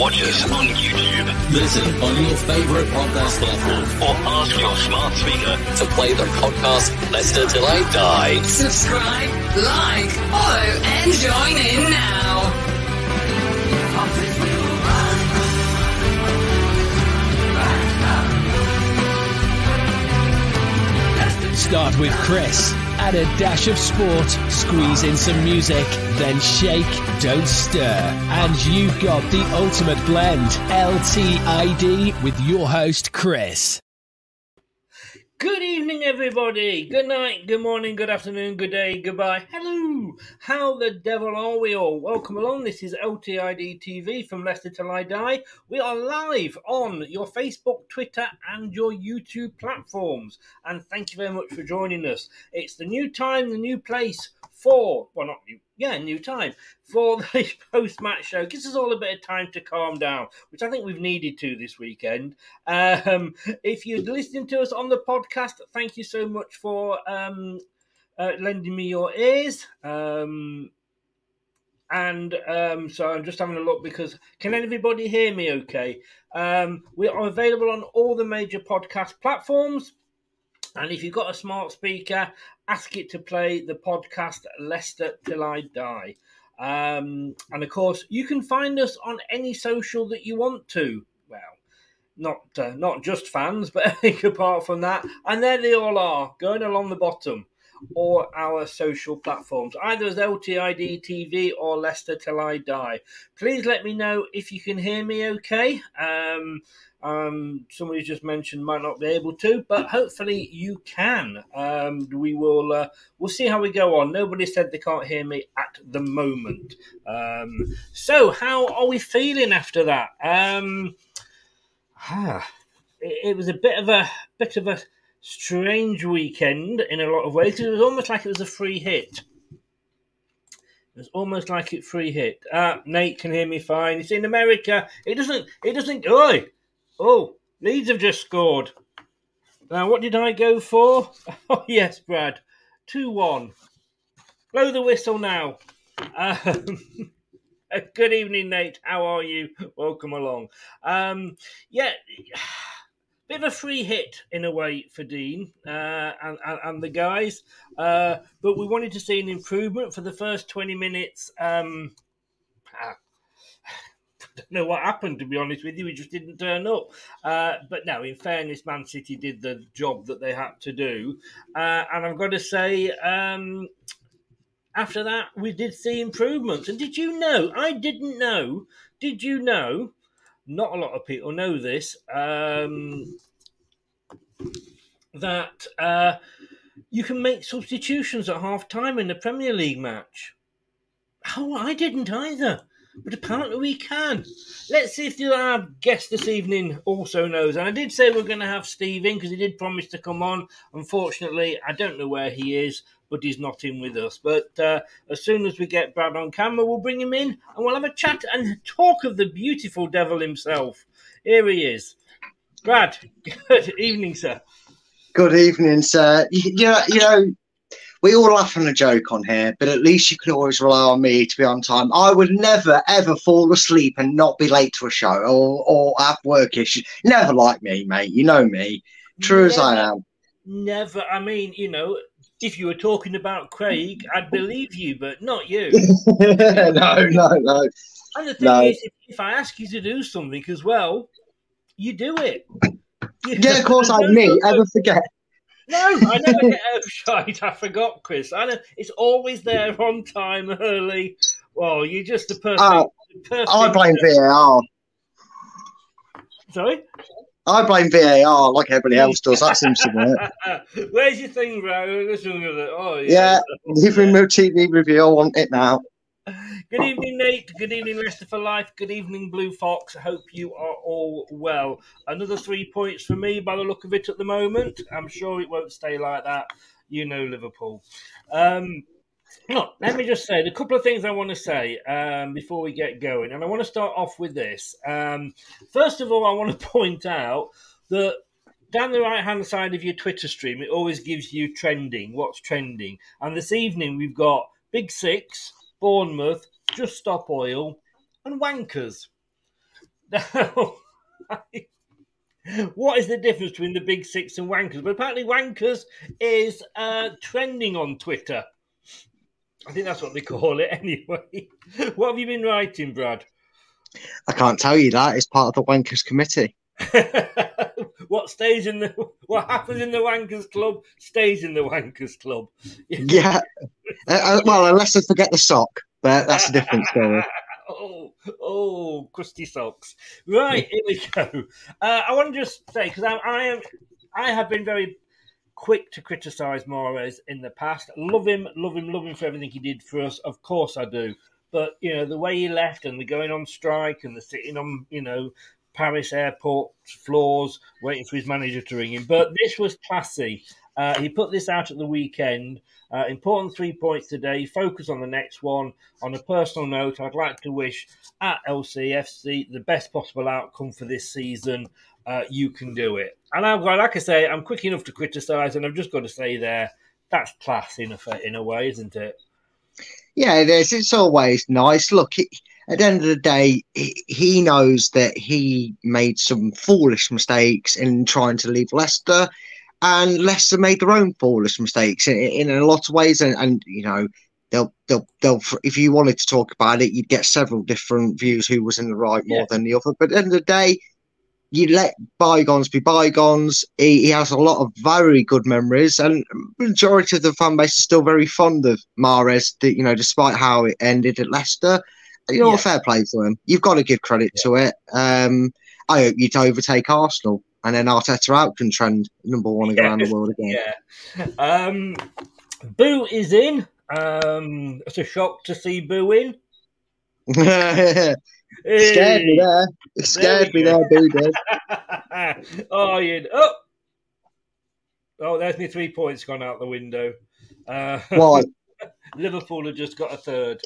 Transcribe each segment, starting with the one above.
Watch us on YouTube Listen on your favorite podcast platform or ask your smart speaker. to play the podcast Leicester Till I Die. Subscribe, like, follow, and join in now. Start with Chris. Add a dash of sport, squeeze in some music, then shake, don't stir. And you've got the ultimate blend, LTID, with your host, Chris. Good evening, everybody. Good night, good morning, good afternoon, good day, goodbye. Hello. How the devil are we all? Welcome along. This is LTID TV from Leicester Till I Die. We are live on your Facebook, Twitter, and your YouTube platforms. And thank you very much for joining us. It's the new time, the new place for, well, not new, yeah, new time for the post match show. Gives us all a bit of time to calm down, which I think we've needed to this weekend. Um, if you're listening to us on the podcast, thank you so much for um, uh, lending me your ears. Um, and um, so I'm just having a look because can everybody hear me okay? Um, we are available on all the major podcast platforms. And if you've got a smart speaker, ask it to play the podcast Leicester Till I Die. Um, and of course, you can find us on any social that you want to. Well, not uh, not just fans, but apart from that. And there they all are, going along the bottom, or our social platforms, either as LTID TV or Leicester Till I Die. Please let me know if you can hear me okay. Um, um, somebody just mentioned might not be able to, but hopefully you can. Um, we will. Uh, we'll see how we go on. Nobody said they can't hear me at the moment. Um, so, how are we feeling after that? Um, ah, it, it was a bit of a bit of a strange weekend in a lot of ways. It was almost like it was a free hit. It was almost like it free hit. Ah, Nate can hear me fine. It's in America. It doesn't. It doesn't. Oi, oh, Leeds have just scored. Now, what did I go for? Oh yes, Brad, two one. Blow the whistle now. Um, good evening, Nate. How are you? Welcome along. Um, yeah, bit of a free hit in a way for Dean uh, and, and, and the guys, uh, but we wanted to see an improvement for the first 20 minutes. Um, ah, don't know what happened, to be honest with you. He just didn't turn up. Uh, but no, in fairness, Man City did the job that they had to do. Uh, and I've got to say, um, after that, we did see improvements. And did you know? I didn't know. Did you know? Not a lot of people know this. Um, that uh, you can make substitutions at half time in a Premier League match. Oh, I didn't either. but apparently we can. Let's see if our guest this evening also knows. And I did say we're going to have Steve in because he did promise to come on. Unfortunately, I don't know where he is, but he's not in with us. But uh, as soon as we get Brad on camera, we'll bring him in and we'll have a chat and talk of the beautiful devil himself. Here he is. Brad, good evening, sir. Good evening, sir. You, you know, you know, we all laugh and a joke on here, but at least you can always rely on me to be on time. I would never ever fall asleep and not be late to a show or, or have work issues. Never like me, mate. You know me, true as I am. Never. I mean, you know, if you were talking about Craig, I'd believe you, but not you. no, no, no. And the thing No. is, if, if I ask you to do something as well, you do it. Yeah, of course, I'm me. Ever forget? No, I never get outshite. I forgot, Chris. I know it's always there on time, early. Well, you're just the perfect. The perfect I blame VAR. Sorry. I blame VAR like everybody else does. That seems to work. Where's your thing, bro? Listen to that. Oh, yeah. Yeah, me a TV review. I want it now. Good evening, Nate. Good evening, Leicester for Life. Good evening, Blue Fox. Hope you are all well. Another three points for me by the look of it at the moment. I'm sure it won't stay like that. You know Liverpool. Um, look, let me just say a couple of things I want to say um, before we get going. And I want to start off with this. Um, first of all, I want to point out that down the right hand side of your Twitter stream, it always gives you trending, what's trending. And this evening, we've got Big Six, Bournemouth, Just Stop Oil, and Wankers. Now, what is the difference between the Big Six and Wankers? But apparently, Wankers is uh, trending on Twitter. I think that's what they call it anyway. what have you been writing, Brad? I can't tell you that. It's part of the Wankers Committee. what stays in the what happens in the Wankers Club stays in the Wankers Club. Yeah. Uh, uh, well, unless I forget the sock, but that's a different story. oh, oh, crusty socks. Right, here we go. Uh, I want to just say because I, I am, I have been very quick to criticise Mahrez in the past. Love him, love him, love him for everything he did for us. Of course, I do. But you know the way he left and the going on strike and the sitting on, you know. Paris airport floors, waiting for his manager to ring him. But this was classy. Uh, he put this out at the weekend. Uh, important three points today. Focus on the next one. On a personal note, I'd like to wish at LCFC the best possible outcome for this season. Uh, you can do it. And I'm like I say, I'm quick enough to criticise, and I've just got to say there, that's class in a in a way, isn't it? Yeah, it is. It's always nice. Look, he, at the end of the day, he, knows that he made some foolish mistakes in trying to leave Leicester, and Leicester made their own foolish mistakes in, in a lot of ways. And, and you know, they'll, they'll, they'll, if you wanted to talk about it, you'd get several different views who was in the right more Yeah. than the other. But at the end of the day, you let bygones be bygones. He, he has a lot of very good memories, and majority of the fan base is still very fond of Mahrez. You know, despite how it ended at Leicester, you know, Yeah. fair play to him. You've got to give credit to it. Um, I hope you to overtake Arsenal, and then Arteta out can trend number one Yeah. around the world again. Yeah. Um, Boo is in. Um, it's a shock to see Boo in. Scared me there. It scared we me go. there, Boo did. oh, you oh, oh, there's my three points gone out the window. Uh, Why? Liverpool have just got a third.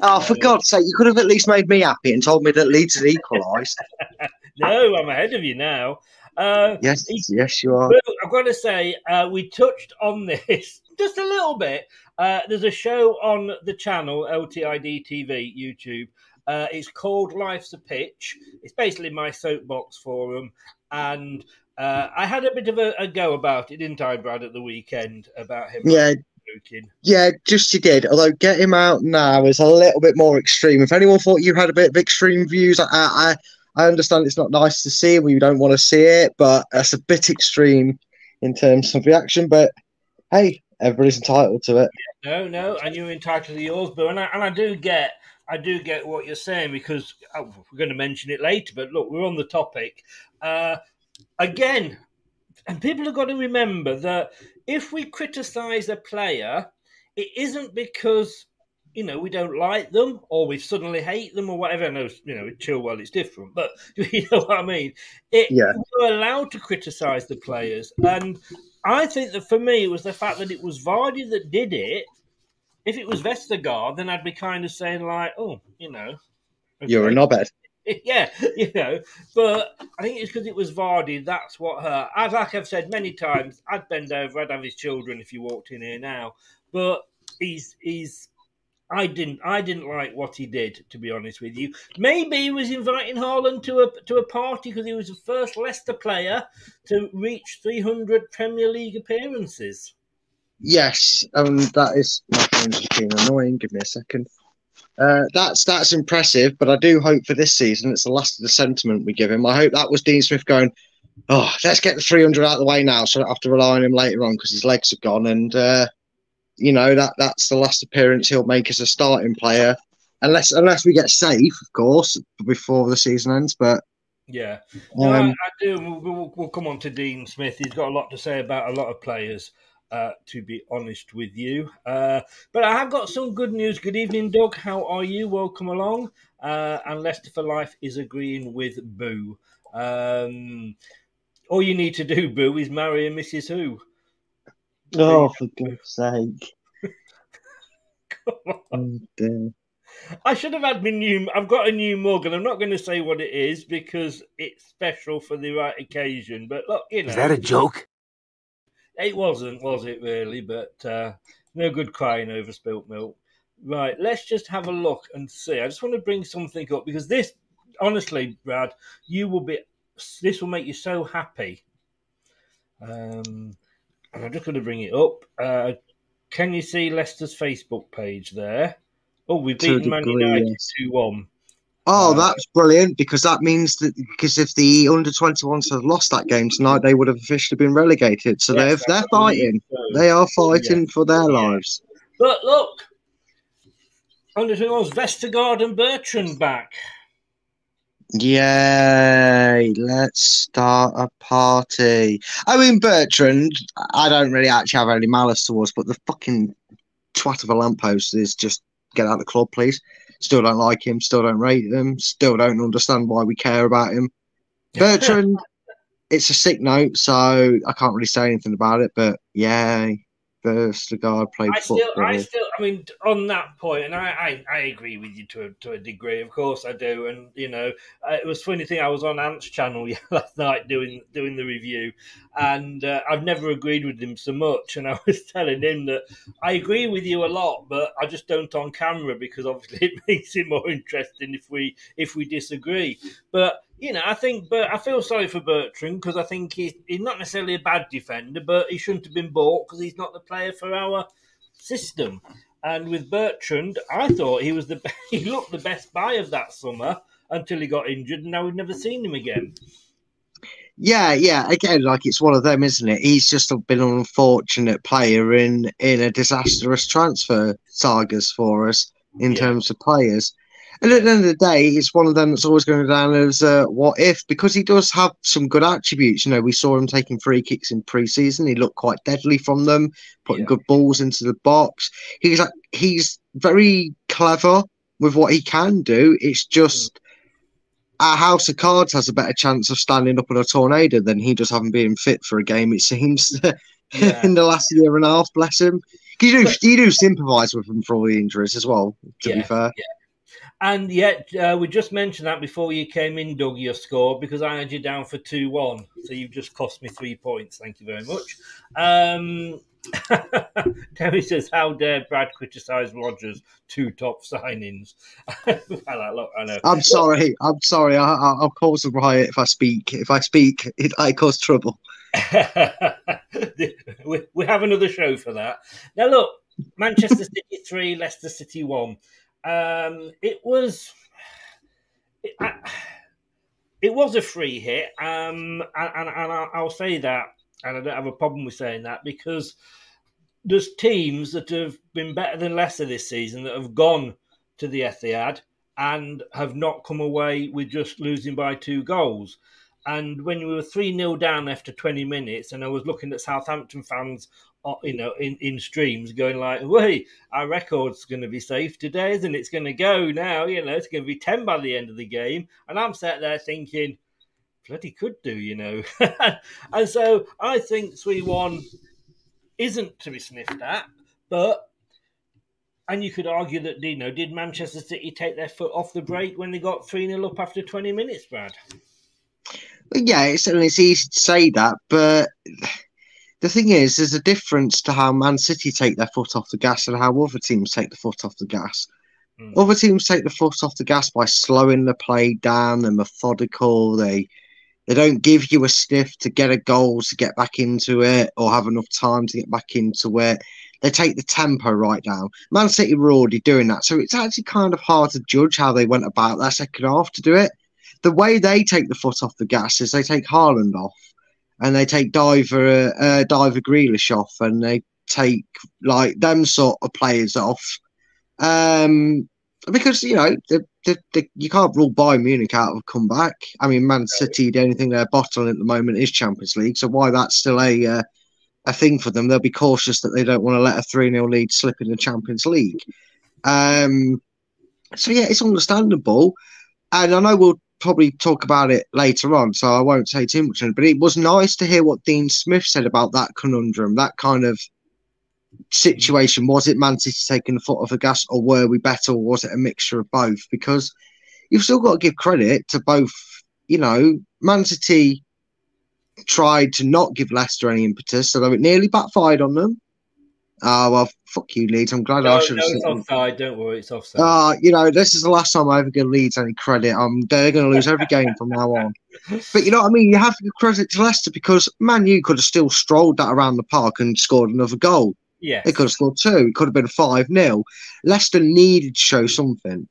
Oh, for God's sake, you could have at least made me happy and told me that Leeds had equalised. No, I'm ahead of you now. Uh, yes, yes, you are. I've got to say, uh, we touched on this just a little bit. Uh, there's a show on the channel LTID TV YouTube. Uh, it's called Life's a Pitch. It's basically my soapbox forum, and uh, I had a bit of a, a go about it, didn't I, Brad, at the weekend about him Yeah, Yeah, just you did. Although get him out now is a little bit more extreme. If anyone thought you had a bit of extreme views, I I, I understand it's not nice to see. We don't want to see it, but that's a bit extreme in terms of reaction. But hey, everybody's entitled to it. No, no, and you're entitled to yours, Boo. And I, and I do get, I do get what you're saying because oh, we're going to mention it later. But look, we're on the topic uh, again, and people have got to remember that if we criticise a player, it isn't because you know, we don't like them or we suddenly hate them or whatever. I know, you know, with Chilwell it's different, but you know what I mean? It, Yeah. We're allowed to criticise the players. And I think that for me, it was the fact that it was Vardy that did it. If it was Vestergaard, then I'd be kind of saying, like, oh, you know. You're a okay. knobhead. yeah, you know. But I think it's because it was Vardy. That's what hurt. As like I've said many times, I'd bend over. I'd have his children if you walked in here now. But he's he's. I didn't. I didn't like what he did. To be honest with you, maybe he was inviting Haaland to a to a party because he was the first Leicester player to reach 300 Premier League appearances. Yes, um, that is my phone's just being annoying. Give me a second. Uh, that's that's impressive, but I do hope for this season it's the last of the sentiment we give him. I hope that was Dean Smith going, oh, let's get the 300 out of the way now, so I don't have to rely on him later on because his legs are gone. And uh, you know that that's the last appearance he'll make as a starting player, unless unless we get safe, of course, before the season ends. But Yeah, no, I, Um, I do. We'll, we'll, we'll come on to Dean Smith. He's got a lot to say about a lot of players. Uh, to be honest with you, uh, but I have got some good news. Good evening, Doug. How are you? Welcome along. Uh, and Leicester for Life is agreeing with Boo. Um, all you need to do, Boo, is marry a Mrs. Who. oh, for God's sake! Come on. Oh. I should have had my new. I've got a new mug, and I'm not going to say what it is because it's special for the right occasion. But look, you know, Is that a joke? It wasn't, was it really? But uh, no good crying over spilt milk. Right, let's just have a look and see. I just want to bring something up because this, honestly, Brad, you will be. This will make you so happy. Um, and I'm just going to bring it up. Uh, can you see Leicester's Facebook page there? Oh, we've beaten Man United two one. Oh, Uh, that's brilliant because that means that because if the under 21s had lost that game tonight, they would have officially been relegated. So Yes, they're they're fighting. They are fighting for their lives. But look, under 21s, Vestergaard and Bertrand back. Yay! Let's start a party. I mean, Bertrand, I don't really actually have any malice towards, but the fucking twat of a lamppost is just get out of the club, please. Still don't like him. Still don't rate him. Still don't understand why we care about him. Bertrand, it's a sick note, so I can't really say anything about it. But yay, Vestergaard played I still, football. I still, I mean, on that point, and I, I, I agree with you to a, to a degree. Of course, I do. And you know, uh, it was funny thing. I was on Ant's channel last night doing doing the review, and uh, I've never agreed with him so much. And I was telling him that I agree with you a lot, but I just don't on camera because obviously it makes it more interesting if we if we disagree. But you know, I think, but I feel sorry for Bertrand because I think he's, he's not necessarily a bad defender, but he shouldn't have been bought because he's not the player for our system. And with Bertrand, I thought he was the he looked the best buy of that summer until he got injured, and now we've never seen him again. Yeah, yeah. Again, like it's one of them, isn't it? He's just been an unfortunate player in in a disastrous transfer sagas for us in Yeah. terms of players. And at the end of the day, it's one of them that's always going down as uh, what if because he does have some good attributes. You know, we saw him taking free kicks in pre-season. He looked quite deadly from them, putting Yeah. good balls into the box. He's like he's very clever with what he can do. It's just our House of Cards has a better chance of standing up in a tornado than he does having been fit for a game. It seems Yeah. in the last year and a half. Bless him. You do you do sympathise with him for all the injuries as well. To be Yeah, fair, And yet, uh, we just mentioned that before you came in, Doug, your score, because I had you down for 2 1. So you've just cost me three points. Thank you very much. Um, Terry says, How dare Brad criticise Rodgers' two top signings? I look, I. I'm sorry. I'm sorry. I, I, I'll cause a riot if I speak. If I speak, it, I cause trouble. we, we have another show for that. Now, look, Manchester City 3, Leicester City 1. Um, it was. It, I- it was a free hit, um, and, and, and I'll say that, and I don't have a problem with saying that because there's teams that have been better than Leicester this season that have gone to the Etihad and have not come away with just losing by two goals. And when we were 3 0 down after 20 minutes, and I was looking at Southampton fans you know, in, in streams going like, wait, our record's going to be safe today, isn't it? It's going to go now, you know, it's going to be 10 by the end of the game. And I'm sat there thinking, bloody could do, you know. and so I think 3 1 isn't to be sniffed at, but, and you could argue that, you know, did Manchester City take their foot off the brake when they got 3 0 up after 20 minutes, Brad? Yeah, it's, it's easy to say that, but the thing is, there's a difference to how Man City take their foot off the gas and how other teams take the foot off the gas. Mm. Other teams take the foot off the gas by slowing the play down. They're methodical. They they don't give you a sniff to get a goal to get back into it or have enough time to get back into it. They take the tempo right down. Man City were already doing that, so it's actually kind of hard to judge how they went about that second half to do it. The way they take the foot off the gas is they take Haaland off and they take Diver uh, Diver Grealish off, and they take like them sort of players off. Um, because you know the, the, the, you can't rule Bayern Munich out of a comeback. I mean, Man City, the only thing they're bottling at the moment is Champions League. So why that's still a uh, a thing for them? They'll be cautious that they don't want to let a three 0 lead slip in the Champions League. Um, so yeah, it's understandable, and I know we'll probably talk about it later on, so I won't say too much. But it was nice to hear what Dean Smith said about that conundrum, that kind of situation. Was it Man City taking the foot off the gas, or were we better, or was it a mixture of both? Because you've still got to give credit to both. You know, Man City tried to not give Leicester any impetus, although it nearly backfired on them. Oh well, fuck you, Leeds. I'm glad no, I should. No, it's offside. Don't worry, it's offside. Uh, you know, this is the last time I ever give Leeds any credit. Um, they're going to lose every game from now on. But you know what I mean? You have to give credit to Leicester because Man U could have still strolled that around the park and scored another goal. Yeah, they could have scored two. It could have been five 0 Leicester needed to show something,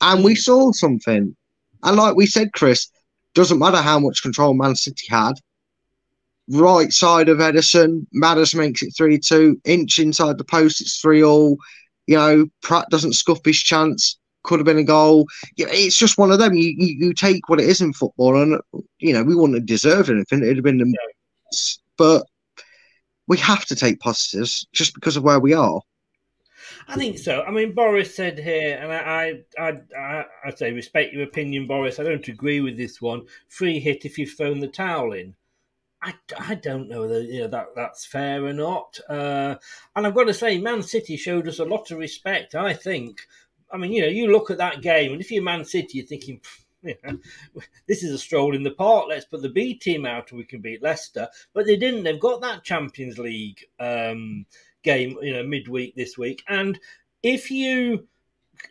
and we saw something. And like we said, Chris, doesn't matter how much control Man City had right side of Ederson. Maddison makes it 3 2. Inch inside the post, it's 3 all. You know, Praet doesn't scuff his chance. Could have been a goal. It's just one of them. You, you, you take what it is in football, and, you know, we wouldn't have deserved anything. It'd have been the. But we have to take positives just because of where we are. I think so. I mean, Boris said here, and I, I, I, I say respect your opinion, Boris. I don't agree with this one. Free hit if you've thrown the towel in. I, I don't know that you know, that that's fair or not. Uh, and I've got to say, Man City showed us a lot of respect. I think. I mean, you know, you look at that game, and if you're Man City, you're thinking. This is a stroll in the park. Let's put the B team out and we can beat Leicester. But they didn't. They've got that Champions League um, game, you know, midweek this week. And if you,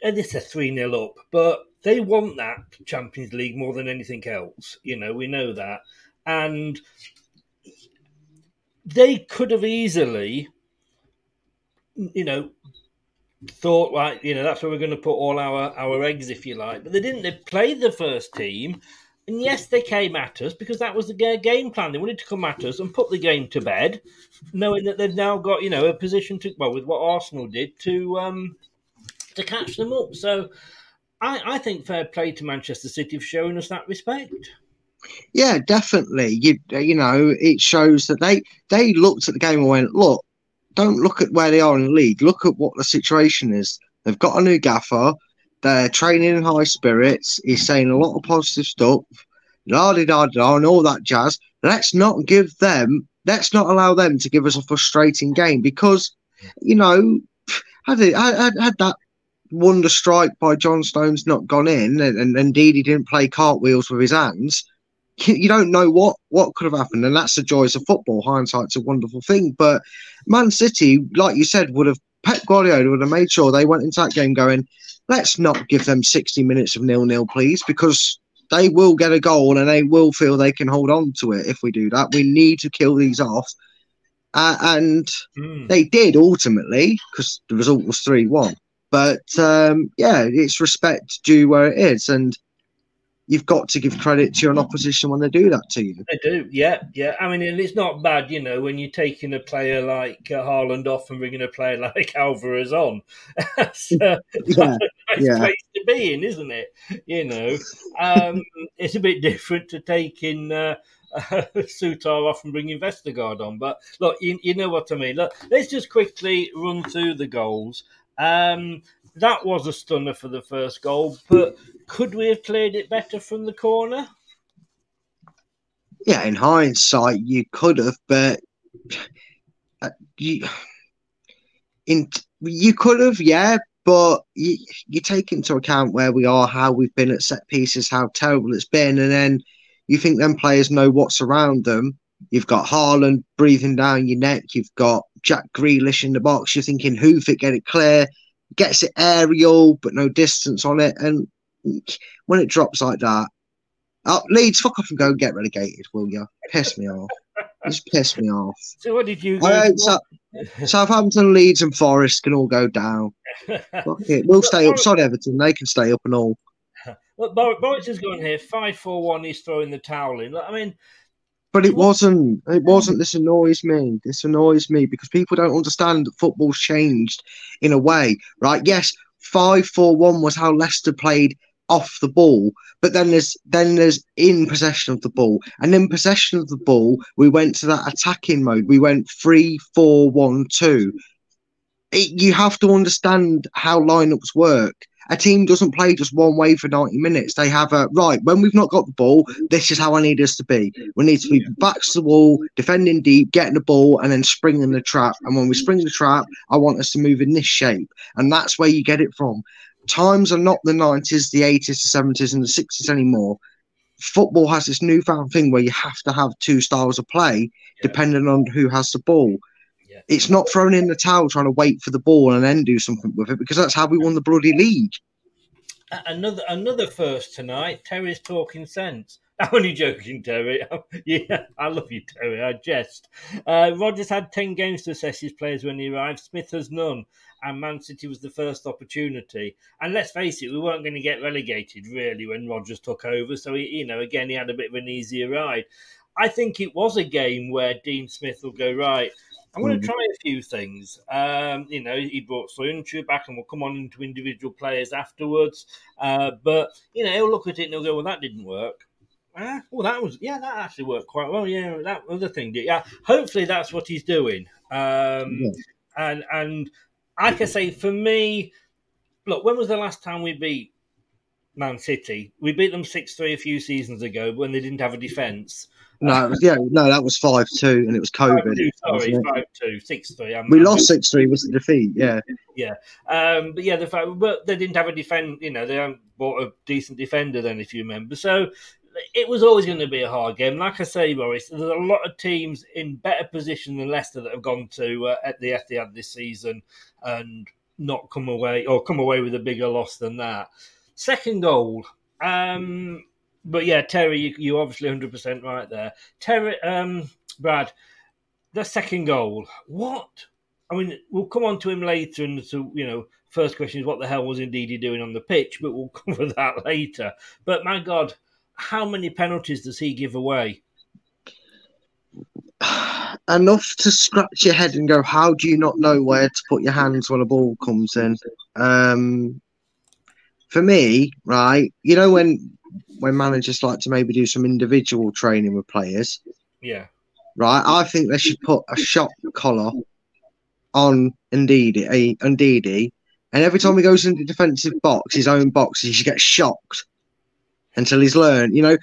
and it's a 3 0 up, but they want that Champions League more than anything else. You know, we know that. And they could have easily, you know, thought like you know that's where we're going to put all our our eggs, if you like. But they didn't. They played the first team, and yes, they came at us because that was the game plan. They wanted to come at us and put the game to bed, knowing that they've now got you know a position to well with what Arsenal did to um to catch them up. So. I, I think fair play to Manchester City for showing us that respect. Yeah, definitely. You uh, you know, it shows that they they looked at the game and went, look, don't look at where they are in the league. Look at what the situation is. They've got a new gaffer. They're training in high spirits. He's saying a lot of positive stuff, la da da da, and all that jazz. Let's not give them. Let's not allow them to give us a frustrating game because, you know, had it had, had that wonder strike by John Stones not gone in, and, and Ndidi didn't play cartwheels with his hands you don't know what what could have happened, and that's the joys of football. Hindsight's a wonderful thing, but Man City, like you said, would have Pep Guardiola would have made sure they went into that game going, let's not give them sixty minutes of nil nil, please, because they will get a goal and they will feel they can hold on to it if we do that. We need to kill these off. Uh, and mm. they did ultimately because the result was 3 1. But um, yeah, it's respect due where it is. And you've got to give credit to your opposition when they do that to you. They do, yeah, yeah. I mean, and it's not bad, you know, when you're taking a player like uh, Haaland off and bringing a player like Alvarez on. That's, uh, yeah, nice yeah. place to be in, isn't it? You know, um, it's a bit different to taking. Uh, uh, Souttar off and bringing Vestergaard on, but look, you, you know what I mean. Look, let's just quickly run through the goals. Um, that was a stunner for the first goal, but could we have played it better from the corner? Yeah, in hindsight, you could have, but uh, you in you could have, yeah, but you, you take into account where we are, how we've been at set pieces, how terrible it's been, and then you think them players know what's around them. You've got Haaland breathing down your neck. You've got Jack Grealish in the box. You're thinking, hoof it, get it clear. Gets it aerial, but no distance on it. And when it drops like that, oh, Leeds, fuck off and go and get relegated, will you? Piss me off. Just piss me off. So what did you? I South, Southampton, Leeds, and Forest can all go down. Fuck it. We'll stay up. Sod Everton, they can stay up and all. Look, Boris has gone here. Five, four, one. He's throwing the towel in. I mean, but it wasn't. It wasn't. This annoys me. This annoys me because people don't understand that football's changed in a way, right? Yes, five, four, one was how Leicester played off the ball, but then there's then there's in possession of the ball, and in possession of the ball, we went to that attacking mode. We went three, four, one, two. It, you have to understand how lineups work a team doesn't play just one way for 90 minutes. They have a right when we've not got the ball, this is how I need us to be. We need to be backs to the wall, defending deep, getting the ball, and then springing the trap. And when we spring the trap, I want us to move in this shape. And that's where you get it from. Times are not the 90s, the 80s, the 70s, and the 60s anymore. Football has this newfound thing where you have to have two styles of play depending on who has the ball it's not throwing in the towel trying to wait for the ball and then do something with it because that's how we won the bloody league. Another another first tonight. Terry's talking sense. I'm only joking, Terry. yeah, I love you, Terry. I jest. Uh, Rodgers had 10 games to assess his players when he arrived. Smith has none. And Man City was the first opportunity. And let's face it, we weren't going to get relegated, really, when Rodgers took over. So, he, you know, again, he had a bit of an easier ride. I think it was a game where Dean Smith will go, right, I'm going to mm. try a few things. Um, you know, he brought Soyuncu back, and we'll come on into individual players afterwards. Uh, but you know, he'll look at it and he'll go, "Well, that didn't work." Ah, well, that was yeah, that actually worked quite well. Yeah, that other thing did. Yeah, hopefully that's what he's doing. Um, yeah. And and I can say for me, look, when was the last time we beat Man City? We beat them six three a few seasons ago when they didn't have a defence. No, it was, yeah, no, that was five two, and it was COVID. Sorry, five two, six three. We lost six three. Was the defeat? Yeah, yeah. Um, but yeah, the fact, but they didn't have a defend. You know, they haven't bought a decent defender then, if you remember. So it was always going to be a hard game. Like I say, Boris, there's a lot of teams in better position than Leicester that have gone to uh, at the Etihad this season and not come away or come away with a bigger loss than that. Second goal. Um, but yeah, Terry, you, you obviously 100% right there. Terry, um, Brad, the second goal, what? I mean, we'll come on to him later, and so you know, first question is what the hell was Ndidi doing on the pitch, but we'll cover that later. But my God, how many penalties does he give away? Enough to scratch your head and go, how do you not know where to put your hands when a ball comes in? Um, for me, right, you know when when managers like to maybe do some individual training with players. Yeah. Right. I think they should put a shock collar on Ndidi, Ndidi, and every time he goes into the defensive box, his own box, he should get shocked until he's learned. You know,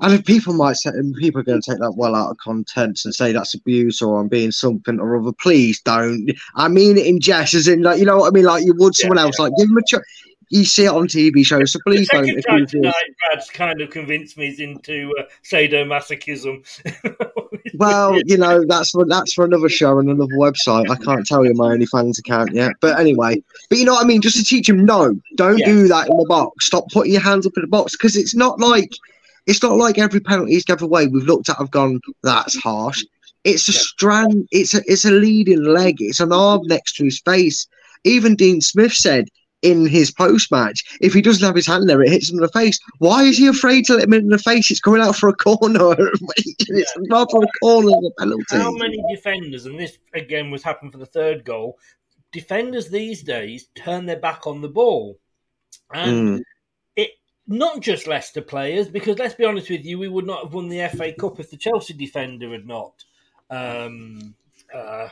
and if people might say, people are going to take that well out of context and say that's abuse or I'm being something or other. Please don't. I mean it in jest, as in like you know what I mean, like you would someone yeah, else. Yeah. Like give him a ch- you see it on TV shows, so please don't. Time tonight, Brad's kind of convinced me into uh, sadomasochism. well, you know that's for that's for another show and another website. I can't tell you my OnlyFans account yet, but anyway. But you know what I mean? Just to teach him, no, don't yeah. do that in the box. Stop putting your hands up in the box because it's not like it's not like every penalty he's given away we've looked at have gone that's harsh. It's a yeah. strand. It's a it's a leading leg. It's an arm next to his face. Even Dean Smith said in his post match. If he doesn't have his hand there, it hits him in the face. Why is he afraid to let him in the face? It's coming out for a corner. it's not for a corner the penalty. How many defenders, and this again was happening for the third goal, defenders these days turn their back on the ball. And mm. not just Leicester players, because let's be honest with you, we would not have won the FA Cup if the Chelsea defender had not um, uh,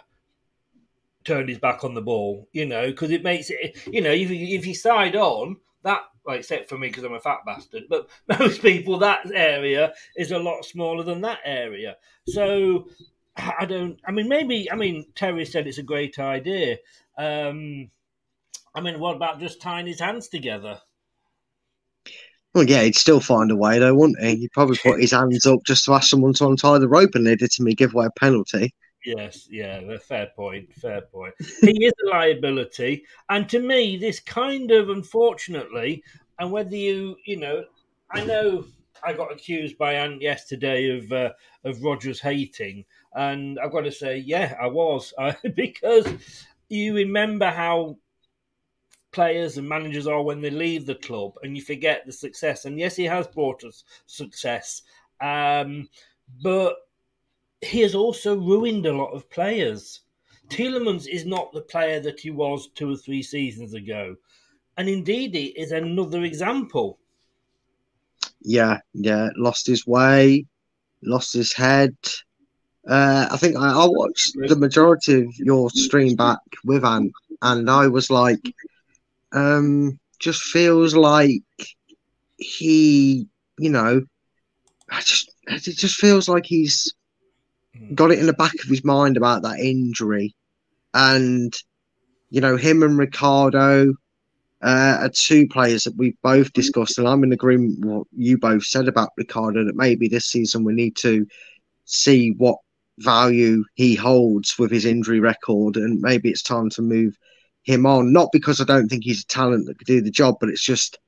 turned his back on the ball. You know, because it makes it. You know, if if you side on that, well, except for me because I'm a fat bastard, but most people that area is a lot smaller than that area. So I don't. I mean, maybe. I mean, Terry said it's a great idea. Um, I mean, what about just tying his hands together? Well, yeah, he'd still find a way, though, wouldn't he? He'd probably put his hands up just to ask someone to untie the rope and legitimately give away a penalty. Yes, yeah, fair point, fair point. he is a liability, and to me, this kind of unfortunately, and whether you, you know, I know I got accused by Ant yesterday of uh, of Rodgers hating, and I've got to say, yeah, I was because you remember how players and managers are when they leave the club, and you forget the success. And yes, he has brought us success, um, but he has also ruined a lot of players. Tielemans is not the player that he was two or three seasons ago. And Ndidi is another example. Yeah, yeah, lost his way, lost his head. Uh, I think I, I watched the majority of your stream back with Ant, and I was like, um, just feels like he, you know, I just it just feels like he's got it in the back of his mind about that injury, and you know, him and Ricardo uh, are two players that we've both discussed, and I'm in agreement with what you both said about Ricardo that maybe this season we need to see what value he holds with his injury record, and maybe it's time to move him on. Not because I don't think he's a talent that could do the job, but it's just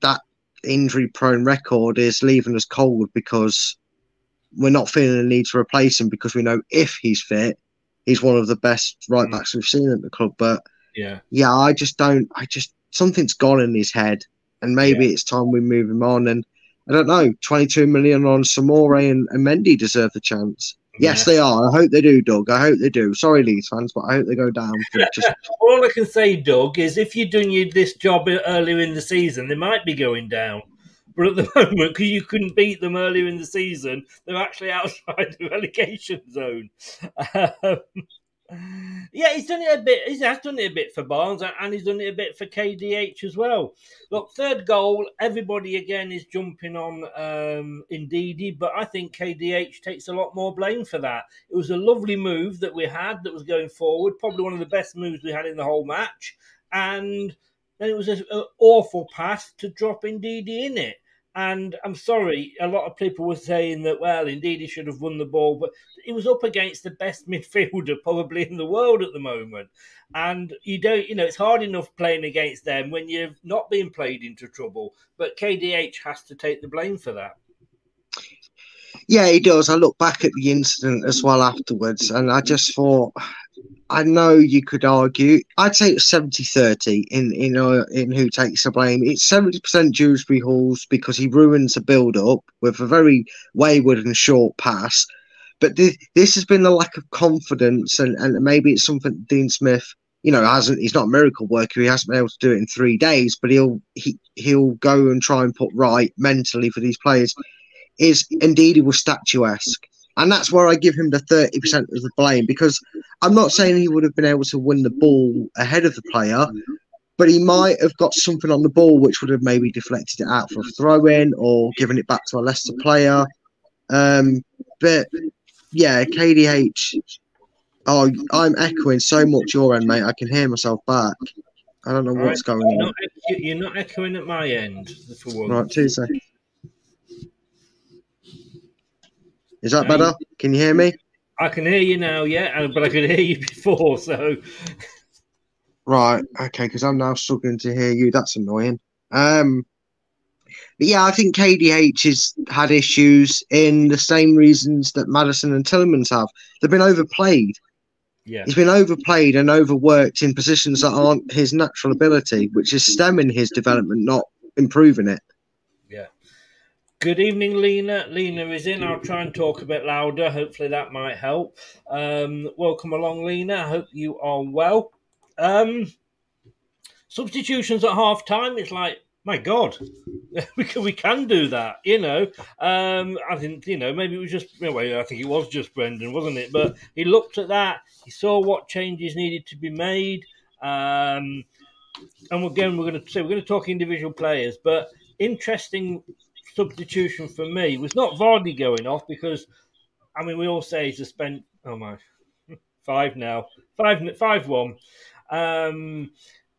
that injury prone record is leaving us cold because we're not feeling the need to replace him because we know if he's fit, he's one of the best right mm. backs we've seen at the club. But yeah, yeah, I just don't. I just something's gone in his head, and maybe yeah. it's time we move him on. And I don't know, twenty-two million on Soumaré and, and Mendy deserve the chance. Yes, they are. I hope they do, Doug. I hope they do. Sorry, Leeds fans, but I hope they go down. Just... All I can say, Doug, is if you're doing this job earlier in the season, they might be going down. But at the moment, because you couldn't beat them earlier in the season, they're actually outside the relegation zone. Um, yeah, he's done it a bit. He has done it a bit for Barnes, and he's done it a bit for KDH as well. Look, third goal. Everybody again is jumping on um, Ndidi, but I think KDH takes a lot more blame for that. It was a lovely move that we had that was going forward, probably one of the best moves we had in the whole match, and then it was an awful pass to drop Ndidi in it. And I'm sorry, a lot of people were saying that, well, Ndidi should have won the ball, but he was up against the best midfielder probably in the world at the moment. And you don't, you know, it's hard enough playing against them when you're not being played into trouble. But KDH has to take the blame for that. Yeah, he does. I look back at the incident as well afterwards, and I just thought I know you could argue. I'd say it's 70-30 in in uh, in who takes the blame. It's seventy percent Dewsbury Hall's because he ruins the build up with a very wayward and short pass. But th- this has been the lack of confidence, and, and maybe it's something Dean Smith, you know, hasn't. He's not a miracle worker. He hasn't been able to do it in three days, but he'll he he'll go and try and put right mentally for these players. Is Ndidi was statuesque and that's where I give him the 30% of the blame because I'm not saying he would have been able to win the ball ahead of the player, but he might have got something on the ball which would have maybe deflected it out for a throw in or given it back to a Leicester player. Um, but yeah, KDH. Oh, I'm echoing so much your end, mate. I can hear myself back. I don't know what's right. going you're on. Not, you're not echoing at my end for one. Right, two seconds. Is that better? Can you hear me? I can hear you now, yeah, but I could hear you before, so. Right, okay, because I'm now struggling to hear you. That's annoying. Um, but yeah, I think KDH has had issues in the same reasons that Maddison and Tielemans have. They've been overplayed. Yeah. He's been overplayed and overworked in positions that aren't his natural ability, which is stemming his development, not improving it. Good evening, Lena. Lena is in. I'll try and talk a bit louder. Hopefully that might help. Um, welcome along, Lena. I hope you are well. Um, substitutions at half time. It's like my God, we can, we can do that, you know. Um, I think, you know, maybe it was just, anyway, I think it was just Brendan, wasn't it? But he looked at that, he saw what changes needed to be made. Um, and again, we're going to say we're going to talk individual players, but interesting substitution for me was not Vardy going off because, I mean, we all say he's a spent, oh my, five now, five, five one. Um,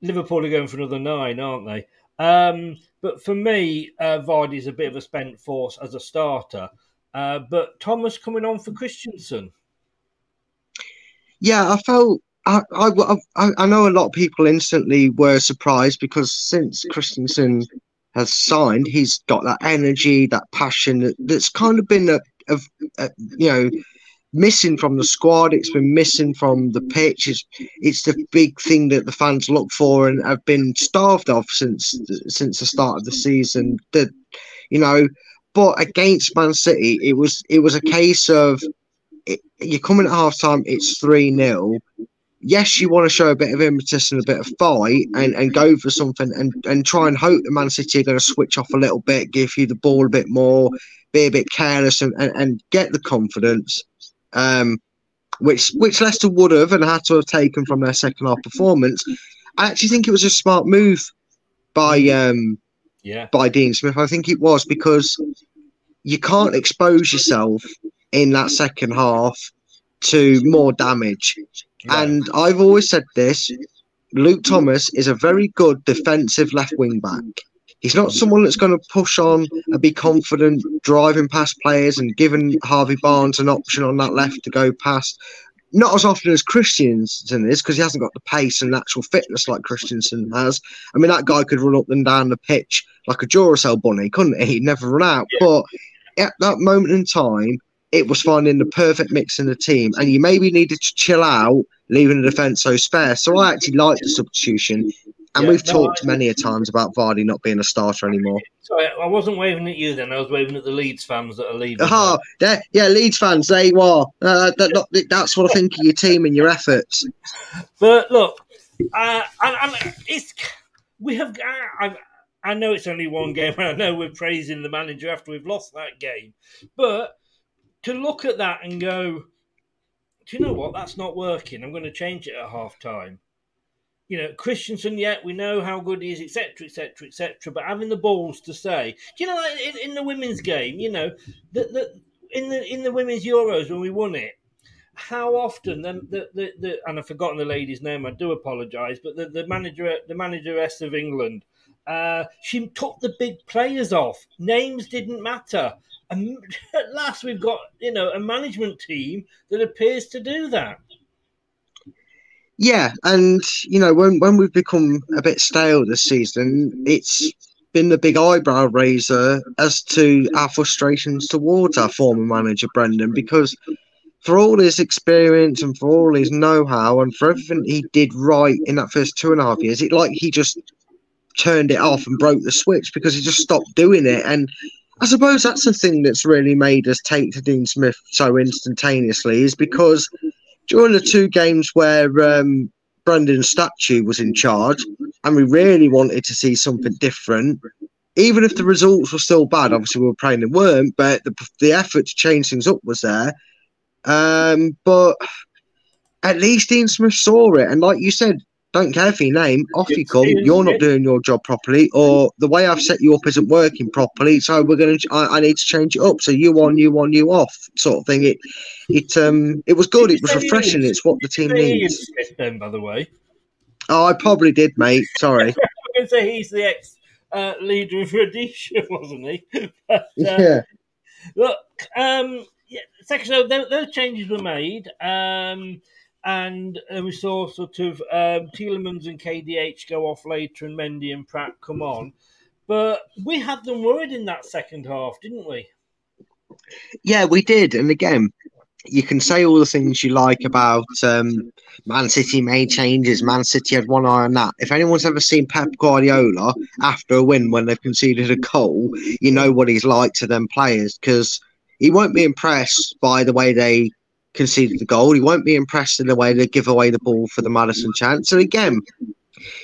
Liverpool are going for another nine, aren't they? Um, but for me, uh, Vardy's a bit of a spent force as a starter. Uh, but Thomas coming on for Kristiansen. Yeah, I felt. I, I, I, I know a lot of people instantly were surprised because since Kristiansen has signed, he's got that energy, that passion that, that's kind of been a, a, a you know missing from the squad. It's been missing from the pitch. It's, it's the big thing that the fans look for and have been starved of since since the start of the season. That you know, but against Man City, it was it was a case of it, you're coming at half time. It's three 0 Yes, you want to show a bit of impetus and a bit of fight and, and go for something and, and try and hope the Man City are going to switch off a little bit, give you the ball a bit more, be a bit careless and, and, and get the confidence um, which which Leicester would have and had to have taken from their second half performance. I actually think it was a smart move by um, yeah by Dean Smith. I think it was because you can't expose yourself in that second half to more damage. And I've always said this: Luke Thomas is a very good defensive left wing back. He's not someone that's going to push on and be confident, driving past players and giving Harvey Barnes an option on that left to go past. Not as often as Kristiansen is because he hasn't got the pace and natural fitness like Kristiansen has. I mean, that guy could run up and down the pitch like a Duracell bunny, couldn't he? He'd never run out. But at that moment in time, it was finding the perfect mix in the team, and you maybe needed to chill out, leaving the defence so spare. So I actually liked the substitution. And yeah, we've no, talked I, many a times about Vardy not being a starter anymore. Sorry, I wasn't waving at you then. I was waving at the Leeds fans that are leaving. Oh, yeah, Leeds fans, there you are. Uh, that, that's what I think of your team and your efforts. But look, uh, and, and it's we have. I, I know it's only one game, and I know we're praising the manager after we've lost that game. But to look at that and go, do you know what? That's not working. I'm going to change it at half time you know, Kristiansen, yet we know how good he is, etc., etc., etc. But having the balls to say, do you know, in, in the women's game, you know, that the, in the in the women's Euros when we won it, how often the, the, the, the and I've forgotten the lady's name. I do apologise, but the, the manager the manageress of England, uh, she took the big players off. Names didn't matter. And at last, we've got you know a management team that appears to do that. Yeah, and you know when when we've become a bit stale this season, it's been the big eyebrow raiser as to our frustrations towards our former manager Brendan because for all his experience and for all his know-how and for everything he did right in that first two and a half years, it like he just turned it off and broke the switch because he just stopped doing it. And I suppose that's the thing that's really made us take to Dean Smith so instantaneously is because during the two games where um, Brendan's statue was in charge, and we really wanted to see something different. Even if the results were still bad, obviously we were praying they weren't, but the, the effort to change things up was there. Um, but at least Dean Smith saw it, and like you said, don't care for your name, off you come. You're not doing your job properly, or the way I've set you up isn't working properly. So we're gonna. I, I need to change it up. So you on, you on, you off, sort of thing. It, it, um, it was good. It was refreshing. It's what the team needs. Then, by the way. Oh, I probably did, mate. Sorry. I can say he's the ex uh, leader of Rhodesia, wasn't he? but, uh, yeah. Look, um, yeah, second, so those changes were made. Um, and we saw sort of um, Tielemans and KDH go off later, and Mendy and Praet come on. But we had them worried in that second half, didn't we? Yeah, we did. And again, you can say all the things you like about um, Man City made changes. Man City had one eye on that. If anyone's ever seen Pep Guardiola after a win when they've conceded a goal, you know what he's like to them players because he won't be impressed by the way they conceded the goal. He won't be impressed in the way they give away the ball for the Maddison chance. So again,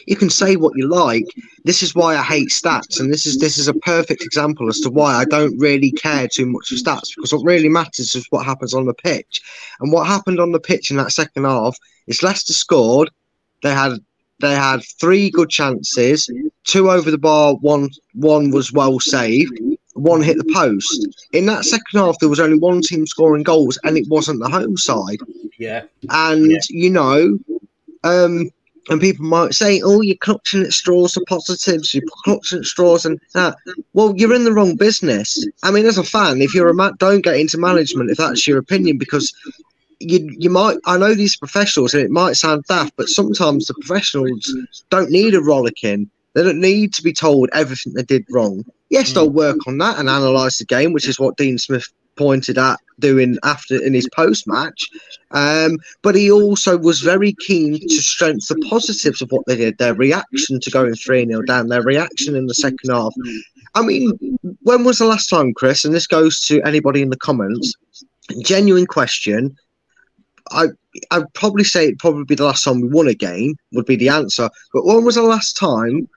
you can say what you like. This is why I hate stats, and this is this is a perfect example as to why I don't really care too much for stats because what really matters is what happens on the pitch. And what happened on the pitch in that second half is Leicester scored. They had they had three good chances, two over the bar, one one was well saved, one hit the post. In that second half, there was only one team scoring goals, and it wasn't the home side. Yeah. And Yeah. you know, um, and people might say, "Oh, you're clutching at straws for positives. You're clutching at straws and that." Well, you're in the wrong business. I mean, as a fan, if you're a man, don't get into management if that's your opinion because you you might. I know these professionals, and it might sound daft, but sometimes the professionals don't need a rollicking. They don't need to be told everything they did wrong. Yes, they'll work on that and analyse the game, which is what Dean Smith pointed at doing after in his post match. Um, but he also was very keen to strengthen the positives of what they did, their reaction to going 3 0 down, their reaction in the second half. I mean, when was the last time, Chris? And this goes to anybody in the comments. Genuine question. I I'd probably say it'd probably be the last time we won a game would be the answer. But when was the last time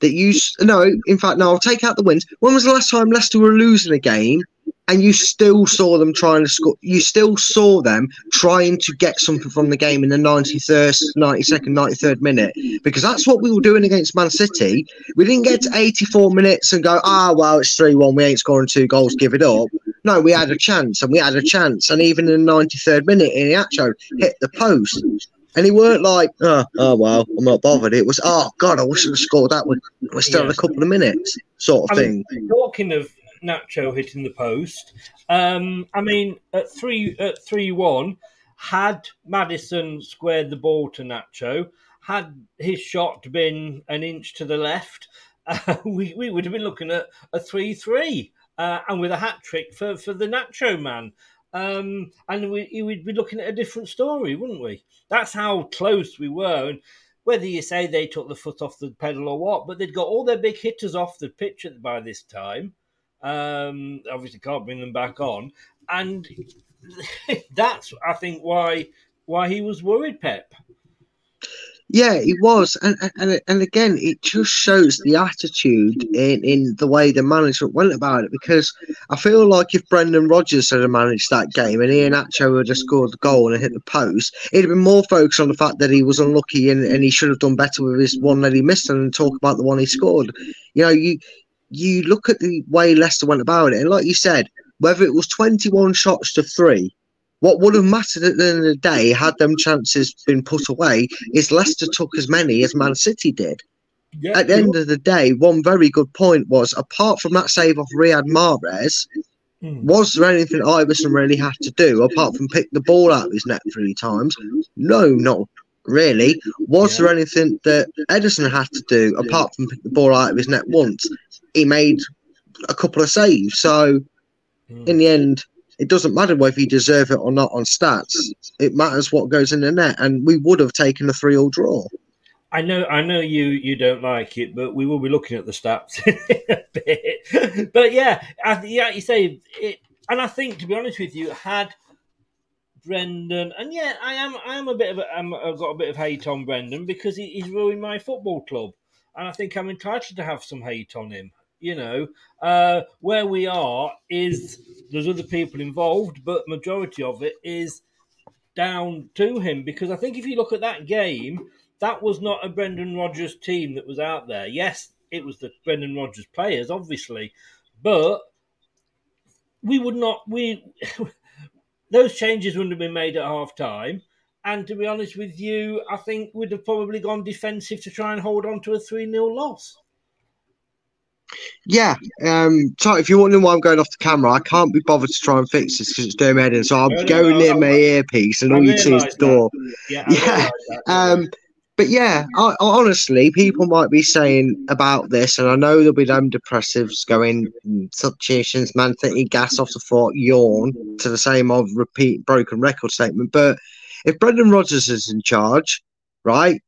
that you? No, in fact, no. I'll take out the wins. When was the last time Leicester were losing a game and you still saw them trying to score? You still saw them trying to get something from the game in the ninety first, ninety second, ninety third minute because that's what we were doing against Man City. We didn't get to eighty four minutes and go, ah, well, it's three one. We ain't scoring two goals. Give it up. No, we had a chance and we had a chance. And even in the 93rd minute, Iheanacho hit the post. And he weren't like, oh, oh, well, I'm not bothered. It was, oh, God, I wish I'd scored that. We're, we're still in a couple of minutes, sort of I thing. mean, talking of Nacho hitting the post, um, I mean, at three at three one, had Maddison squared the ball to Nacho, had his shot been an inch to the left, uh, we we would have been looking at a three three, uh, and with a hat trick for for the Nacho man. Um, and we, we would be looking at a different story, wouldn't we? That's how close we were. And whether you say they took the foot off the pedal or what, but they'd got all their big hitters off the pitch by this time. Um, obviously, can't bring them back on, and that's I think why why he was worried, Pep. Yeah, it was, and and and again, it just shows the attitude in in the way the management went about it. Because I feel like if Brendan Rodgers had managed that game and Iheanacho had scored the goal and hit the post, it'd have been more focused on the fact that he was unlucky and, and he should have done better with his one that he missed and talk about the one he scored. You know, you you look at the way Leicester went about it, and like you said, whether it was twenty one shots to three. What would have mattered at the end of the day had them chances been put away is Leicester took as many as Man City did. Yeah, At the end of the day, one very good point was apart from that save off Riyad Mahrez, hmm. was there anything Iversen really had to do apart from pick the ball out of his net three times? No, not really. Was there anything that Ederson had to do apart from pick the ball out of his net once? He made a couple of saves. So hmm. in the end, it doesn't matter whether you deserve it or not on stats. It matters what goes in the net, and we would have taken a three-all draw. I know, I know you you don't like it, but we will be looking at the stats a bit. But yeah, I, yeah, you say it, and I think to be honest with you, had Brendan, and yeah, I am I am a bit of a, I'm, I've got a bit of hate on Brendan because he, he's ruined my football club, and I think I'm entitled to have some hate on him. You know, uh, where we are is there's other people involved, but majority of it is down to him because I think if you look at that game, that was not a Brendan Rodgers team that was out there. Yes, it was the Brendan Rodgers players, obviously, but we would not we those changes wouldn't have been made at half time. And to be honest with you, I think we'd have probably gone defensive to try and hold on to a 3 0 loss. Yeah, um, so if you're wondering why I'm going off the camera, I can't be bothered to try and fix this because it's doing my head in. So I'm No, going no, near no, my earpiece, and I all you see is the door. Yeah, Yeah. Um, but yeah, I, I- honestly, people might be saying about this, and I know there'll be them depressives going "Mm, substitutions, man, City, gas off the fort, yawn to the same old repeat broken record statement. But if Brendan Rodgers is in charge, right,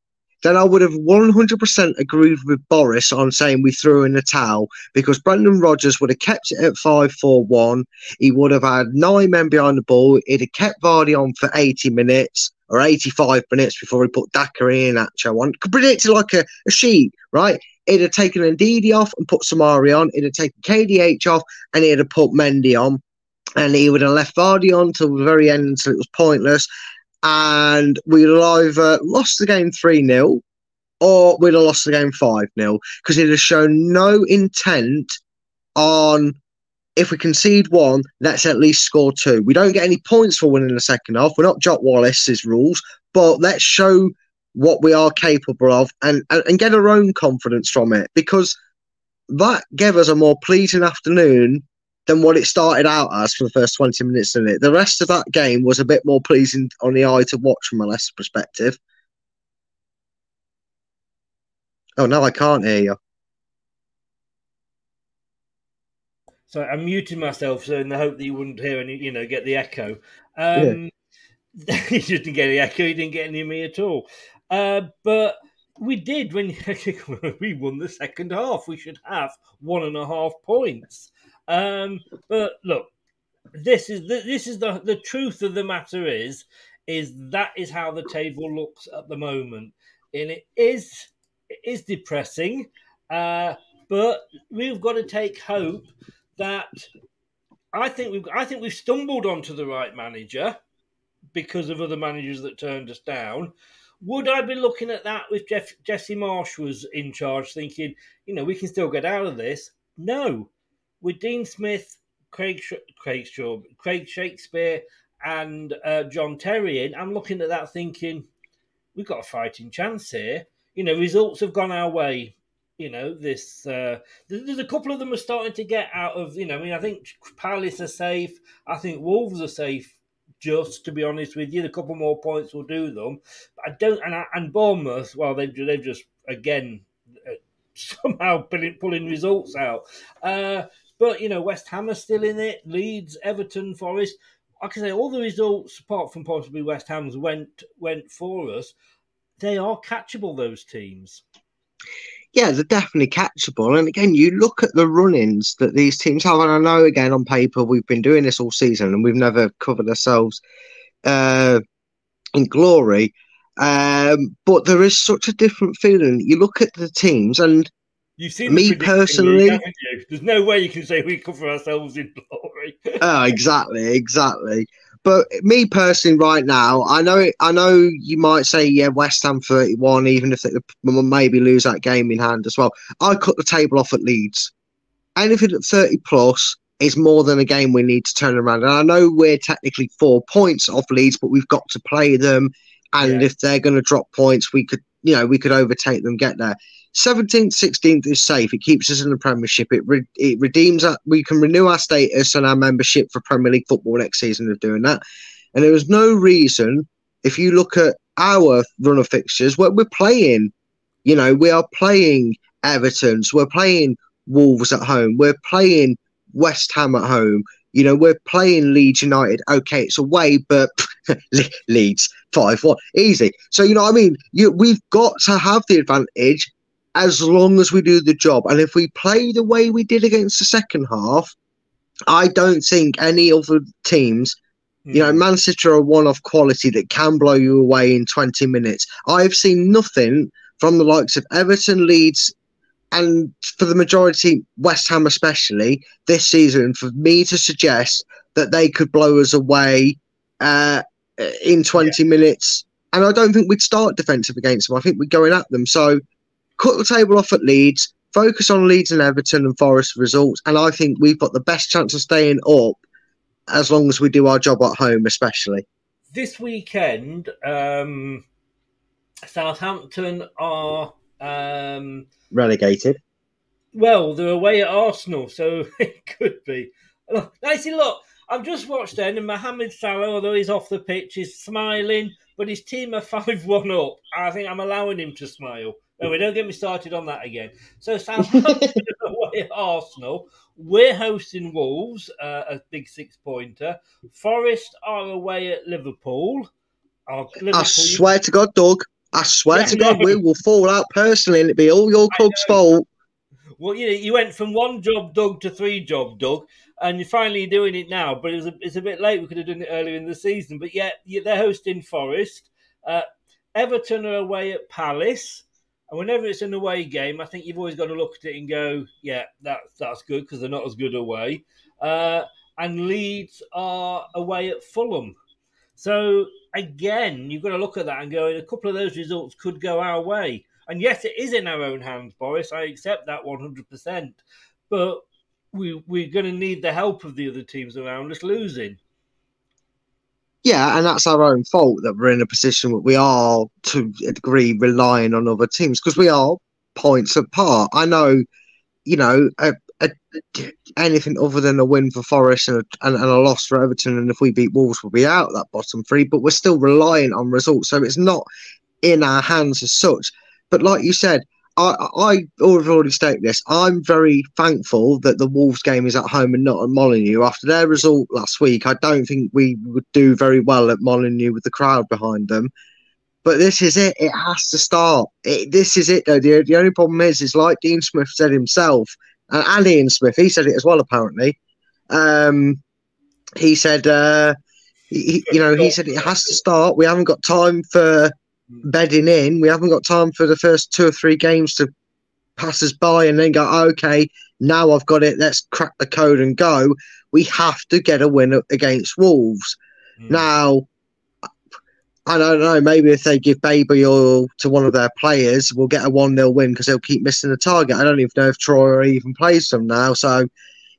then I would have 100% agreed with Boris on saying we threw in the towel because Brendan Rodgers would have kept it at 5 4 1. He would have had nine men behind the ball. He'd have kept Vardy on for 80 minutes or 85 minutes before he put Dakary and Acho on. Could predict it like a, a sheet, right? He'd have taken Ndidi off and put Soumaré on. He'd have taken KDH off and he'd have put Mendy on. And he would have left Vardy on till the very end until it was pointless and we'd have either lost the game 3 0 or we'd have lost the game 5 0 because it has shown no intent on if we concede one, let's at least score two. We don't get any points for winning the second half. We're not Jock Wallace's rules, but let's show what we are capable of and, and, and get our own confidence from it because that gave us a more pleasing afternoon than what it started out as for the first 20 minutes in it. The rest of that game was a bit more pleasing on the eye to watch from a Leicester perspective. Oh, no, I can't hear you. So I'm muting myself so in the hope that you wouldn't hear any, you know, get the echo. Um, yeah. he didn't get the echo, he didn't get any of me at all. Uh, but we did when we won the second half. We should have one and a half points. Um, but look, this is the, this is the the truth of the matter is is that is how the table looks at the moment, and it is it is depressing. Uh, but we've got to take hope that I think we've I think we've stumbled onto the right manager because of other managers that turned us down. Would I be looking at that with Jeff, Jesse Marsch was in charge, thinking, you know, we can still get out of this? No, with Dean Smith, Craig Craig Craig Shakespeare, and uh, John Terry in, I'm looking at that thinking we've got a fighting chance here. You know, results have gone our way. You know, this uh, there's a couple of them are starting to get out of. You know, I mean, I think Palace are safe. I think Wolves are safe. Just to be honest with you, a couple more points will do them. But I don't, and, and Bournemouth, well, they've they've just again uh, somehow pulling, pulling results out. Uh, but you know, West Ham are still in it. Leeds, Everton, Forest. I can say all the results, apart from possibly West Ham's, went went for us. They are catchable. Those teams. Yeah, they're definitely catchable. And again, you look at the run-ins that these teams have, and I know again on paper we've been doing this all season and we've never covered ourselves uh, in glory. Um, but there is such a different feeling. You look at the teams, and You've seen me personally. League, There's no way you can say we cover ourselves in glory. oh, exactly, exactly. But me personally, right now, I know, I know you might say, yeah, West Ham 31, even if they maybe lose that game in hand as well. I cut the table off at Leeds. Anything at 30 plus is more than a game we need to turn around. And I know we're technically four points off Leeds, but we've got to play them. And yeah. if they're going to drop points, we could, you know, we could overtake them, get there. 17th, 16th is safe. It keeps us in the Premiership. It re- it redeems that we can renew our status and our membership for Premier League football next season of doing that. And there was no reason, if you look at our run of fixtures, where we're playing, you know, we are playing Everton's, we're playing Wolves at home, we're playing West Ham at home. You know, we're playing Leeds United. Okay, it's away, but Leeds five one easy. So you know, I mean, you, we've got to have the advantage as long as we do the job. And if we play the way we did against the second half, I don't think any other teams, mm. you know, hmm. Man City are one off quality that can blow you away in 20 minutes. I've seen nothing from the likes of Everton, Leeds, and for the majority, West Ham especially, this season, for me to suggest that they could blow us away uh, in 20 yeah. minutes. And I don't think we'd start defensive against them. I think we're going at them. So cut the table off at Leeds, focus on Leeds and Everton and Forest results, and I think we've got the best chance of staying up as long as we do our job at home, especially. This weekend, um, Southampton are um, relegated. Well, they're away at Arsenal, so it could be. Look, I see. Look, I've just watched then, and Mohamed Salah, although he's off the pitch, is smiling, but his team are five-one up. I think I'm allowing him to smile. Anyway, don't get me started on that again. So Southampton away at Arsenal. We're hosting Wolves, uh, a big six pointer. Forest are away at Liverpool. Liverpool. I swear to God, Doug, I swear Yeah, to God, we will fall out personally, and it'll be all your club's fault. Well, you know, you went from one job Doug, to three job Doug, and you're finally doing it now. But it a, it's a bit late. We could have done it earlier in the season. But yeah, yeah they're hosting Forest. Uh, Everton are away at Palace. And whenever it's an away game, I think you've always got to look at it and go, yeah, that's that's good because they're not as good away. Uh, and Leeds are away at Fulham. So again, you've got to look at that and go, a couple of those results could go our way. And yes, it is in our own hands, Boris. I accept that 100%. But we, we're going to need the help of the other teams around us losing. Yeah, and that's our own fault that we're in a position where we are, to a degree, relying on other teams because we are points apart. I know, you know, a, a, anything other than a win for Forest and a, and, and a loss for Everton, and if we beat Wolves, we'll be out that bottom three. But we're still relying on results, so it's not in our hands as such. But like you said, I, I already stated this. I'm very thankful that the Wolves game is at home and not at Molineux. After their result last week, I don't think we would do very well at Molineux with the crowd behind them. But this is it. It has to start. It, this is it, though. The, the only problem is, is like Dean Smith said himself, and, and Ian Smith, he said it as well, apparently. Um, he said, uh, he, you know, he said it has to start. We haven't got time for bedding in. We haven't got time for the first two or three games to pass us by and then go, okay, now I've got it. Let's crack the code and go. We have to get a win against Wolves. Mm. Now, I don't know. Maybe if they give Baby or to one of their players, we'll get a 1 0 win because they'll keep missing the target. I don't even know if Troy even plays them now. So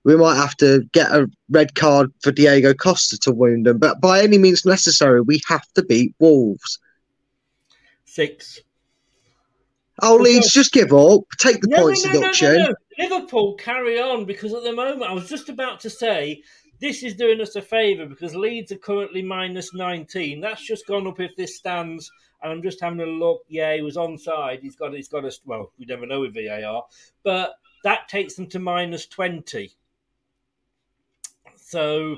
we might have to get a red card for Diego Costa to wound them. But by any means necessary, we have to beat Wolves. Six. Oh, Leeds, just give up. Take the no, points no, deduction. No, no, Liverpool carry on because at the moment I was just about to say this is doing us a favour because Leeds are currently minus 19. That's just gone up if this stands. And I'm just having a look. Yeah, he was onside. He's got. He's got a. Well, we never know with VAR, but that takes them to minus 20. So,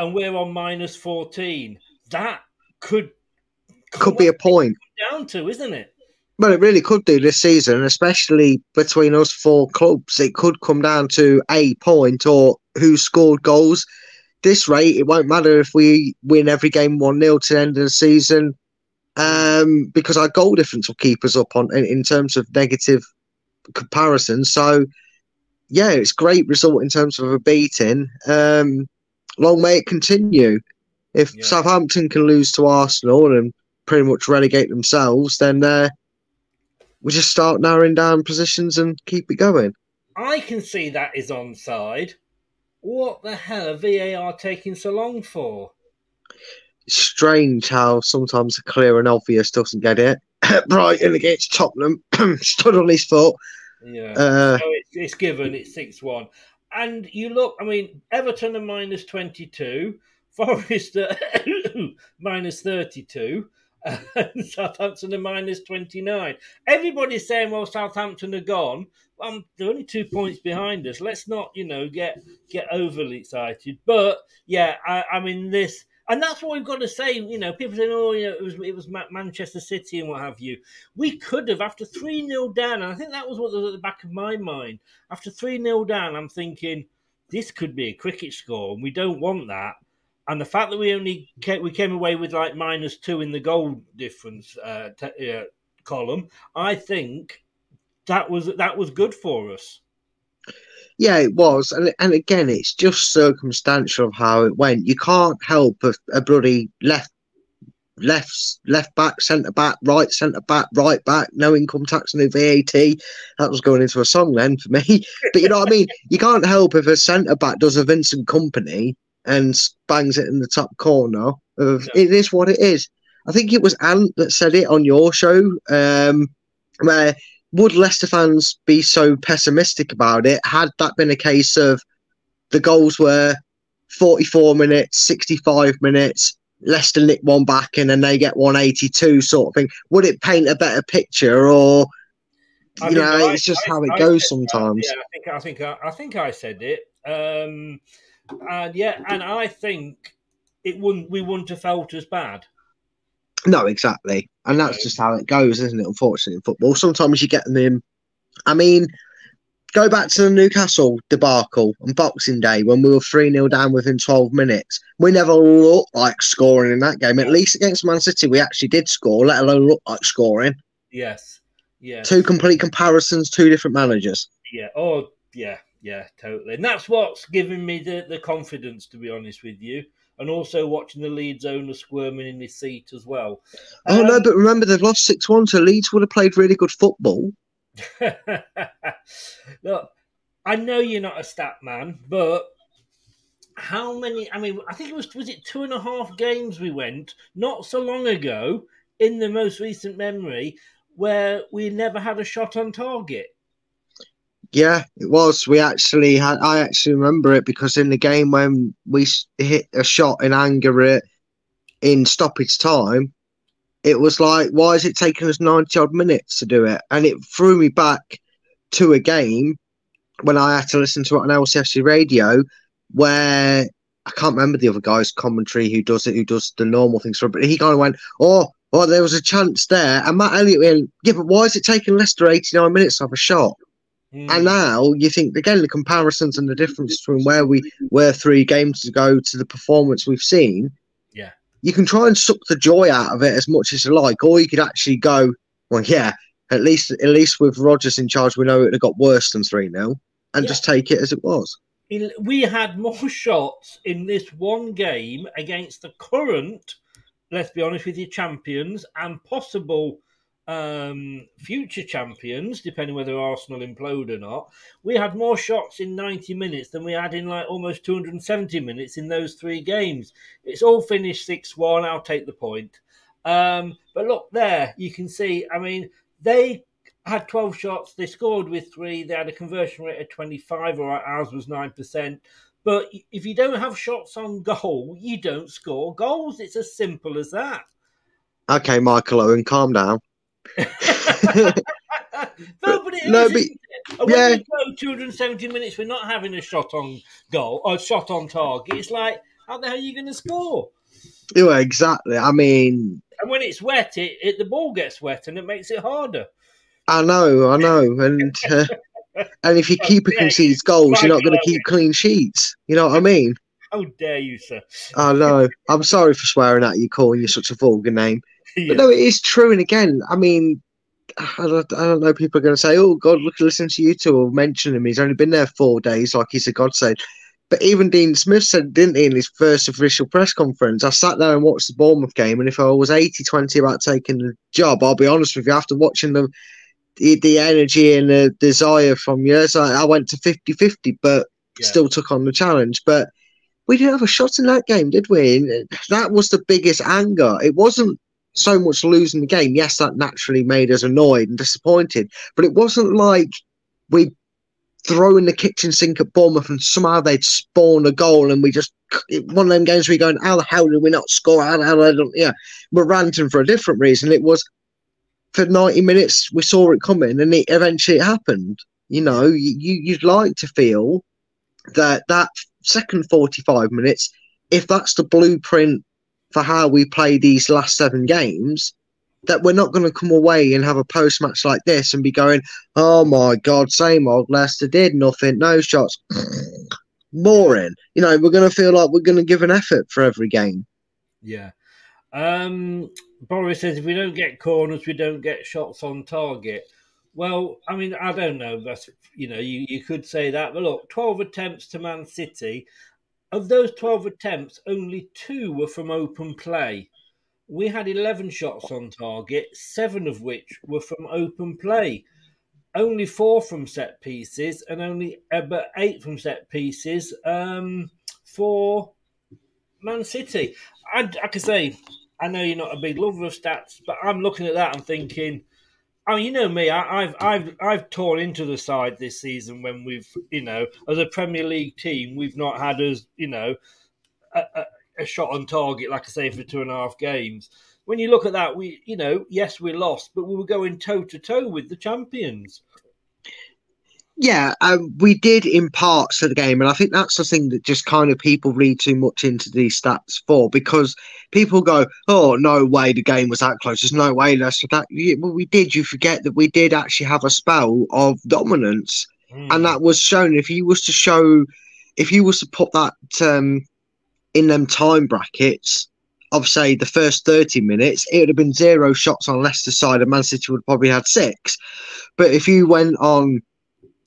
and we're on minus 14. That could could be a point down to, isn't it? Well, it really could do this season, especially between us four clubs. It could come down to a point or who scored goals. This rate, it won't matter if we win every game 1 0 to the end of the season um, because our goal difference will keep us up on in, in terms of negative comparison. So, yeah, it's great result in terms of a beating. Um, long may it continue. If yeah. Southampton can lose to Arsenal and pretty much relegate themselves, then uh, we just start narrowing down positions and keep it going. I can see that is onside. What the hell are VAR taking so long for? Strange how sometimes the clear and obvious doesn't get it. Brighton against Tottenham stood on his foot. Yeah, uh, so it's, it's given. It's six one, and you look. I mean, Everton are minus twenty two. Forest minus thirty two and Southampton are minus 29. Everybody's saying, well, Southampton are gone. Um, they're only two points behind us. Let's not, you know, get get overly excited. But yeah, I, I mean this, and that's what we've got to say. You know, people saying, "Oh, know, it was it was Manchester City and what have you." We could have after three 0 down, and I think that was what was at the back of my mind. After three 0 down, I'm thinking this could be a cricket score, and we don't want that. And the fact that we only came, we came away with like minus two in the goal difference uh, uh, column, I think that was that was good for us. Yeah, it was, and and again, it's just circumstantial of how it went. You can't help a, a bloody left, left, left back, centre back, right centre back, right back, no income tax, no VAT. That was going into a song then for me. but you know what I mean. You can't help if a centre back does a Vincent Kompany and bangs it in the top corner. Of, yeah. It is what it is. I think it was Ant that said it on your show. Um, where would Leicester fans be so pessimistic about it had that been a case of the goals were 44 minutes, 65 minutes, Leicester nick one back and then they get 182 sort of thing? Would it paint a better picture or? You know, I, it's just I, how it I goes sometimes. That. Yeah, I think I think I, think I said it. Um, and yeah, and I think it wouldn't we wouldn't have felt as bad. No, exactly. And that's just how it goes, isn't it? Unfortunately, in football, sometimes you get them in. I mean, go back to the Newcastle debacle on Boxing Day when we were 3 0 down within 12 minutes. We never looked like scoring in that game. At least against Man City, we actually did score, let alone look like scoring. Yes. Yeah. Two complete comparisons, two different managers. Yeah. Oh, yeah. Yeah, totally. And that's what's given me the, the confidence, to be honest with you. And also watching the Leeds owner squirming in his seat as well. Oh, no, Um, but remember, they've lost 6 1, so Leeds would have played really good football. Look, I know you're not a stat man, but how many? I mean, I think it was was it two and a half games we went not so long ago in the most recent memory where we never had a shot on target. Yeah, it was. We actually had. I actually remember it because in the game when we hit a shot in anger at, in stoppage time, it was like, why is it taking us ninety odd minutes to do it? And it threw me back to a game when I had to listen to it on LCFC radio, where I can't remember the other guy's commentary who does it, who does the normal things for it, but he kind of went, oh. Oh, there was a chance there, and Matt Elliott went, "Yeah, but why is it taking Leicester eighty-nine minutes to have a shot?" Hmm. And now you think again the comparisons and the difference between where we were three games ago to the performance we've seen. Yeah. You can try and suck the joy out of it as much as you like, or you could actually go, well, yeah, at least at least with Rodgers in charge, we know it got worse than three 0 and Yeah. just take it as it was. In- we had more shots in this one game against the current, let's be honest with you, champions and possible um, future champions, depending whether Arsenal implode or not. We had more shots in 90 minutes than we had in like almost 270 minutes in those three games. It's all finished 6 1. I'll take the point. Um, but look, there, you can see, I mean, they had 12 shots, they scored with three, they had a conversion rate of 25, or ours was 9%. But if you don't have shots on goal, you don't score goals. It's as simple as that. Okay, Michael Owen, calm down. no, but it No, is, but- isn't it? And when yeah. we go 270 minutes, we're not having a shot on goal or shot on target. It's like, how the hell are you going to score? Yeah, exactly. I mean, And when it's wet, it, it the ball gets wet and it makes it harder. I know, I know, and uh, and if you keep Yeah, concede goals, you're not going to keep clean sheets. You know what I mean? How dare you, sir? I know. I'm sorry for swearing at you, calling you such a vulgar name. Yeah. But no, it is true. And again, I mean, I don't, I don't know. People are going to say, "Oh God, look, listen to you two or mention him. He's only been there four days, like he's a godsend." But even Dean Smith said, didn't he, in his first official press conference? I sat there and watched the Bournemouth game, and if I was 80-20 about taking the job, I'll be honest with you. After watching the the, the energy and the desire from you, so I went to 50-50, but Yeah. still took on the challenge. But we didn't have a shot in that game, did we? And that was the biggest anger. It wasn't so much losing the game. Yes, that naturally made us annoyed and disappointed, but it wasn't like we throw in the kitchen sink at Bournemouth and somehow they'd spawn a goal and we just one of them games we going, how the hell did we not score? How the hell don't yeah. We're ranting for a different reason. It was for 90 minutes we saw it coming and it eventually it happened. You know, you you'd like to feel that that second 45 minutes, if that's the blueprint for how we play these last seven games, that we're not going to come away and have a post match like this and be going, oh my God, same old Leicester did nothing, no shots. Boring. You know, we're going to feel like we're going to give an effort for every game. Yeah. Um, Boris says if we don't get corners, we don't get shots on target. Well, I mean, I don't know. That's you know, you, you could say that, but look, twelve attempts to Man City. Of those twelve attempts, only two were from open play. We had eleven shots on target, seven of which were from open play. Only four from set pieces, and only uh, but eight from set pieces um, for Man City. I, I can say, I know you're not a big lover of stats, but I'm looking at that and thinking, I mean, you know me, I, I've I've I've torn into the side this season when we've, you know, as a Premier League team, we've not had as, you know, a, a, a shot on target, like I say, for two and a half games. When you look at that, we, you know, yes, we lost, but we were going toe to toe with the champions. Yeah, um, we did in parts of the game, and I think that's the thing that just kind of people read too much into these stats for because people go, "Oh, no way, the game was that close. There's no way that's that." Well, we did. You forget that we did actually have a spell of dominance, Hmm. and that was shown. If you was to show, if you was to put that um, in them time brackets of say the first thirty minutes, it would have been zero shots on Leicester side, and Man City would have probably had six. But if you went on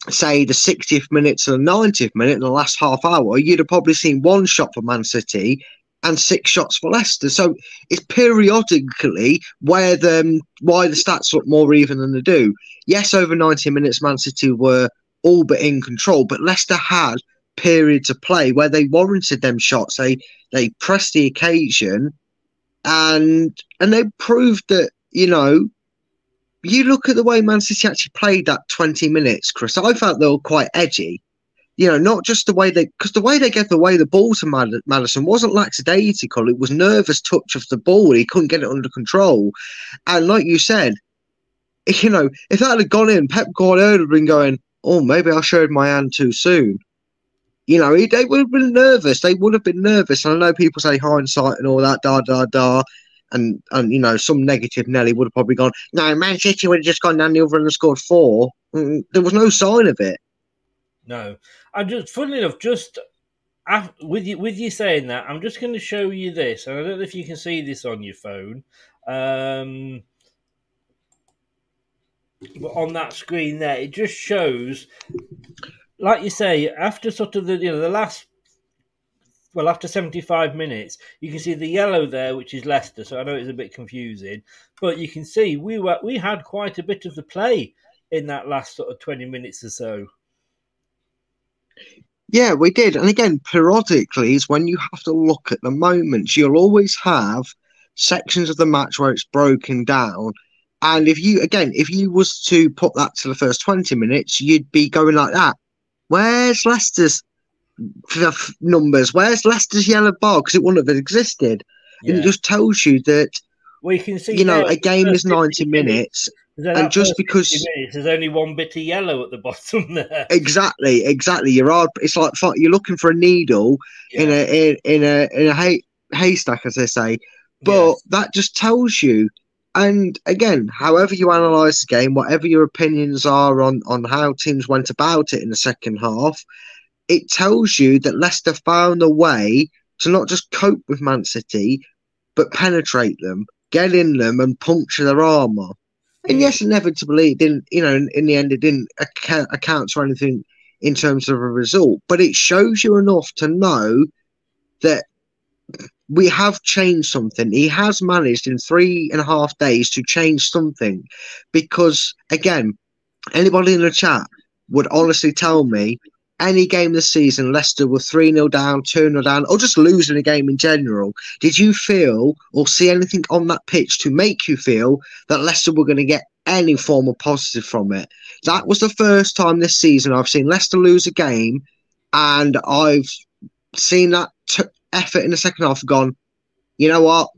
say the 60th minute to the 90th minute in the last half hour, you'd have probably seen one shot for Man City and six shots for Leicester. So it's periodically where the um, why the stats look more even than they do. Yes, over 90 minutes, Man City were all but in control, but Leicester had periods of play where they warranted them shots. They they pressed the occasion and and they proved that, you know, you look at the way Man City actually played that 20 minutes, Chris. I felt they were quite edgy. You know, not just the way they, because the way they gave away the ball to Mad- Maddison wasn't lackadaisical. It was nervous touch of the ball. He couldn't get it under control. And like you said, you know, if that had gone in, Pep Guardiola would have been going, oh, maybe I showed my hand too soon. You know, he- they would have been nervous. They would have been nervous. And I know people say hindsight and all that, da, da, da and and you know some negative Nelly would have probably gone. No, Man City would have just gone down the other and scored four. Mm, There was no sign of it. No, I just funnily enough, just af with you with you saying that, I'm just going to show you this, and I don't know if you can see this on your phone. Um, but on that screen there, it just shows, like you say, after sort of the you know the last. Well, after 75 minutes, you can see the yellow there, which is Leicester. So I know it's a bit confusing, but you can see we were we had quite a bit of the play in that last sort of 20 minutes or so. Yeah, we did. And again, periodically is when you have to look at the moments. You'll always have sections of the match where it's broken down. And if you again, if you was to put that to the first 20 minutes, you'd be going like that. Where's Leicester's f- numbers? Where's Leicester's yellow bar? Because it wouldn't have existed. And it just tells you that Well, you can see you know a game is 90 50 minutes and just because- minutes, there's only one bit of yellow at the bottom there. exactly exactly you're hard it's like you're looking for a needle in a in, in a in a hay, haystack as they say but Yes. that just tells you and again however you analyze the game whatever your opinions are on on how teams went about it in the second half it tells you that Leicester found a way to not just cope with Man City but penetrate them get in them and puncture their armor and yes, inevitably, it didn't. You know, in, in the end, it didn't account, account for anything in terms of a result. But it shows you enough to know that we have changed something. He has managed in three and a half days to change something, because again, anybody in the chat would honestly tell me any game this season, Leicester were 3 0 down, 2 0 down, or just losing a game in general. Did you feel or see anything on that pitch to make you feel that Leicester were going to get any form of positive from it? That was the first time this season I've seen Leicester lose a game, and I've seen that t- effort in the second half gone, you know what?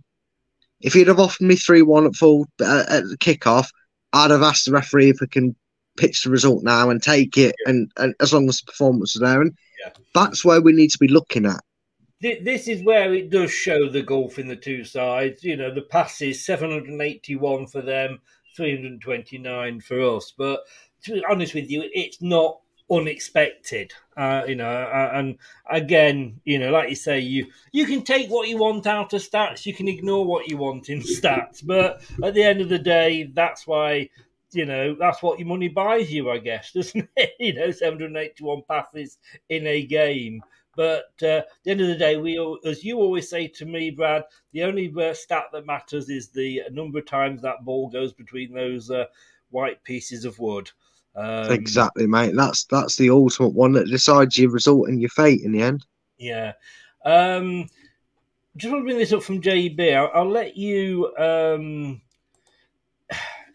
If he'd have offered me 3 1 at full uh, at the kickoff, I'd have asked the referee if I can pitch the result now and take it, and, and as long as the performance is there. And Yeah. that's where we need to be looking at. This is where it does show the gulf in the two sides. You know, the passes 781 for them, 329 for us. But to be honest with you, it's not unexpected. Uh, you know, uh, and again, you know, like you say, you you can take what you want out of stats, you can ignore what you want in stats, but at the end of the day, that's why. You know, that's what your money buys you, I guess, doesn't it? You know, 781 passes in a game. But uh, at the end of the day, we, as you always say to me, Brad, the only uh, stat that matters is the number of times that ball goes between those uh, white pieces of wood. Um, exactly, mate. That's that's the ultimate one that decides your result and your fate in the end. Yeah. Um, just want to bring this up from JB. I'll, I'll let you. Um,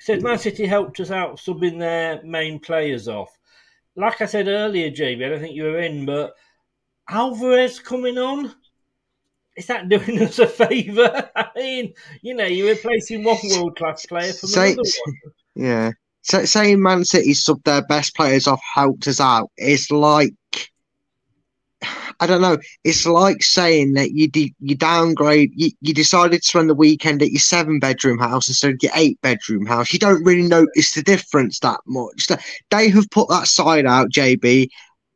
said Man City helped us out subbing their main players off. Like I said earlier, JB, I don't think you were in, but Alvarez coming on. Is that doing us a favour? I mean, you know, you're replacing one world class player from Say- another one. Yeah. sa- saying Man City sub their best players off helped us out is like I don't know. It's like saying that you de- you downgrade. You, you decided to spend the weekend at your seven bedroom house instead of your eight bedroom house. You don't really notice the difference that much. They have put that side out, JB,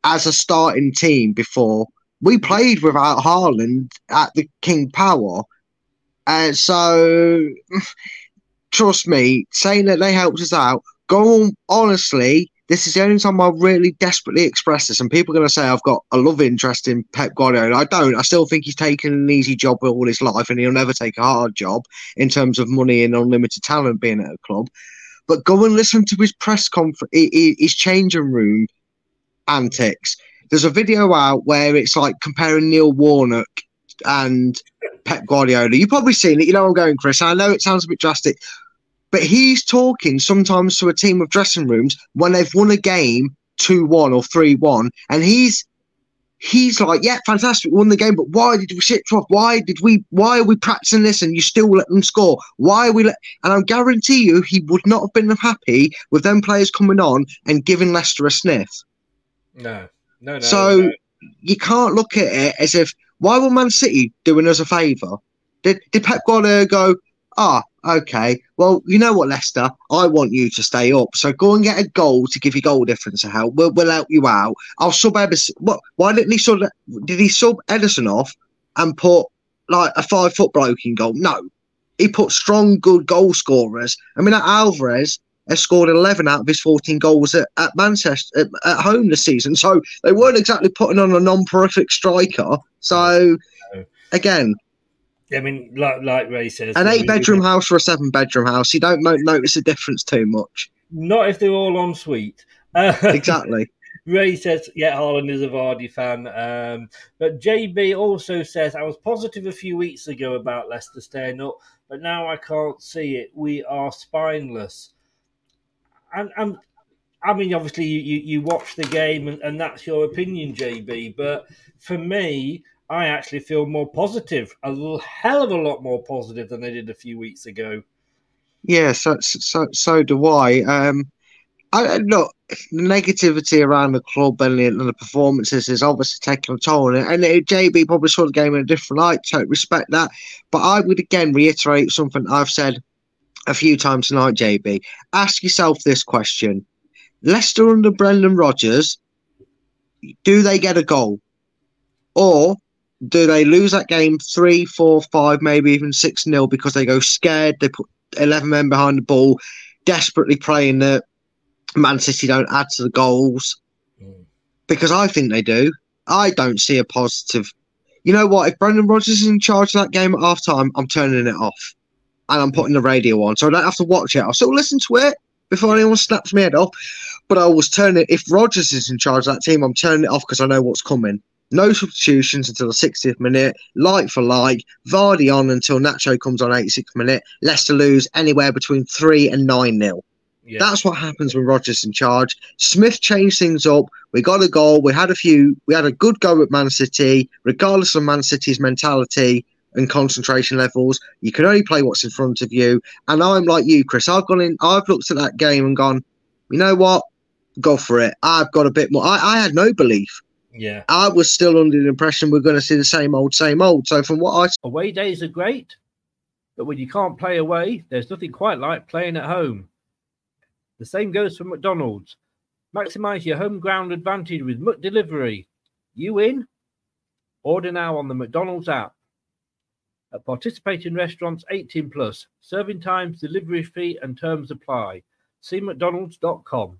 as a starting team before. We played without Haaland at the King Power, uh, so trust me, saying that they helped us out. Go on, honestly. This is the only time I really desperately express this, and people are going to say I've got a love interest in Pep Guardiola. I don't. I still think he's taken an easy job all his life, and he'll never take a hard job in terms of money and unlimited talent being at a club. But go and listen to his press conference, his changing room antics. There's a video out where it's like comparing Neil Warnock and Pep Guardiola. You've probably seen it. You know I'm going, Chris. I know it sounds a bit drastic, but he's talking sometimes to a team of dressing rooms when they've won a game 2 1 or 3 1. And he's he's like, yeah, fantastic, we won the game, but why did we sit off? Why did we? Why are we practicing this and you still let them score? Why are we? Let, and I guarantee you, he would not have been happy with them players coming on and giving Leicester a sniff. No, no, no. so no. you can't look at it as if why were Man City doing us a favour? Did did Pep Guardiola go? Ah, okay. Well, you know what, Leicester, I want you to stay up. So go and get a goal to give you goal difference a help. We'll, we'll help you out. I'll sub Ederson. What? Why didn't he sub? Did he sub Ederson off and put like a five foot bloke in goal? No, he put strong, good goal scorers. I mean, Alvarez has scored 11 out of his 14 goals at, at Manchester at, at home this season. So they weren't exactly putting on a non-prolific striker. So again, I mean, like like Ray says, an eight-bedroom house or a seven-bedroom house, you don't notice a difference too much. Not if they're all en suite. Uh, Exactly. Ray says, yeah, Harlan is a Vardy fan. Um, but JB also says, I was positive a few weeks ago about Leicester staying up, but now I can't see it. We are spineless. And, and I mean, obviously, you, you, you watch the game and, and that's your opinion, JB. But for me, I actually feel more positive, a hell of a lot more positive than I did a few weeks ago. Yeah, so so so do I. Um, I look the negativity around the club and the, and the performances is obviously taking a toll it. And it, JB probably saw the game in a different light. Totally respect that, but I would again reiterate something I've said a few times tonight. JB, ask yourself this question: Leicester under Brendan Rodgers, do they get a goal, or do they lose that game three, four, five, maybe even six nil because they go scared? They put eleven men behind the ball, desperately praying that Man City don't add to the goals. Mm. Because I think they do. I don't see a positive. You know what? If Brendan Rodgers is in charge of that game at half time, I'm turning it off. And I'm putting the radio on. So I don't have to watch it. I'll still listen to it before anyone snaps me head off. But I was turning if Rodgers is in charge of that team, I'm turning it off because I know what's coming. No substitutions until the 60th minute, like for like, Vardy on until Nacho comes on 86th minute. Leicester lose anywhere between 3 and 9 nil. Yeah. That's what happens when Rodgers in charge. Smith changed things up. We got a goal. We had a few. We had a good go at Man City, regardless of Man City's mentality and concentration levels. You can only play what's in front of you. And I'm like you, Chris. I've gone in. I've looked at that game and gone, you know what? Go for it. I've got a bit more. I, I had no belief. Yeah. I was still under the impression we're going to see the same old, same old. So from what I Away days are great, but when you can't play away, there's nothing quite like playing at home. The same goes for McDonald's. Maximize your home ground advantage with McDelivery. You in? Order now on the McDonald's app. At participating restaurants 18 plus, serving times, delivery fee, and terms apply. See McDonald's.com.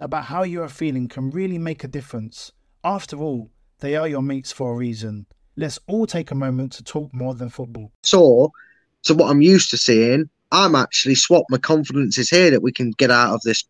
about how you are feeling can really make a difference. After all, they are your mates for a reason. Let's all take a moment to talk more than football. So, to what I'm used to seeing, I'm actually swapped. My confidence is here that we can get out of this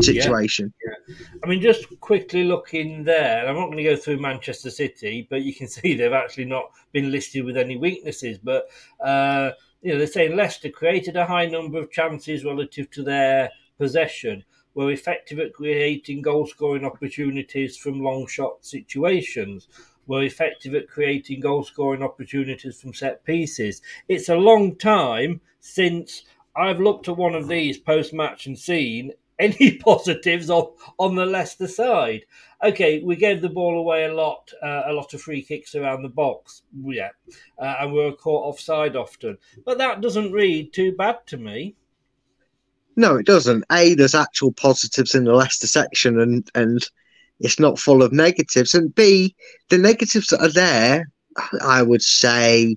situation. Yeah. I mean, just quickly looking there, I'm not going to go through Manchester City, but you can see they've actually not been listed with any weaknesses. But, uh, you know, they're saying Leicester created a high number of chances relative to their possession, were effective at creating goal scoring opportunities from long shot situations, were effective at creating goal scoring opportunities from set pieces. It's a long time since I've looked at one of these post match and seen any positives on, on the Leicester side. Okay, we gave the ball away a lot, uh, a lot of free kicks around the box, yeah, uh, and we were caught offside often. But that doesn't read too bad to me. No, it doesn't. A, there's actual positives in the Leicester section, and and it's not full of negatives. And B, the negatives that are there, I would say,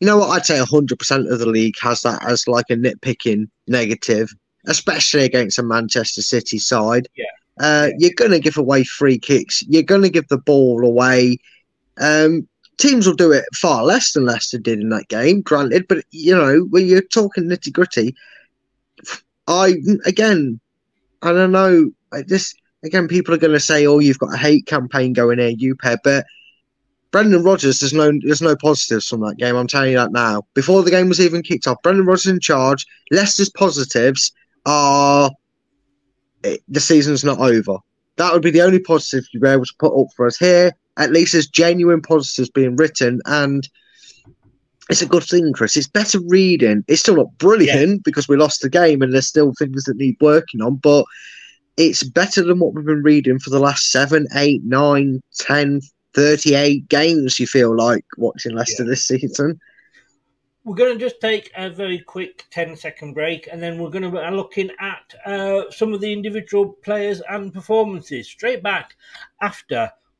you know what? I'd say 100% of the league has that as like a nitpicking negative, especially against a Manchester City side. Yeah. Uh. You're going to give away free kicks. You're going to give the ball away. Um, teams will do it far less than Leicester did in that game, granted. But you know, when you're talking nitty gritty, I again, I don't know. I just again, people are going to say, "Oh, you've got a hate campaign going here, you pair," but Brendan Rodgers, there's no there's no positives from that game. I'm telling you that now. Before the game was even kicked off, Brendan Rodgers in charge. Leicester's positives are it, the season's not over. That would be the only positive you'd be able to put up for us here. At least there's genuine positives being written, and it's a good thing, Chris. It's better reading. It's still not brilliant yeah. because we lost the game and there's still things that need working on, but it's better than what we've been reading for the last seven, eight, nine, ten, 38 games, you feel like watching Leicester yeah. this season. We're going to just take a very quick 10 second break and then we're going to be looking at uh, some of the individual players and performances straight back after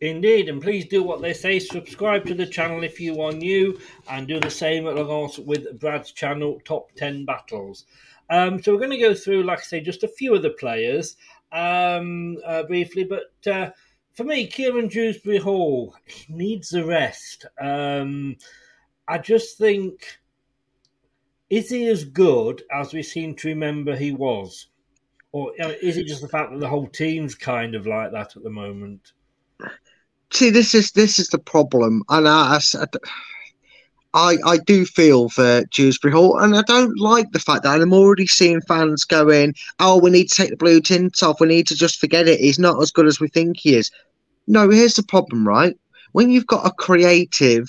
Indeed, and please do what they say. Subscribe to the channel if you are new, and do the same at with Brad's channel, Top 10 Battles. Um, so we're going to go through, like I say, just a few of the players um, uh, briefly. But uh, for me, Kieran Dewsbury Hall needs a rest. Um, I just think, is he as good as we seem to remember he was? Or uh, is it just the fact that the whole team's kind of like that at the moment? See, this is this is the problem, and I, I, I, I do feel for Dewsbury Hall, and I don't like the fact that I'm already seeing fans going, "Oh, we need to take the blue tint off. We need to just forget it. He's not as good as we think he is." No, here's the problem, right? When you've got a creative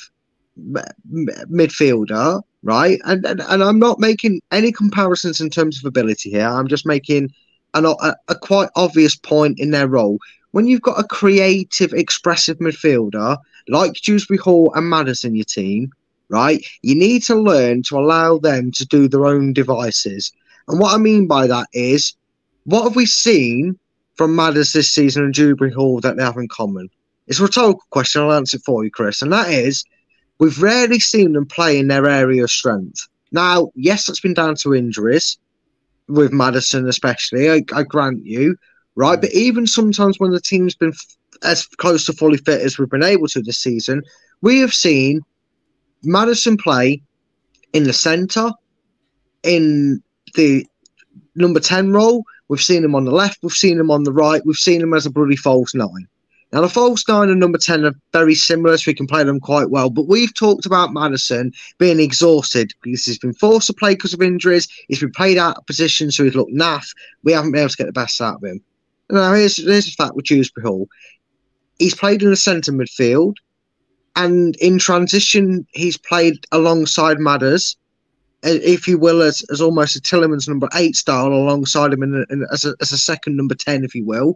midfielder, right, and, and and I'm not making any comparisons in terms of ability here. I'm just making an, a, a quite obvious point in their role when you've got a creative, expressive midfielder like Dewsbury Hall and Maddison, your team, right? You need to learn to allow them to do their own devices. And what I mean by that is, what have we seen from Madders this season and Dewsbury Hall that they have in common? It's a rhetorical question. I'll answer it for you, Chris. And that is, we've rarely seen them play in their area of strength. Now, yes, that's been down to injuries, with Maddison, especially. I, I grant you right? But even sometimes when the team's been as close to fully fit as we've been able to this season, we have seen Maddison play in the centre, in the number 10 role. We've seen him on the left, we've seen him on the right, we've seen him as a bloody false nine. Now, the false nine and number 10 are very similar, so we can play them quite well. But we've talked about Maddison being exhausted because he's been forced to play because of injuries. He's been played out of position, so he's looked naff. We haven't been able to get the best out of him. Now, here's, here's the fact with Dewsbury Hall. He's played in the centre midfield, and in transition, he's played alongside Madders, uh, if you will, as, as almost a Tielemans number eight style alongside him in, in, as, a, as a second number 10, if you will.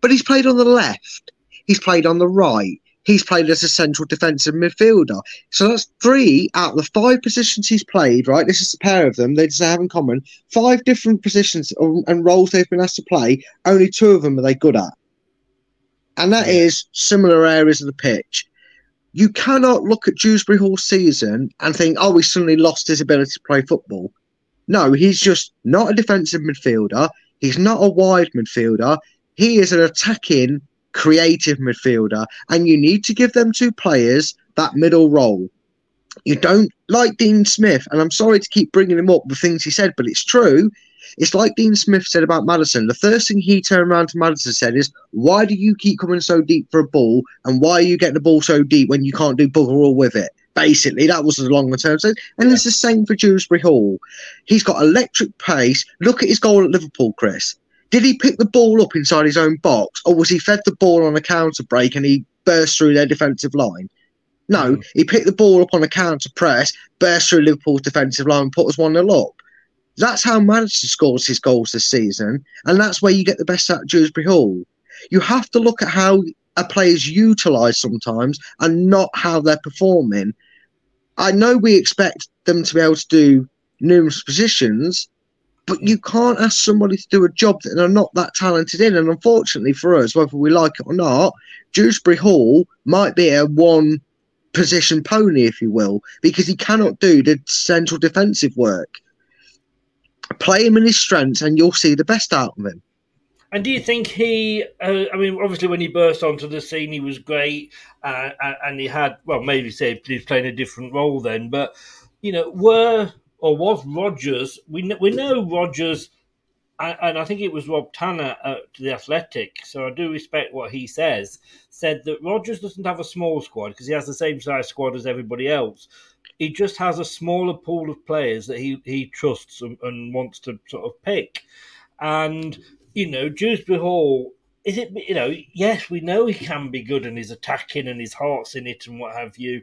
But he's played on the left, he's played on the right, he's played as a central defensive midfielder. So that's three out of the five positions he's played, right? This is a pair of them. They just have in common five different positions and roles they've been asked to play. Only two of them are they good at. and that is similar areas of the pitch. You cannot look at Dewsbury Hall's season and think, oh, he suddenly lost his ability to play football. No, he's just not a defensive midfielder. He's not a wide midfielder. He is an attacking, creative midfielder, and you need to give them two players that middle role. You don't like Dean Smith, and I'm sorry to keep bringing him up the things he said, but it's true. It's like Dean Smith said about Maddison. The first thing he turned around to Maddison said is, "Why do you keep coming so deep for a ball, and why are you getting the ball so deep when you can't do bugger all with it?" Basically, that was the longer term. And it's the same for Dewsbury Hall. He's got electric pace. Look at his goal at Liverpool, Chris. Did he pick the ball up inside his own box, or was he fed the ball on a counter break and he burst through their defensive line? No, mm-hmm. he picked the ball up on a counter press, burst through Liverpool's defensive line, and put us 1 0 up. That's how Maddison scores his goals this season, and that's where you get the best out of Dewsbury Hall. You have to look at how a player's utilised sometimes and not how they're performing. I know we expect them to be able to do numerous positions, but you can't ask somebody to do a job that they're not that talented in. And unfortunately for us, whether we like it or not, Dewsbury Hall might be a one position pony, if you will, because he cannot do the central defensive work. Play him in his strengths, and you'll see the best out of him. And do you think he? Uh, I mean, obviously, when he burst onto the scene, he was great, uh, and he had well, maybe say he was playing a different role then. But you know, were or was Rodgers? We know, we know Rodgers, and I think it was Rob Tanner at the Athletic. So I do respect what he says. Said that Rodgers doesn't have a small squad because he has the same size squad as everybody else. He just has a smaller pool of players that he he trusts and, and wants to sort of pick, and you know, Dewsbury Hall, is it, you know, yes, we know he can be good and he's attacking and his heart's in it and what have you,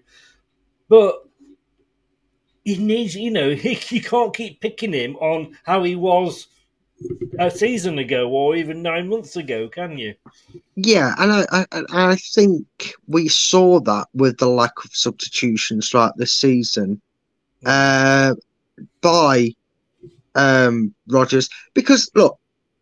but he needs, you know, he, you can't keep picking him on how he was a season ago or even nine months ago, can you? Yeah, and I, I, I think we saw that with the lack of substitutions throughout this season uh, by um, Rodgers. Because, look,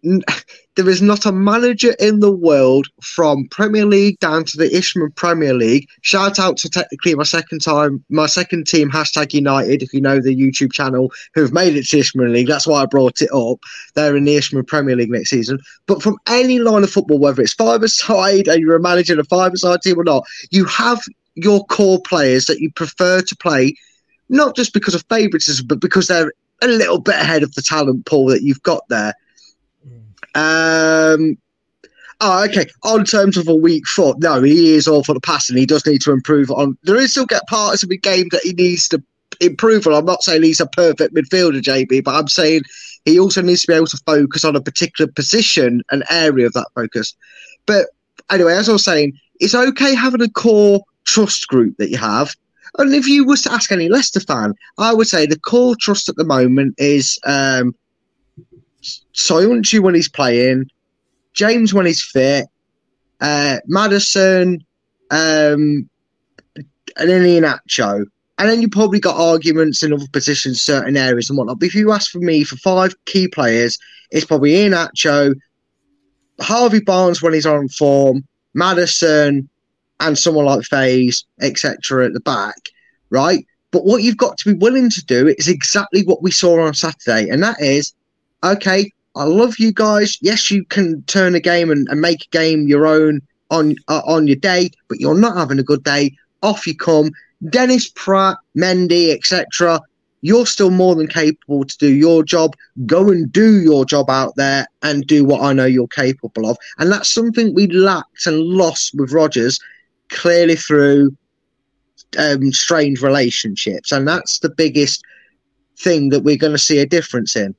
there is not a manager in the world from Premier League down to the Isthmian Premier League. Shout out to technically my second time, my second team, hashtag United, if you know the YouTube channel, who've made it to Isthmian League. That's why I brought it up. They're in the Isthmian Premier League next season. But from any line of football, whether it's five side and you're a manager in a five side team or not, you have your core players that you prefer to play, not just because of favouritism, but because they're a little bit ahead of the talent pool that you've got there. Um, oh, okay. On terms of a weak foot, no, he is all for the passing. He does need to improve on. There is still get parts of the game that he needs to improve on. I'm not saying he's a perfect midfielder, JB, but I'm saying he also needs to be able to focus on a particular position, and area of that focus. But anyway, as I was saying, it's okay having a core trust group that you have. And if you was to ask any Leicester fan, I would say the core trust at the moment is um, Soyuncu when he's playing, James when he's fit, uh, Maddison, um, and then Iheanacho. And then you probably got arguments in other positions, certain areas and whatnot. But if you ask for me for five key players, it's probably Iheanacho, Harvey Barnes when he's on form, Maddison, and someone like Faes, etc. at the back, right? But what you've got to be willing to do is exactly what we saw on Saturday, and that is okay, I love you guys. Yes, you can turn a game and, and make a game your own on uh, on your day, but you're not having a good day. Off you come. Dennis Praet, Mendy, etc. You're still more than capable to do your job. Go and do your job out there and do what I know you're capable of. And that's something we lacked and lost with Rodgers, clearly through um, strange relationships. And that's the biggest thing that we're going to see a difference in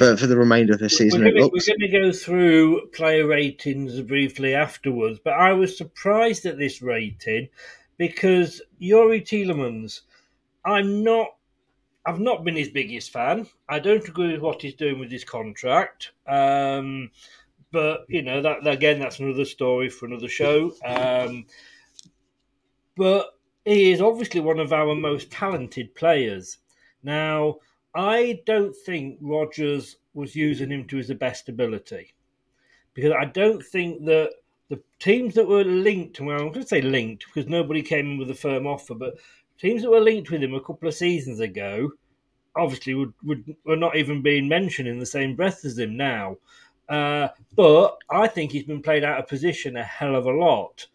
for, for the remainder of the season. We're going, to go through player ratings briefly afterwards, but I was surprised at this rating because Youri Tielemans, I'm not. I've not been his biggest fan. I don't agree with what he's doing with his contract. Um, but you know that again, that's another story for another show. Um, but he is obviously one of our most talented players. Now, I don't think Rodgers was using him to his best ability because I don't think that the teams that were linked, well, I'm going to say linked because nobody came in with a firm offer, but teams that were linked with him a couple of seasons ago obviously would, would were not even being mentioned in the same breath as him now. Uh, but I think he's been played out of position a hell of a lot.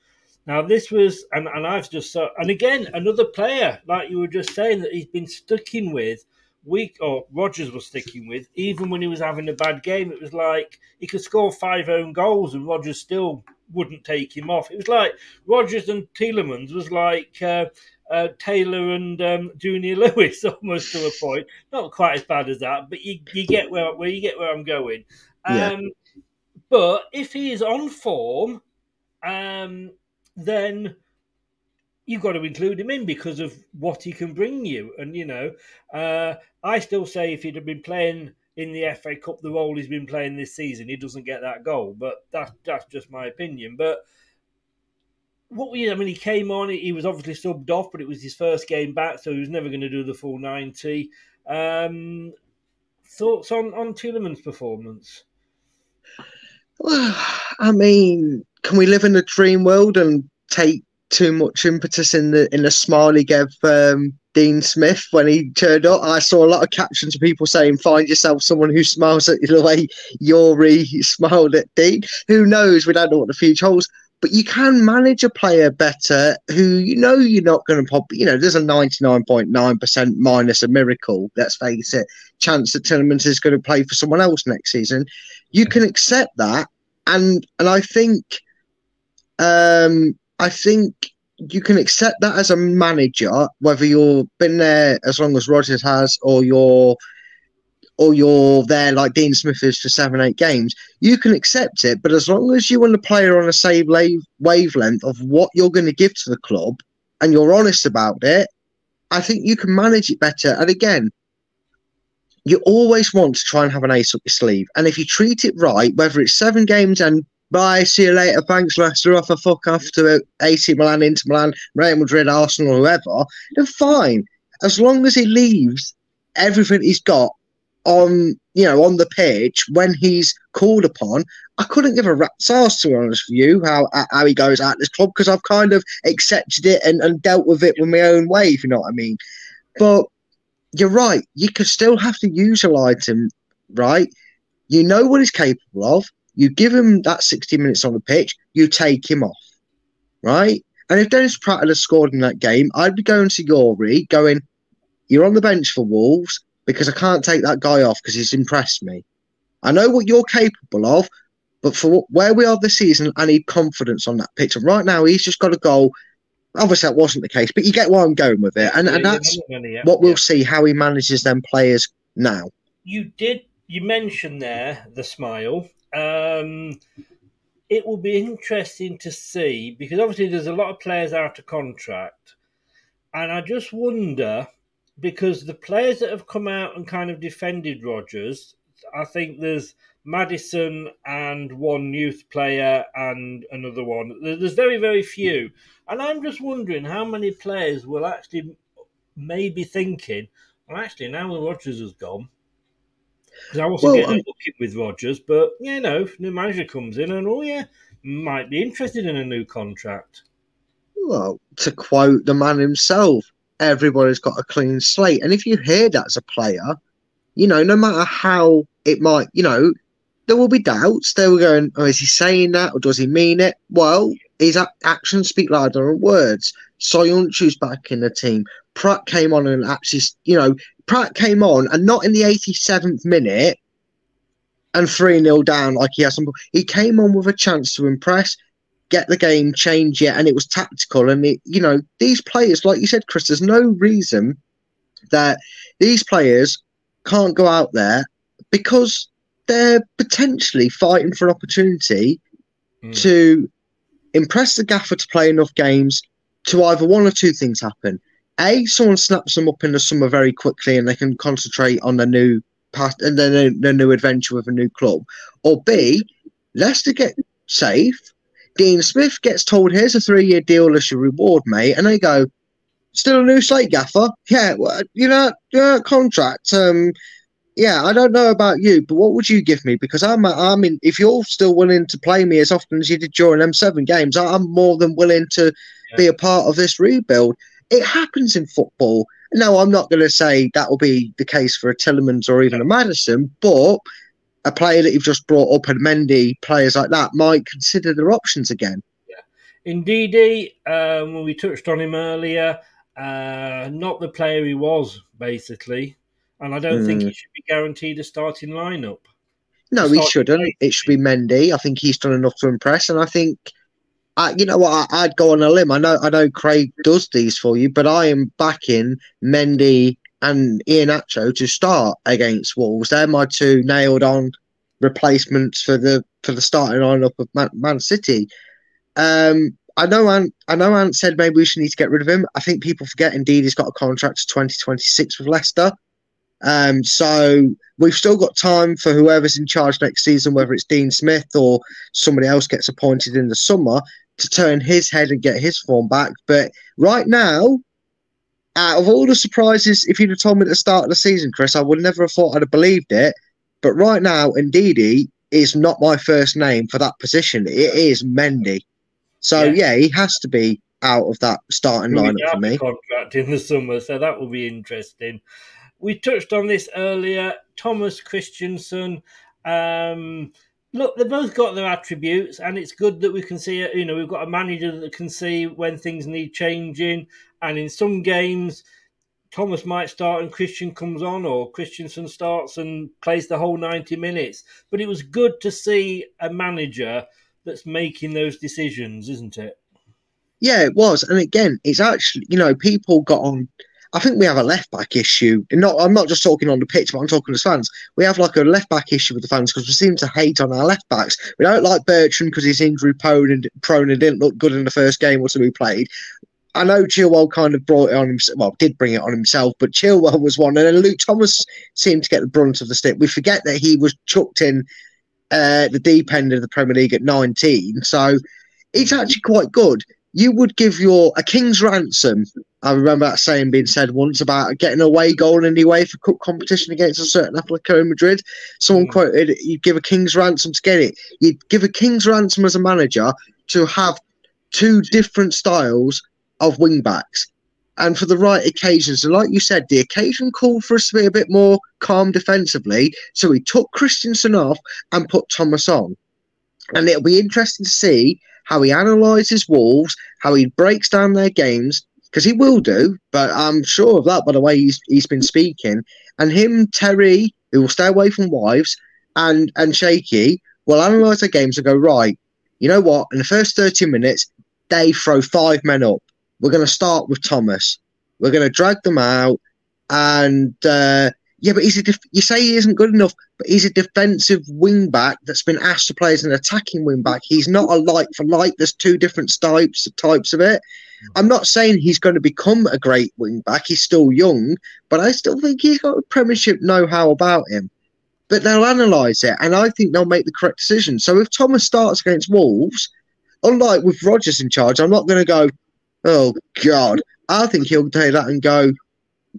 Now this was, and, and I've just saw, and again another player like you were just saying that he's been sticking with week or Rodgers was sticking with even when he was having a bad game. It was like he could score five own goals and Rodgers still wouldn't take him off. It was like Rodgers and Tielemans was like. Uh, uh, Taylor and um, Junior Lewis almost to a point. Not quite as bad as that, but you, you get where where you get where I'm going. Um, Yeah. But if he is on form, um, then you've got to include him in because of what he can bring you. And you know, uh, I still say if he'd have been playing in the FA Cup the role he's been playing this season, he doesn't get that goal. But that that's just my opinion. But what we, I mean, he came on. He was obviously subbed off, but it was his first game back, so he was never going to do the full ninety. Um, thoughts on on Tielemans' performance? Well, I mean, can we live in a dream world and take too much impetus in the in the smile he gave um, Dean Smith when he turned up? I saw a lot of captions of people saying, "Find yourself someone who smiles at you the way Youri smiled at Dean." Who knows? We don't know what the future holds. But you can manage a player better who you know you're not going to pop. You know, there's a 99.9% minus a miracle, let's face it, chance that Tielemans is going to play for someone else next season. You can accept that. And and I think um I think you can accept that as a manager, whether you've been there as long as Rodgers has or you're or you're there like Dean Smith is for seven, eight games, you can accept it. But as long as you and the player on the same wave, wavelength of what you're going to give to the club and you're honest about it, I think you can manage it better. And again, you always want to try and have an ace up your sleeve. And if you treat it right, whether it's seven games and bye, see you later, thanks, Leicester, off a fuck off to uh, AC Milan, Inter Milan, Real Madrid, Arsenal, whoever, then fine. As long as he leaves everything he's got on you know on the pitch when he's called upon. I couldn't give a rat's ass to be honest with you how how he goes at this club because I've kind of accepted it and, and dealt with it with my own way, if you know what I mean. But you're right, you could still have to utilise him, right? You know what he's capable of. You give him that 60 minutes on the pitch, you take him off, right? And if Dennis Praet had scored in that game, I'd be going to Youri, going, You're on the bench for Wolves because I can't take that guy off because he's impressed me. I know what you're capable of, but for where we are this season, I need confidence on that pitch. And right now, he's just got a goal. Obviously, that wasn't the case, but you get where I'm going with it. And, and that's what we'll see how he manages them players now. You did. You mentioned there the smile. Um, it will be interesting to see because obviously there's a lot of players out of contract, and I just wonder because the players that have come out and kind of defended Rodgers, I think there's Maddison and one youth player and another one. There's very very few, and I'm just wondering how many players will actually maybe thinking, well, actually now that Rodgers has gone. I wasn't Well, getting lucky with Rodgers, but you know, new manager comes in and oh yeah, might be interested in a new contract. Well, to quote the man himself, everybody's got a clean slate. And if you hear that as a player, you know, no matter how it might, you know, there will be doubts. They were going, oh, is he saying that or does he mean it? Well, his actions speak louder than words. Soyuncu's back in the team. Praet came on and actually, you know, Praet came on and not in the 87th minute and 3 0 down like he has some. He came on with a chance to impress, get the game, change it, and it was tactical. And, it, you know, these players, like you said, Chris, there's no reason that these players can't go out there because they're potentially fighting for an opportunity hmm. to impress the gaffer to play enough games to either one or two things happen. A, someone snaps them up in the summer very quickly and they can concentrate on their new past and their, their new adventure with a new club. Or B, Leicester get safe. Dean Smith gets told, here's a three year deal as your reward, mate. And they go, still a new slate gaffer? Yeah, well, you know, contract. Um, Yeah, I don't know about you, but what would you give me? Because I'm, I mean, if you're still willing to play me as often as you did during M7 games, I'm more than willing to yeah. be a part of this rebuild. It happens in football. No, I'm not going to say that will be the case for a Tielemans or even a Maddison, but a player that you've just brought up and Mendy, players like that, might consider their options again. Yeah. Indeed, um, we touched on him earlier, uh, not the player he was, basically. And I don't mm. think he should be guaranteed a starting lineup. No, he shouldn't. It should be Mendy. I think he's done enough to impress, and I think, I, you know what, I, would go on a limb. I know, I know, Craig does these for you, but I am backing Mendy and Iheanacho to start against Wolves. They're my two nailed on replacements for the for the starting lineup of Man, Man City. Um, I know Ant, I know Ant said maybe we should need to get rid of him. I think people forget indeed he's got a contract to 2026 with Leicester. Um, so we've still got time for whoever's in charge next season, whether it's Dean Smith or somebody else gets appointed in the summer, to turn his head and get his form back. But right now, out of all the surprises, if you'd have told me at the start of the season, Chris, I would never have thought I'd have believed it. But right now, Ndidi is not my first name for that position. It is Mendy. So yeah, yeah he has to be out of that starting lineup for me. Contract in the summer, so that will be interesting. We touched on this earlier. Thomas Kristiansen. Um, look, they've both got their attributes, and it's good that we can see it. You know, we've got a manager that can see when things need changing, and in some games, Thomas might start and Christian comes on, or Kristiansen starts and plays the whole 90 minutes. But it was good to see a manager that's making those decisions, isn't it? Yeah, it was. And again, it's actually, you know, people got on I think we have a left back issue. Not, I'm not just talking on the pitch, but I'm talking as fans. We have like a left back issue with the fans because we seem to hate on our left backs. We don't like Bertrand because he's injury prone and prone and didn't look good in the first game or so we played. I know Chilwell kind of brought it on himself. Well, did bring it on himself, but Chilwell was one, and then Luke Thomas seemed to get the brunt of the stick. We forget that he was chucked in uh, the deep end of the Premier League at 19, so it's actually quite good you would give your a king's ransom. I remember that saying being said once about getting away goal in the UEFA Cup competition against a certain Atletico Madrid. Someone mm. quoted, "You'd give a king's ransom to get it. You'd give a king's ransom as a manager to have two different styles of wing backs." And for the right occasions, and like you said, the occasion called for us to be a bit more calm defensively. So we took Kristiansen off and put Thomas on. And it'll be interesting to see how he analyses Wolves, how he breaks down their games, because he will do, but I'm sure of that by the way he's he's been speaking. And him, Terry, who will stay away from wives, and and Shaky will analyse the games and go, right, you know what, in the first 30 minutes, they throw five men up. We're going to start with Thomas. We're going to drag them out. And uh, yeah, but he's a def- you say he isn't good enough, but he's a defensive wing back that's been asked to play as an attacking wing back. He's not a like for like. There's two different types types of it. I'm not saying he's going to become a great wing back. He's still young, but I still think he's got a Premiership know-how about him. But they'll analyse it, and I think they'll make the correct decision. So if Thomas starts against Wolves, unlike with Rodgers in charge, I'm not going to go, oh God. I think he'll take that and go,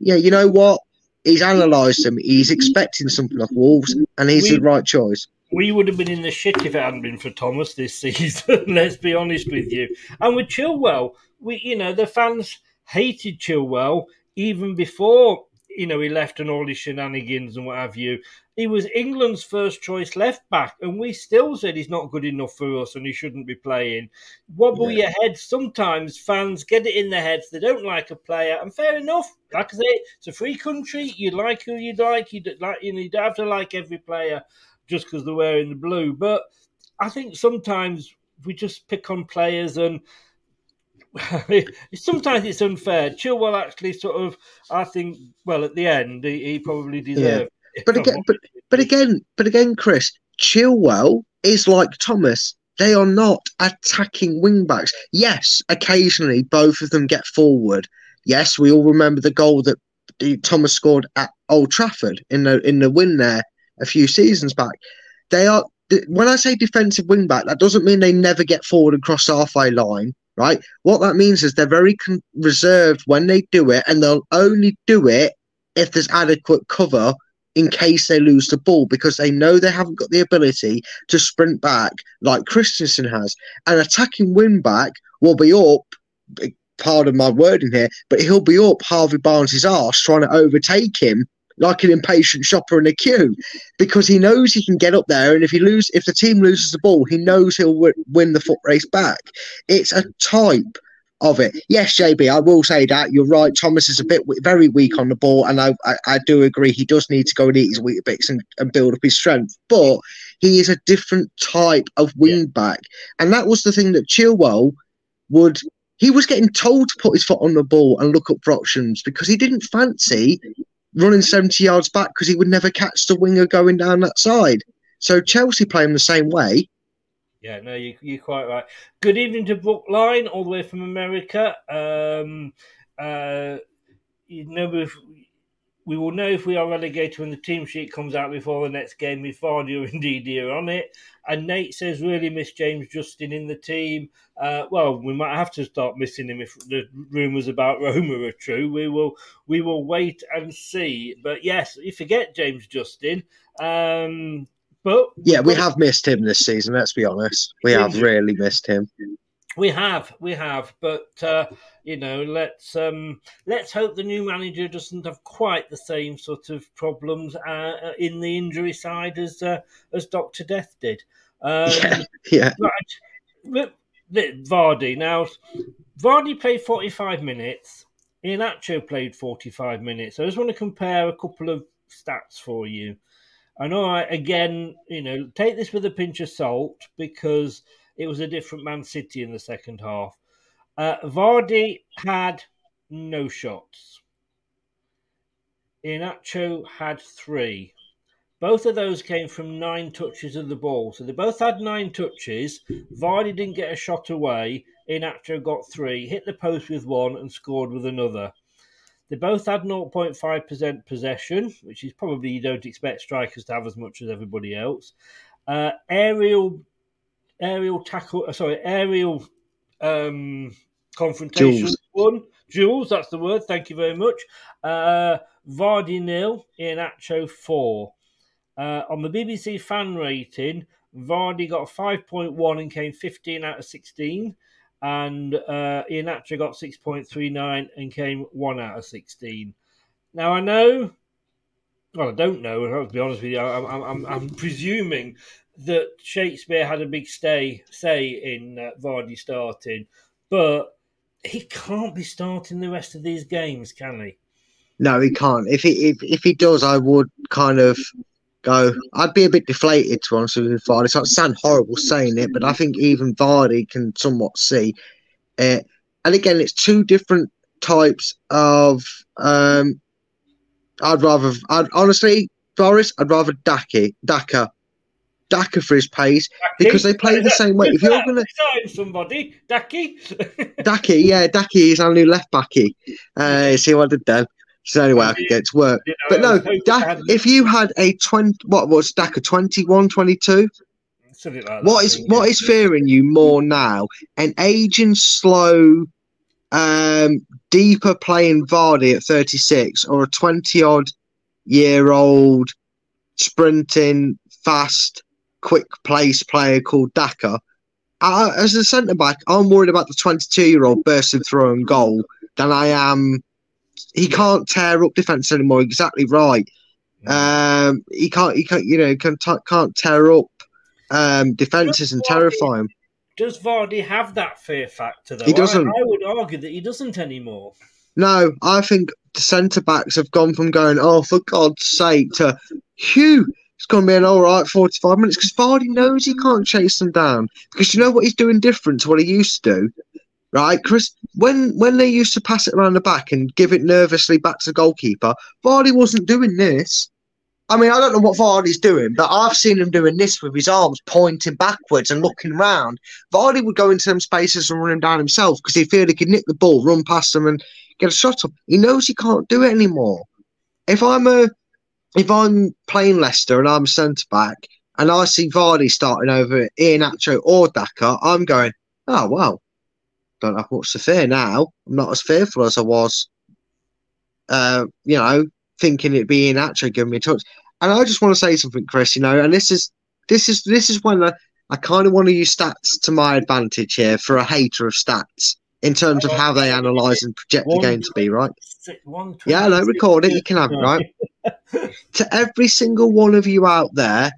yeah, you know what? he's analysed them. He's expecting something off Wolves, and he's we, the right choice. We would have been in the shit if it hadn't been for Thomas this season. let's be honest with you. And with Chilwell, we you know the fans hated Chilwell even before you know he left and all his shenanigans and what have you. He was England's first choice left back, and we still said he's not good enough for us and he shouldn't be playing. Wobble yeah. your head. Sometimes fans get it in their heads they don't like a player, and fair enough. Like I say, it's a free country. You like who you like. You like you, know, you don't have to like every player just because they're wearing the blue. But I think sometimes we just pick on players and sometimes it's unfair. Chilwell actually sort of, I think, well, at the end, he, he probably deserved but again, but, but again, but again, Chris Chilwell is like Thomas. They are not attacking wing backs. Yes, occasionally both of them get forward. Yes, we all remember the goal that Thomas scored at Old Trafford in the in the win there a few seasons back. They are when I say defensive wing back, that doesn't mean they never get forward and cross halfway line, right? What that means is they're very con- reserved when they do it, and they'll only do it if there's adequate cover in case they lose the ball because they know they haven't got the ability to sprint back like Kristiansen has. An attacking wing back will be up, pardon my wording here, but he'll be up Harvey Barnes' arse trying to overtake him like an impatient shopper in a queue because he knows he can get up there and if he lose if the team loses the ball he knows he'll w- win the foot race back. It's a type of it. Yes jb i will say that you're right thomas is a bit w- very weak on the ball and I, I, I do agree he does need to go and eat his Weetabix and, and build up his strength but he is a different type of wing back and that was the thing that chilwell would he was getting told to put his foot on the ball and look up for options because he didn't fancy running 70 yards back because he would never catch the winger going down that side. So Chelsea play him the same way. Yeah, no, you, you're quite right. Good evening to Brookline, all the way from America. Um, uh, you know, if, we will know if we are relegated when the team sheet comes out before the next game if Vardy or indeed here on it. And Nate says, really miss James Justin in the team. Uh, well, we might have to start missing him if the rumours about Roma are true. We will we will wait and see. But yes, you forget James Justin. Um, but yeah, we have missed him this season. Let's be honest, we have really missed him. We have, we have, but uh, you know, let's um, let's hope the new manager doesn't have quite the same sort of problems uh, in the injury side as uh, as Doctor Death did. Um, yeah, yeah. Right. Vardy now, Vardy played forty five minutes. Iheanacho played forty five minutes. I just want to compare a couple of stats for you. I know, I, again, you know, take this with a pinch of salt because it was a different Man City in the second half. Uh, Vardy had no shots. Iheanacho had three. Both of those came from nine touches of the ball. So they both had nine touches. Vardy didn't get a shot away. Iheanacho got three, hit the post with one, and scored with another. They both had 0.5% possession, which is probably you don't expect strikers to have as much as everybody else. Uh, aerial, aerial tackle, uh, sorry, aerial um, confrontation one. Jules, that's the word. Thank you very much. Uh, Vardy nil, Iheanacho four. Uh, on the BBC fan rating, Vardy got 5.1 and came 15 out of 16 and uh, Iheanacho got 6.39 and came 1 out of 16. Now, I know, well, I don't know, I'll be honest with you, I'm, I'm, I'm presuming that Shakespeare had a big stay say in uh, Vardy starting, but he can't be starting the rest of these games, can he? No, he can't. If he if, if he does, I would kind of go. I'd be a bit deflated to honest with Vardy. It's not sound horrible saying it, but I think even Vardy can somewhat see it. And again, it's two different types of. Um, I'd rather, I'd honestly, Boris, I'd rather Daki, Daka, Daka for his pace because they play the same way. If you're going to somebody, Daki, Daki, yeah, Daki is our new left backy. Uh, see what I did then. It's the only way I could get to work. But no, da- if you had a 20, what was Daka, 21, 22? Like what is what is fearing you more now? An aging, slow, um, deeper playing Vardy at 36 or a 20 odd year old sprinting, fast, quick place player called Daka? As a centre back, I'm worried about the 22 year old bursting through and goal than I am he can't tear up defense anymore. Exactly right. Um, he can't. He can't. You know, can can't tear up um, defenses and terrify him. Does Vardy have that fear factor? Though He doesn't. I, I would argue that he doesn't anymore. No, I think the centre backs have gone from going, "Oh, for God's sake," to "Phew, it's going to be an all right forty-five minutes." Because Vardy knows he can't chase them down. Because you know what he's doing different to what he used to do right? Chris, when when they used to pass it around the back and give it nervously back to the goalkeeper, Vardy wasn't doing this. I mean, I don't know what Vardy's doing, but I've seen him doing this with his arms pointing backwards and looking round. Vardy would go into them spaces and run him down himself because he feared he could nick the ball, run past them, and get a shot up. He knows he can't do it anymore. If I'm a if I'm playing Leicester and I'm centre back and I see Vardy starting over Iheanacho or Daka, I'm going, oh wow, don't have much to fear now. I'm not as fearful as I was, uh, you know, thinking it'd be being actually giving me a touch. and I just want to say something, Chris. You know, and this is this is this is when I, I kind of want to use stats to my advantage here for a hater of stats in terms of how they analyze and project the game to be, right? Yeah, no, record it. You can have it, right? to every single one of you out there,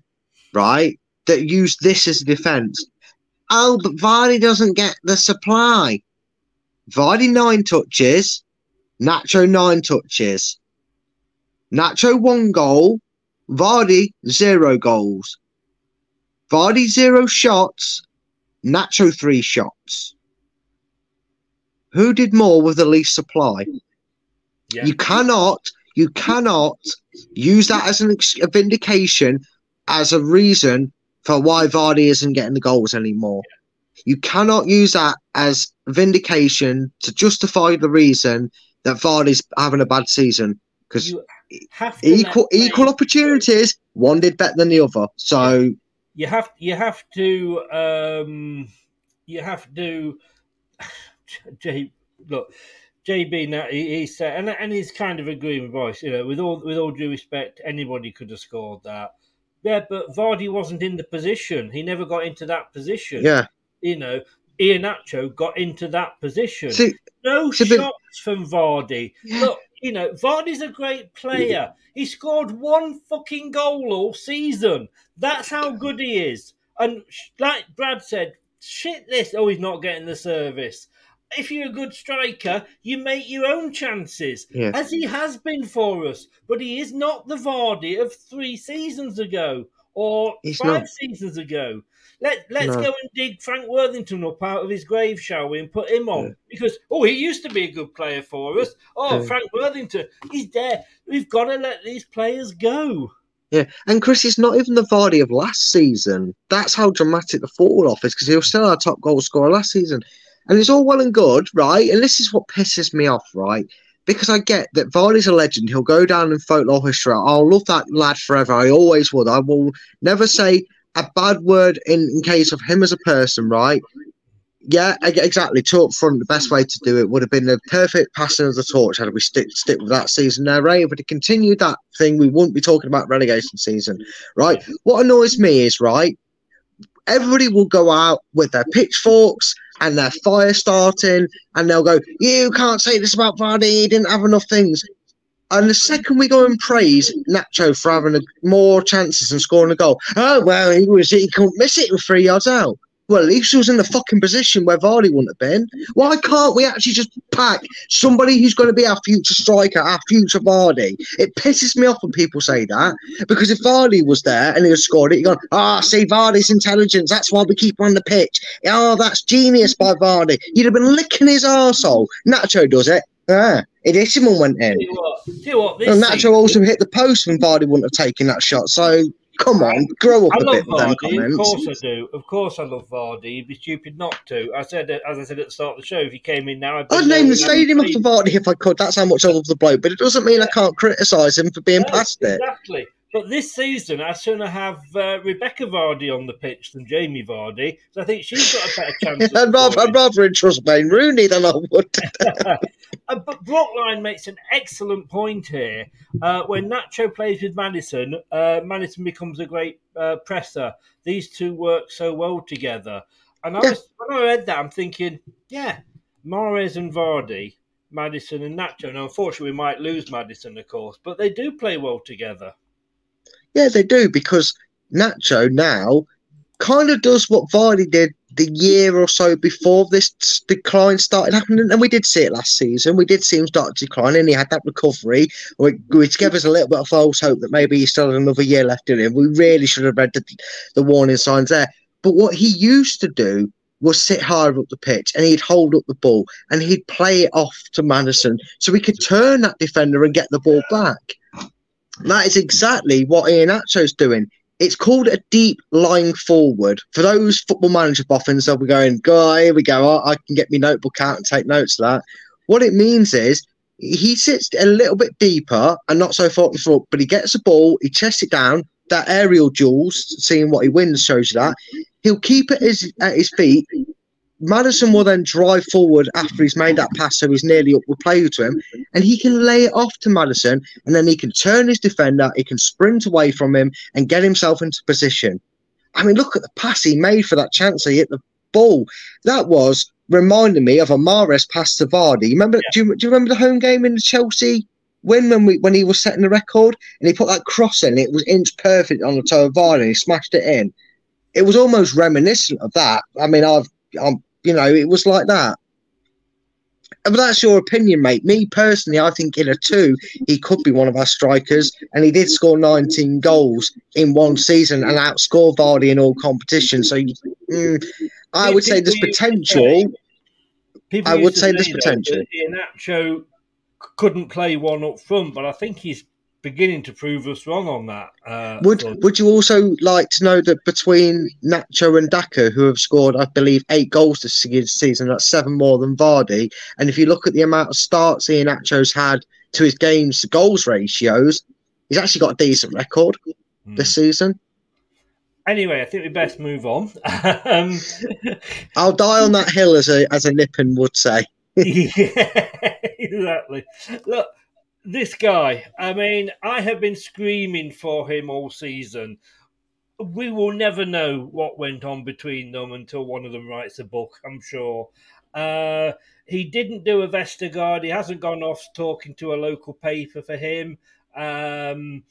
right, that use this as a defense. Oh, but Vardy doesn't get the supply. Vardy nine touches, Nacho nine touches. Nacho one goal, Vardy zero goals. Vardy zero shots, Nacho three shots. Who did more with the least supply? Yeah. You cannot, you cannot use that as an ex- a vindication as a reason for why Vardy isn't getting the goals anymore. You cannot use that as vindication to justify the reason that Vardy's having a bad season because equal equal opportunities, one did better than the other. So you have you have to um you have to J look JB now he, he said and and he's kind of agreeing with Royce you know with all with all due respect anybody could have scored that. Yeah but Vardy wasn't in the position. He never got into that position. Yeah. you know Iheanacho got into that position. See- no shots from Vardy. Look you know Vardy's a great player. He scored one fucking goal all season. That's how good he is. And sh- like Brad said shit this. Oh he's not getting the service if you're a good striker, you make your own chances, Yeah. as he has been for us. But he is not the Vardy of three seasons ago or He's five not. seasons ago. Let Let's No. go and dig Frank Worthington up out of his grave, shall we, and put him on because oh, he used to be a good player for us. Oh, Yeah. Frank Worthington, he's there. We've got to let these players go. Yeah, and Chris is not even the Vardy of last season. That's how dramatic the fall off is because he was still our top goal scorer last season. And it's all well and good, right? And this is what pisses me off, right? Because I get that Vardy's a legend. He'll go down in folklore history. I'll love that lad forever. I always would. I will never say a bad word in, in case of him as a person, right? Yeah, exactly. Talk from the best way to do it would have been the perfect passing of the torch had we stick stick with that season there, right? If we continued that thing, we wouldn't be talking about relegation season, right? What annoys me is, right, everybody will go out with their pitchforks and their fire starting, and they'll go, "You can't say this about Vardy. He didn't have enough things." And the second we go and praise Nacho for having a, more chances and scoring a goal, oh well, he was he couldn't miss it with three yards out. Well, at least he was in the fucking position where Vardy wouldn't have been. Why can't we actually just pack somebody who's going to be our future striker, our future Vardy? It pisses me off when people say that because if Vardy was there and he had scored it, you're going, ah, see, Vardy's intelligence. That's why we keep him on the pitch. Oh, that's genius by Vardy. You'd have been licking his arsehole. Nacho does it. Ah, him and went in. Tell you what, tell you what this And season- Nacho also hit the post when Vardy wouldn't have taken that shot. So come on, grow up I a love bit with them Vardy, of course I do. Of course I love Vardy. You'd be stupid not to. I said, as I said at the start of the show, if he came in now, I'd, I'd name the stadium after Vardy if I could. That's how much I love the bloke. But it doesn't mean I can't criticise him for being past it. Exactly. But this season, I'd sooner have uh, Rebekah Vardy on the pitch than Jamie Vardy. So I think she's got a better chance. I'd rather, I'd rather entrust Wayne Rooney than I would. But Brockline makes an excellent point here. Uh, when Nacho plays with Maddison, uh, Maddison becomes a great uh, presser. These two work so well together. And I was, when I read that, I'm thinking, yeah, Mahrez and Vardy, Maddison and Nacho. Now, unfortunately, we might lose Maddison, of course, but they do play well together. Yeah, they do because Nacho now kind of does what Vardy did the year or so before this decline started happening, and we did see it last season. We did see him start to decline, and he had that recovery, which gave us a little bit of false hope that maybe he still had another year left in him. We really should have read the, the warning signs there. But what he used to do was sit higher up the pitch and he'd hold up the ball and he'd play it off to Maddison so he could turn that defender and get the ball back. That is exactly what Iheanacho's doing. It's called a deep lying forward. For those football manager boffins, they'll be going, "Go, here we go. I, I can get my notebook out and take notes of that." What it means is he sits a little bit deeper and not so far front, but he gets the ball, he chests it down. That aerial duels, seeing what he wins, shows you that. He'll keep it at his feet, Maddison will then drive forward after he's made that pass, so he's nearly up with play to him, and he can lay it off to Maddison, and then he can turn his defender, he can sprint away from him, and get himself into position. I mean, look at the pass he made for that chance. He hit the ball. That was reminding me of a Mahrez pass to Vardy. Remember? Do, you, do you remember the home game in the Chelsea win when we when he was setting the record and he put that cross in? It was inch perfect on the toe of Vardy. and He smashed it in. It was almost reminiscent of that. I mean, I've, I'm, you know, it was like that. But that's your opinion, mate. Me personally, I think in a two, he could be one of our strikers, and he did score 19 goals in one season and outscore Vardy in all competitions. So, mm, I would say there's potential. People I would say there's potential. that Iheanacho couldn't play one up front, but I think he's beginning to prove us wrong on that. Uh, Would front. Would you also like to know that between Nacho and Daka, who have scored, I believe, eight goals this season, that's seven more than Vardy. And if you look at the amount of starts Iheanacho's had to his games goals ratios, he's actually got a decent record Hmm. this season. Anyway, I think we best move on. um, I'll die on that hill, as a as a Nippon would say. yeah, exactly. Look, this guy, I mean, I have been screaming for him all season. We will never know what went on between them until one of them writes a book, I'm sure. Uh, he didn't do a Vestergaard. He hasn't gone off talking to a local paper for him. Um,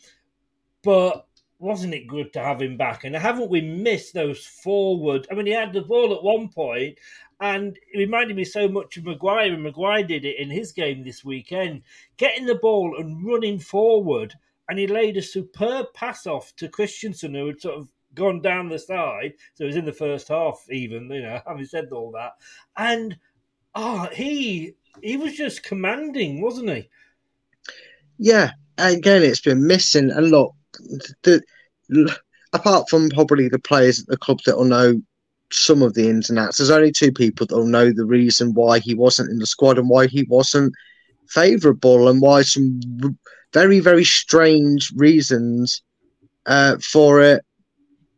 but wasn't it good to have him back? And haven't we missed those forward? I mean, he had the ball at one point, and it reminded me so much of Maguire. And Maguire did it in his game this weekend, getting the ball and running forward. And he laid a superb pass off to Kristiansen, who had sort of gone down the side. So it was in the first half, even, you know, having said all that. And oh, he he was just commanding, wasn't he? Yeah, again, it's been missing. a lot. the, apart from probably the players at the club that will know some of the ins and outs, there's only two people that will know the reason why he wasn't in the squad and why he wasn't favourable and why some very, very strange reasons uh, for it.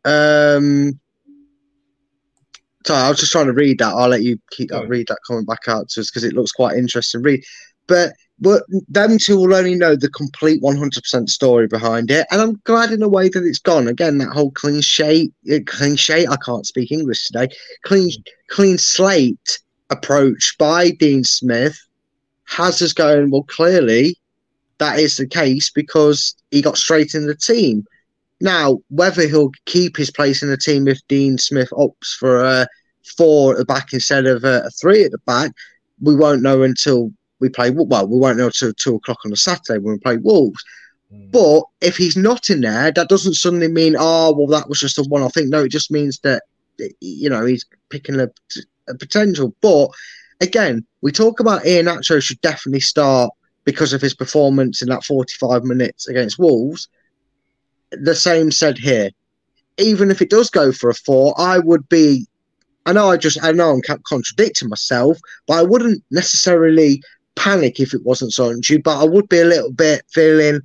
Um, sorry, I was just trying to read that. I'll let you keep that, read that comment back out to us because it looks quite interesting. Read, but but them two will only know the complete 100% story behind it, and I'm glad in a way that it's gone. Again, that whole clean sheet, uh, clean sheet. I can't speak English today. Clean clean slate approach by Dean Smith has us going. Well, clearly that is the case because he got straight in the team. Now, whether he'll keep his place in the team if Dean Smith opts for a four at the back instead of a three at the back, we won't know until we play. Well, we won't know until two o'clock on a Saturday when we play Wolves. Hmm. But if he's not in there, that doesn't suddenly mean, oh, well, that was just a one-off thing. No, it just means that you know he's picking a, a potential. But again, we talk about Iheanacho should definitely start because of his performance in that 45 minutes against Wolves. The same said here. Even if it does go for a four, I would be. I know I just I know I'm contradicting myself, but I wouldn't necessarily panic if it wasn't Soyuncu. But I would be a little bit feeling,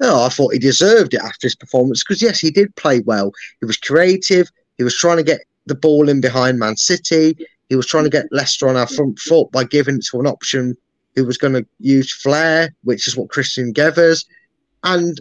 oh, I thought he deserved it after his performance because yes, he did play well. He was creative. He was trying to get the ball in behind Man City. He was trying to get Leicester on our front foot by giving it to an option who was going to use flair, which is what Christian Gevers. And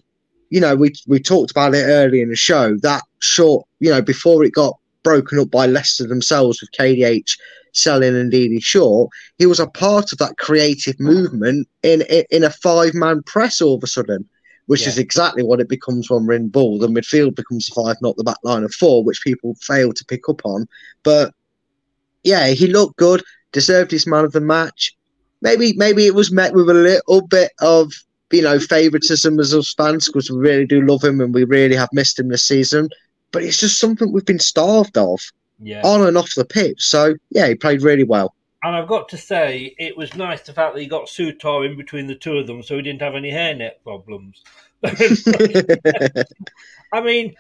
you know, we we talked about it early in the show. That short, you know, before it got broken up by Leicester themselves with KDH selling and Didi Shaw, he was a part of that creative movement in in, in a five man press all of a sudden, which is exactly what it becomes when we're in ball. The midfield becomes five, not the back line of four, which people fail to pick up on. But yeah, he looked good, deserved his man of the match. Maybe maybe it was met with a little bit of you know favoritism as us fans because we really do love him and we really have missed him this season. But it's just something we've been starved of Yeah. on and off the pitch. So yeah, he played really well. And I've got to say, it was nice the fact that he got Souttar in between the two of them so he didn't have any hairnet problems. I mean,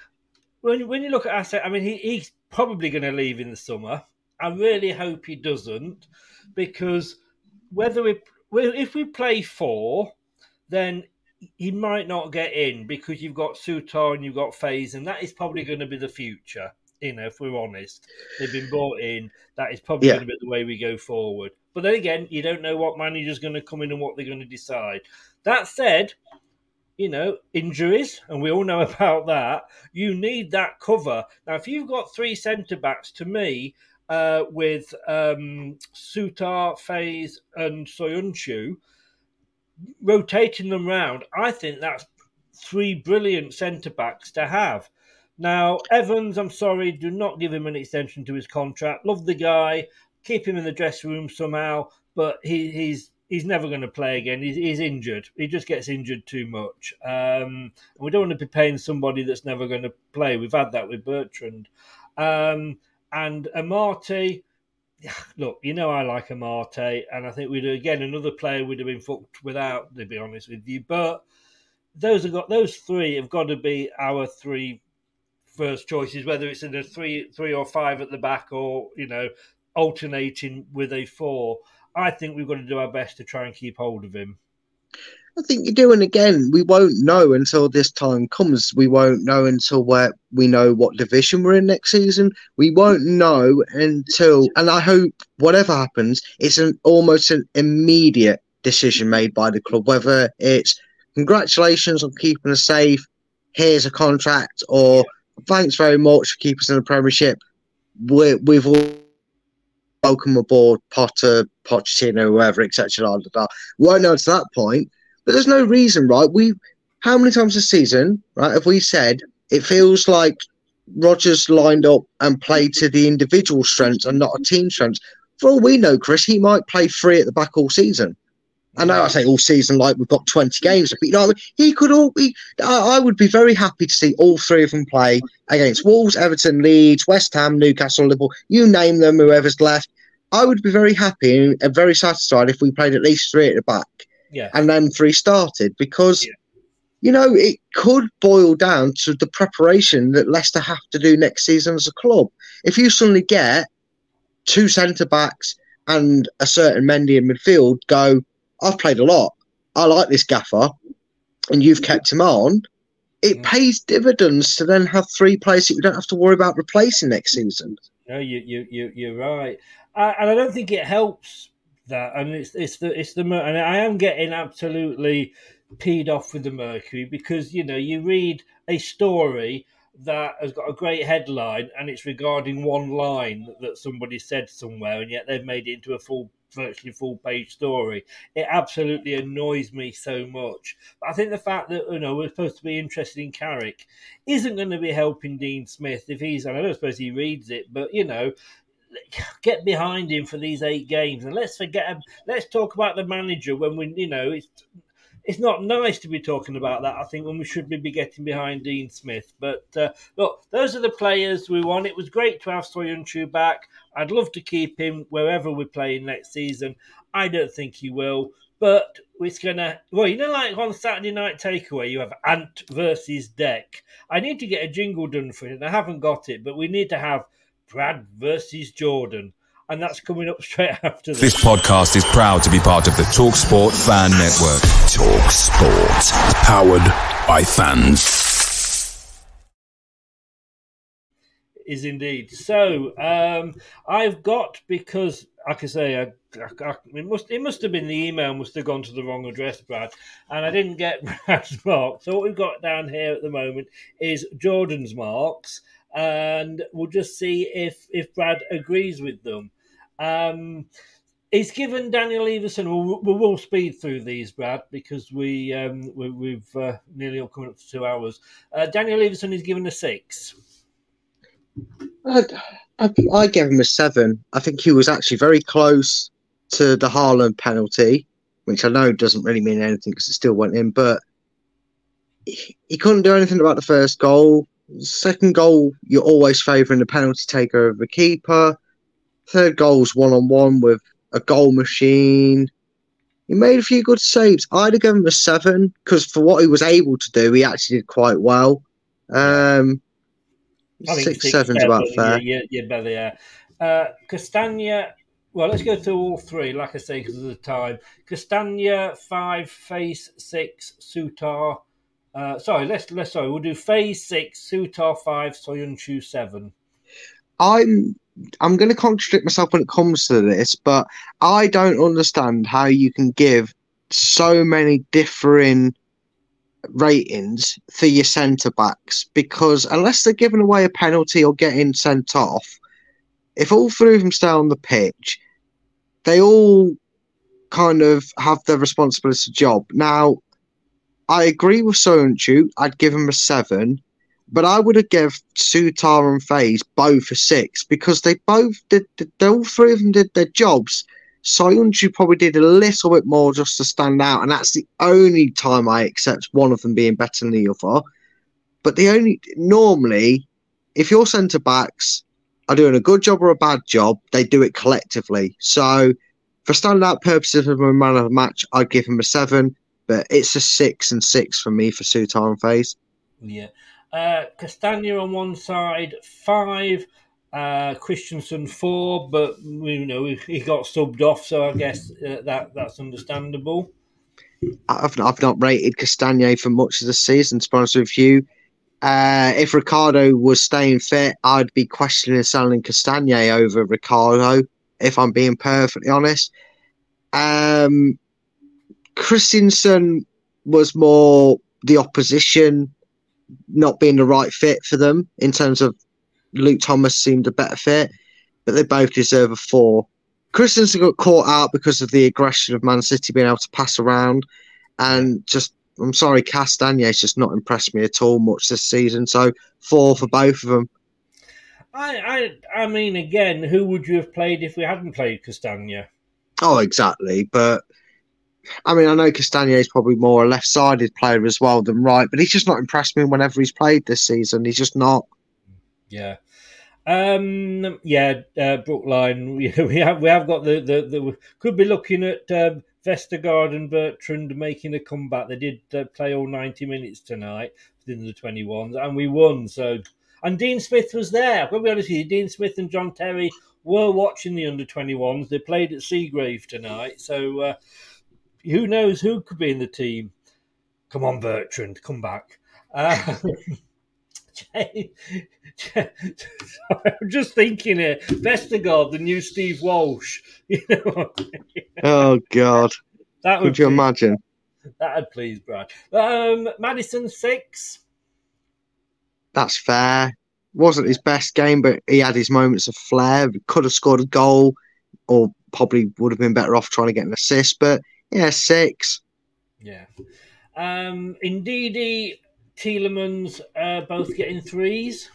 when when you look at Asset, I mean, he, he's probably going to leave in the summer. I really hope he doesn't, because whether we well, if we play four, then he might not get in because you've got Souttar and you've got Faes, and that is probably going to be the future. You know, if we're honest, they've been brought in. That is probably Yeah. going to be the way we go forward. But then again, you don't know what manager's going to come in and what they're going to decide. That said, you know, injuries, and we all know about that. You need that cover. Now, if you've got three centre backs, to me, uh, with um, Souttar, Faes, and Soyuncu, rotating them round, I think that's three brilliant centre backs to have. Now, Evans, I'm sorry, do not give him an extension to his contract. Love the guy, keep him in the dressing room somehow, but he, he's he's never going to play again. He's, he's injured. He just gets injured too much. Um, we don't want to be paying somebody that's never going to play. We've had that with Bertrand. Um, and Amartey, look, you know I like Amartey, and I think we'd again another player would have been fucked without, to be honest with you. But those have got those three have got to be our three first choices, whether it's in a three three or five at the back or, you know, alternating with a four. I think we've got to do our best to try and keep hold of him. I think you do, and again, we won't know until this time comes. We won't know until where we know what division we're in next season. We won't know until, and I hope whatever happens, it's an almost an immediate decision made by the club. Whether it's congratulations on keeping us safe, here's a contract, or thanks very much for keeping us in the Premiership. We're, we've all welcome aboard Potter, Pochettino, whoever, etc. We won't know to that point. But there's no reason, right? We how many times this season, right, have we said it feels like Rodgers lined up and played to the individual strengths and not a team strengths? For all we know, Chris, he might play three at the back all season. I know I say all season like we've got 20 games, but you know, he could all be. I, I would be very happy to see all three of them play against Wolves, Everton, Leeds, West Ham, Newcastle, Liverpool. You name them, whoever's left. I would be very happy and very satisfied if we played at least three at the back Yeah. and then three started because you know it could boil down to the preparation that Leicester have to do next season as a club. If you suddenly get two centre backs and a certain Mendy in midfield, go, I've played a lot. I like this gaffer, and you've kept him on. It pays dividends to then have three players that you don't have to worry about replacing next season. No, you you you you're right, uh, and I don't think it helps that. And it's it's the it's the and I am getting absolutely peed off with the Mercury because you know you read a story that has got a great headline and it's regarding one line that somebody said somewhere, and yet they've made it into a full virtually full page story. It absolutely annoys me so much. But I think the fact that you know we're supposed to be interested in Carrick isn't going to be helping Dean Smith if he's. And I don't suppose he reads it, but you know, get behind him for these eight games and let's forget. Let's talk about the manager when we, you know, it's. It's not nice to be talking about that. I think when we should be getting behind Dean Smith. But uh, look, those are the players we want. It was great to have Soyuncu back. I'd love to keep him wherever we're playing next season. I don't think he will, but it's gonna. Well, you know, like on Saturday Night Takeaway, you have Ant versus Dec. I need to get a jingle done for it, and I haven't got it, but we need to have Brad versus Jordan, and that's coming up straight after this. This podcast is proud to be part of the TalkSport Fan Network. TalkSport. Powered by fans. is indeed. So um, I've got because, like I say, I, I, I- it must it must have been the email must have gone to the wrong address, Brad, and I didn't get Brad's mark. So what we've got down here at the moment is Jordan's marks, and we'll just see if if Brad agrees with them. Um, He's given Daniel Iversen. We'll, we'll, we'll speed through these, Brad, because we, um, we we've uh, nearly all coming up to two hours. Uh, Daniel Iversen is given a six. I, I, I gave him a seven. I think he was actually very close to the Haaland penalty, which I know doesn't really mean anything because it still went in, but he, he couldn't do anything about the first goal. Second goal, you're always favouring the penalty taker over the keeper. Third goal's one on one with a goal machine. He made a few good saves. I'd have given him a seven because for what he was able to do, he actually did quite well. Um, think six, seven's seven, about fair. Yeah, yeah, yeah, better, yeah. Uh, Castagne, well, let's go through all three, like I say, because of the time. Castagne, five, Faes, six, Souttar. Uh, sorry, let's, let's, sorry, we'll do Faes six, Souttar, five, Soyuncu, seven. I'm I'm going to contradict myself when it comes to this, but I don't understand how you can give so many differing ratings for your centre backs because unless they're giving away a penalty or getting sent off, if all three of them stay on the pitch, they all kind of have their responsibility job. Now, I agree with Soyuncu. I'd give him a seven, but I would have given Souttar and Faes both a six because they both did, did all three of them did their jobs. Soyuncu probably did a little bit more just to stand out, and that's the only time I accept one of them being better than the other. But the only normally, if your centre backs are doing a good job or a bad job, they do it collectively. So for standout purposes of a man of the match, I'd give him a seven, but it's a six and six for me for Souttar and Faes. Yeah. Uh, Castagne on one side, five. Uh, Kristiansen four, but you know he got subbed off, so I guess uh, that that's understandable. I've I've not rated Castagne for much of the season. To be honest with you, uh, if Ricardo was staying fit, I'd be questioning selling Castagne over Ricardo. If I'm being perfectly honest, um, Kristiansen was more the opposition, not being the right fit for them in terms of Luke Thomas seemed a better fit, but they both deserve a four. Kristiansen got caught out because of the aggression of Man City being able to pass around, and just I'm sorry, Castagne's just not impressed me at all much this season. So four for both of them. I, I, I mean, again, who would you have played if we hadn't played Castagne? Oh, exactly. But I mean, I know Castagne is probably more a left-sided player as well than right, but he's just not impressed me whenever he's played this season. He's just not. Yeah. Um, yeah, uh, Brookline. We, we have we have got the, the, the could be looking at um, Vestergaard and Bertrand making a comeback. They did uh, play all ninety minutes tonight within the twenty ones, and we won. So, and Dean Smith was there. I've got to be honest with you, Dean Smith and John Terry were watching the under twenty ones. They played at Seagrave tonight, so uh, who knows who could be in the team? Come on, Bertrand, come back. Uh, I'm just thinking here, Vestergaard, the new Steve Walsh. You know, Oh God! that would Could you imagine? That'd please Brad. Um, Maddison six. That's fair. Wasn't his best game, but he had his moments of flair. Could have scored a goal, or probably would have been better off trying to get an assist. But yeah, six. Yeah. Um, Ndidi, Tielemans, uh, both getting threes.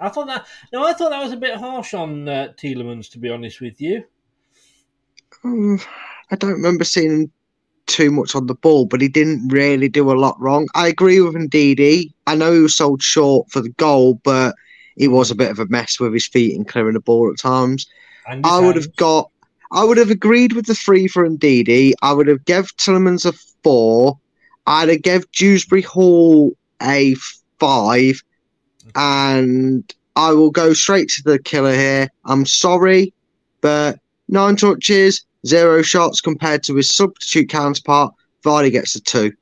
I thought that. No, I thought that was a bit harsh on uh, Tielemans, to be honest with you. Um, I don't remember seeing him too much on the ball, but he didn't really do a lot wrong. I agree with Ndidi. I know he was sold short for the goal, but he was a bit of a mess with his feet and clearing the ball at times. And I would have got. I would have agreed with the three for Ndidi. I would have gave Tielemans a four. I'd have gave Dewsbury Hall a five, and I will go straight to the killer here. I'm sorry, but nine touches, zero shots compared to his substitute counterpart. Vardy gets a two.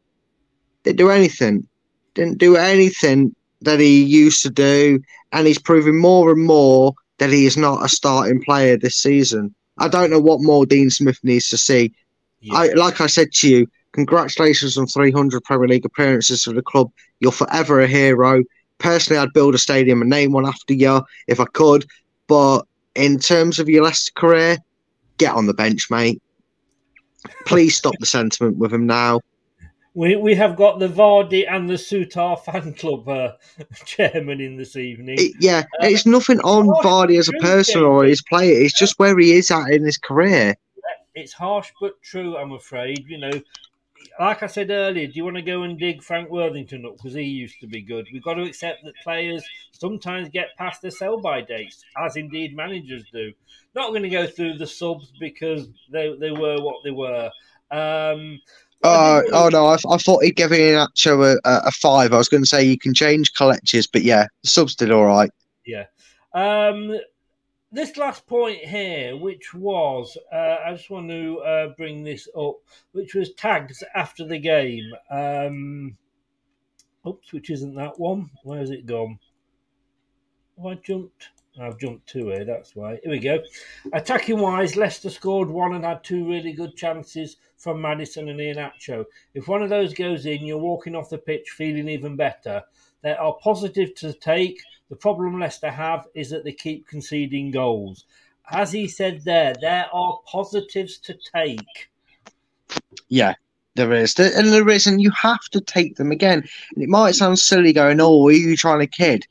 Didn't do anything. Didn't do anything that he used to do, and he's proving more and more that he is not a starting player this season. I don't know what more Dean Smith needs to see. I like I said to you, congratulations on 300 Premier League appearances for the club. You're forever a hero. Personally, I'd build a stadium and name one after you if I could. But in terms of your Leicester career, get on the bench, mate. Please stop the sentiment with him now. We we have got the Vardy and the Souttar fan club uh, chairman in this evening. It- yeah, it's nothing on Vardy as a person or his player. It's just where he is at in his career. It's harsh but true, I'm afraid. You know, like I said earlier, do you want to go and dig Frank Worthington up because he used to be good? We've got to accept that players sometimes get past their sell-by dates, as indeed managers do. Not going to go through the subs because they they were what they were. Um, Uh, oh no, I, I thought he'd give Iheanacho a, a, a five. I was going to say you can change collectors, but yeah, the subs did all right. Yeah. Um, this last point here, which was, uh, I just want to uh, bring this up, which was tags after the game. Um, oops, which isn't that one. Where's it gone? Have I jumped? I've jumped to here, that's why. Here we go. Attacking wise, Leicester scored one and had two really good chances from Maddison and Iheanacho. If one of those goes in, you're walking off the pitch feeling even better. There are positives to take. The problem Leicester have is that they keep conceding goals. As he said there, there are positives to take. Yeah, there is. And there is, and you have to take them again. And it might sound silly going, oh, are you trying to kid?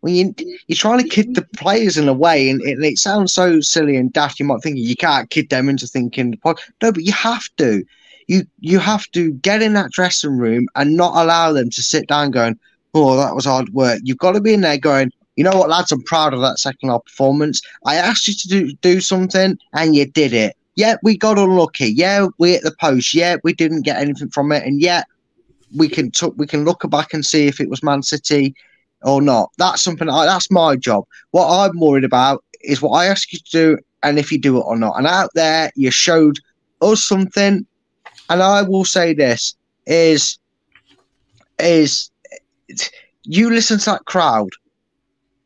Well, you, you're trying to kid the players in a way, and, and it sounds so silly and daft. You might think you can't kid them into thinking, the pod. no, but you have to. You you have to get in that dressing room and not allow them to sit down going, oh, that was hard work. You've got to be in there going, you know what, lads, I'm proud of that second half performance. I asked you to do, do something, and you did it. Yeah, we got unlucky. Yeah, we hit the post. Yeah, we didn't get anything from it, and yet we can t- we can look back and see if it was Man City or not. That's something. I, that's my job. What I'm worried about is what I ask you to do, and if you do it or not. And out there, you showed us something, and I will say this is is you listen to that crowd.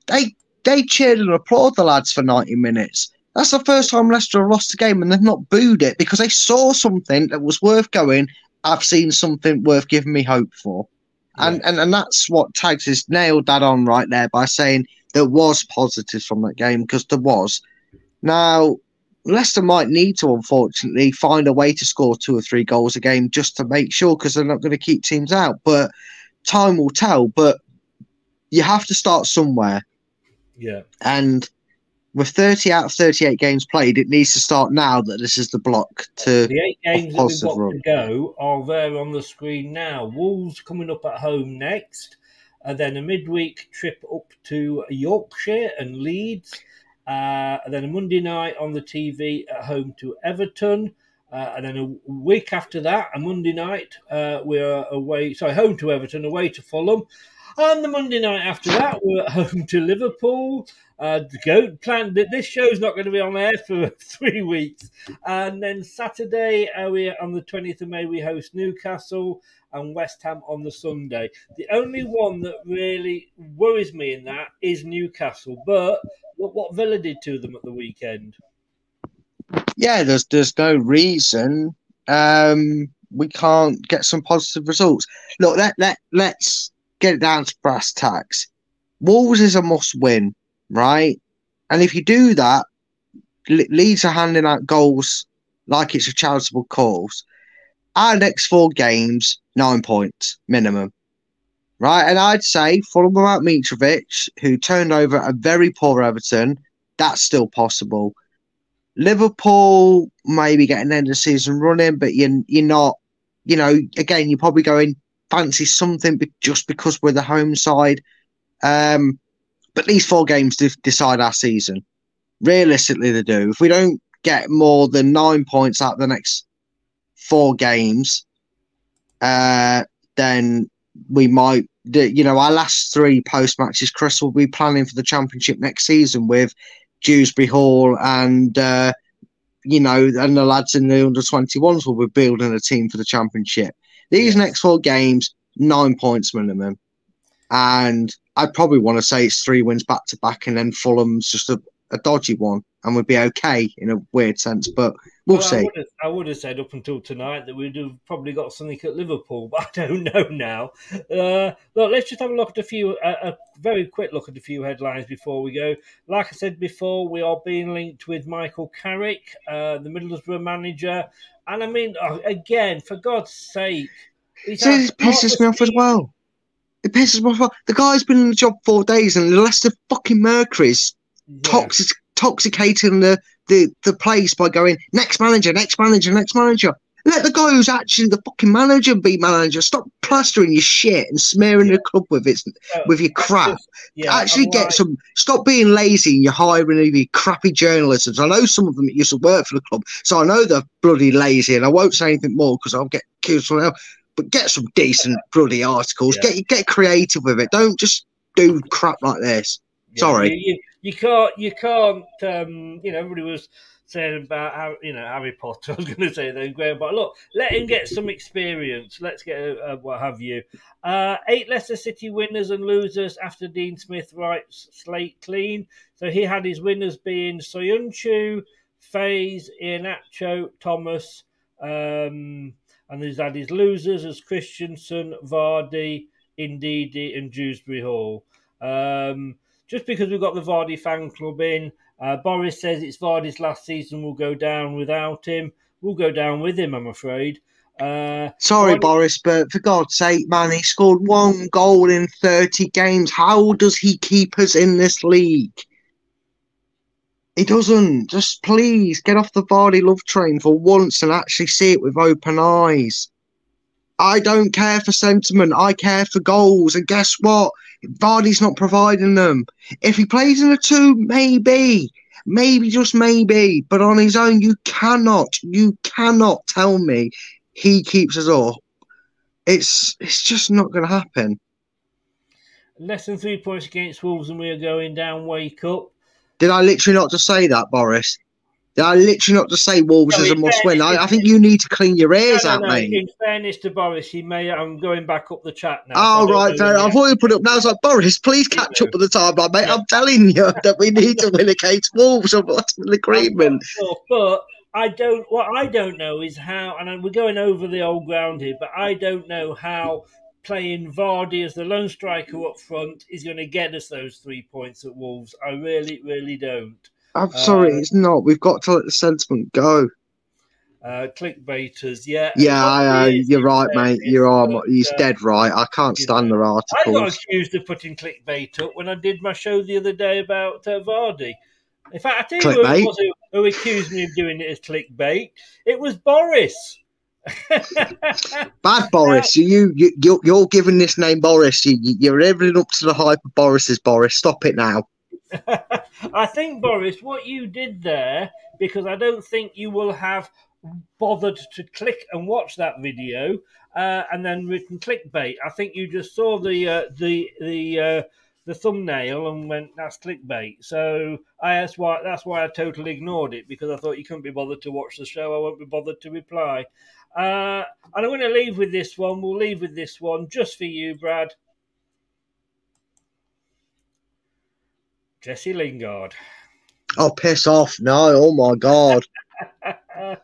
They they cheered and applauded the lads for 90 minutes. That's the first time Leicester have lost a game and they've not booed it because they saw something that was worth going. I've seen something worth giving me hope for. And, and and that's what Tags has nailed that on right there by saying there was positives from that game because there was. Now, Leicester might need to unfortunately find a way to score two or three goals a game just to make sure because they're not going to keep teams out. But time will tell. But you have to start somewhere. Yeah. And with 30 out of 38 games played, it needs to start now that this is the block to The eight games that we've got run. to go are there on the screen now. Wolves coming up at home next, and then a midweek trip up to Yorkshire and Leeds, uh, and then a Monday night on the TV at home to Everton. Uh, and then a week after that, a Monday night, uh, we're away, sorry, home to Everton, away to Fulham. And the Monday night after that, we're at home to Liverpool. Uh, goat plan that this show's not going to be on air for three weeks. And then Saturday, uh, we on the 20th of May, we host Newcastle and West Ham on the Sunday. The only one that really worries me in that is Newcastle. But what, what Villa did to them at the weekend. yeah, there's there's no reason um, we can't get some positive results. Look, let let let's get it down to brass tacks. Wolves is a must win, right? And if you do that, Le- Leeds are handing out goals like it's a charitable cause. Our next four games, nine points minimum, right? And I'd say Fulham without Mitrovic, who turned over a very poor Everton, that's still possible. Liverpool maybe getting end of the season running, but you're, you're not, you know, again, you're probably going fancy something just because we're the home side. Um, but these four games de- decide our season. Realistically, they do. If we don't get more than nine points out of the next four games, uh, then we might, you know, our last three post matches, Chris will be planning for the championship next season with Dewsbury Hall and, uh, you know, and the lads in the under 21s will be building a team for the championship. These next four games, nine points minimum. And I'd probably want to say it's three wins back to back, and then Fulham's just a, a dodgy one, and we'd be okay in a weird sense. But we'll Well, I see. would, have, I would have said up until tonight that we'd have probably got something at Liverpool, but I don't know now. Uh, look, let's just have a look at a few, a, a very quick look at a few headlines before we go. Like I said before, we are being linked with Michael Carrick, uh, the Middlesbrough manager. And I mean, uh, again, for God's sake, See, it pisses me off as well. It pisses me off. The guy's been in the job four days, and the Leicester fucking Mercury's toxic, toxicating the, the, the place by going next manager, next manager, next manager. Let the guy who's actually the fucking manager be manager. Stop plastering your shit and smearing the club with its with your crap. yeah, actually I'm get like- some. Stop being lazy and you're hiring your crappy journalists. I know some of them that used to work for the club, so I know they're bloody lazy. And I won't say anything more because I'll get killed someone else. But get some decent bloody articles. Yeah. Get get creative with it. Don't just do crap like this. Yeah, Sorry. You, you, you can't, you can't, um, you know, everybody was saying about how you know Harry Potter. I was going to say then Graham, but look, let him get some experience. Let's get a, a, what have you. Uh, eight Leicester City winners and losers after Dean Smith writes slate clean. So he had his winners being Soyuncu, Faes, Iheanacho, Thomas, um, and he's had his losers as Kristiansen, Vardy, Ndidi, and Dewsbury Hall. Um, just because we've got the Vardy fan club in, uh, Boris says it's Vardy's last season. We'll go down without him. We'll go down with him, I'm afraid. Uh, Sorry, Vardy- Boris, but for God's sake, man, he scored one goal in 30 games. How does he keep us in this league? He doesn't. Just please get off the Vardy love train for once and actually see it with open eyes. I don't care for sentiment. I care for goals. And guess what? Vardy's not providing them. If he plays in a two, maybe. Maybe, just maybe. But on his own, you cannot, you cannot tell me he keeps us up. It's it's just not going to happen. Less than three points against Wolves, and we are going down. Wake up. Did I literally not just say that, Boris? I literally not to say Wolves No, is a must win? I, I think you need to clean your ears No, no, out, mate. In fairness to Boris, he may. I'm going back up the chat now. Oh, so I don't right, fair. I he thought you put it up now. I was like, Boris, please catch up with the timeline, mate. I'm telling you that we need to win against Wolves. I'm not in agreement. Sure, but I don't. What I don't know is how, and we're going over the old ground here, but I don't know how playing Vardy as the lone striker up front is going to get us those three points at Wolves. I really, really don't. I'm sorry, Uh, it's not. We've got to let the sentiment go. Uh, clickbaiters, yeah. Yeah, I, uh, you're right, mate. You are. He's uh, dead right. I can't stand the article. I got accused of putting clickbait up when I did my show the other day about uh, Vardy. In fact, I tell you who, Clickbait? it was who, who accused me of doing it as clickbait. It was Boris. Bad Boris. You, you, you're, you're giving this name Boris. You, you're living up to the hype of Boris's Boris. Stop it now. I think, Boris, what you did there, because I don't think you will have bothered to click and watch that video uh, and then written clickbait. I think you just saw the uh, the the uh, the thumbnail and went, "That's clickbait." So I that's why that's why I totally ignored it because I thought you couldn't be bothered to watch the show. I won't be bothered to reply. Uh, and I'm going to leave with this one. We'll leave with this one just for you, Brad. Jesse Lingard. Oh, piss off. No. Oh, my God.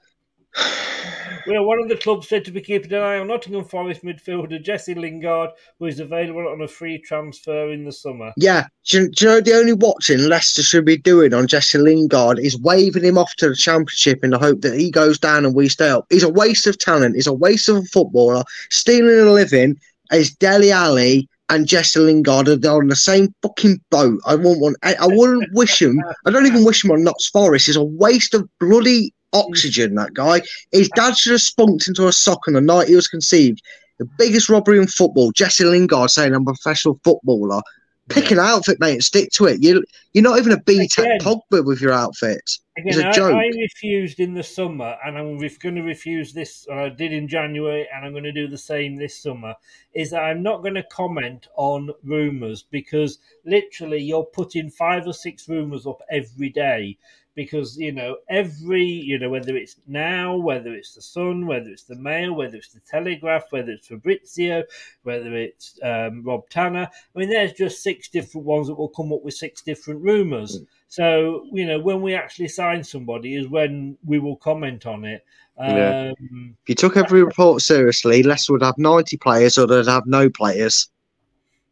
Well, one of the clubs said to be keeping an eye on Nottingham Forest midfielder Jesse Lingard, who is available on a free transfer in the summer. Yeah, do you, do you know the only watching Leicester should be doing on Jesse Lingard is waving him off to the Championship in the hope that he goes down and we stay up. He's a waste of talent. He's a waste of a footballer. Stealing a living is Dele Alli and Jesse Lingard are on the same fucking boat. I wouldn't want. I, I wouldn't wish him. I don't even wish him on Notts Forest. He's a waste of bloody oxygen. That guy. His dad should have spunked into a sock on the night he was conceived. The biggest robbery in football. Jesse Lingard saying I'm a professional footballer. Pick an outfit, mate, and stick to it. You you're not even a B Tech Pogba with your outfits. It's Again, a I, joke. I refused in the summer, and I'm going to refuse this. and I did in January, and I'm going to do the same this summer. Is that I'm not going to comment on rumours because literally you're putting five or six rumours up every day. Because you know every you know whether it's now, whether it's the Sun, whether it's the Mail, whether it's the Telegraph, whether it's Fabrizio, whether it's um, Rob Tanner. I mean, there's just six different ones that will come up with six different rumours. So you know, when we actually sign somebody is when we will comment on it. Yeah. Um, If you took every report seriously, Leicester would have 90 players or they'd have no players.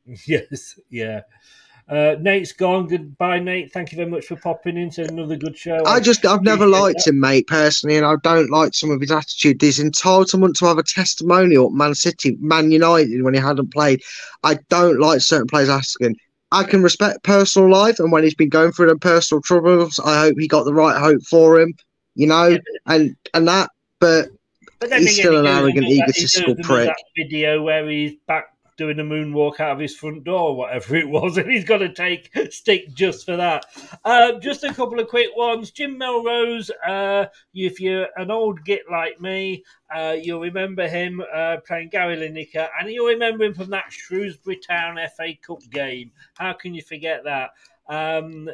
yes, yeah. Uh, Nate's gone. Goodbye, Nate. Thank you very much for popping into another good show. I just, I've never liked him, mate, personally, and I don't like some of his attitude. His entitlement to have a testimonial at Man City, Man United, when he hadn't played. I don't like certain players asking. I can respect personal life, and when he's been going through them personal troubles, I hope he got the right hope for him, you know, and and that. But But then he's again, still an arrogant, does that- he egotistical goes and does prick. That video where he's back doing a moonwalk out of his front door, whatever it was, and he's got to take stick just for that. Uh, just a couple of quick ones. Jim Melrose, uh, if you're an old git like me, uh, you'll remember him uh, playing Gary Lineker, and you'll remember him from that Shrewsbury Town FA Cup game. How can you forget that? Um,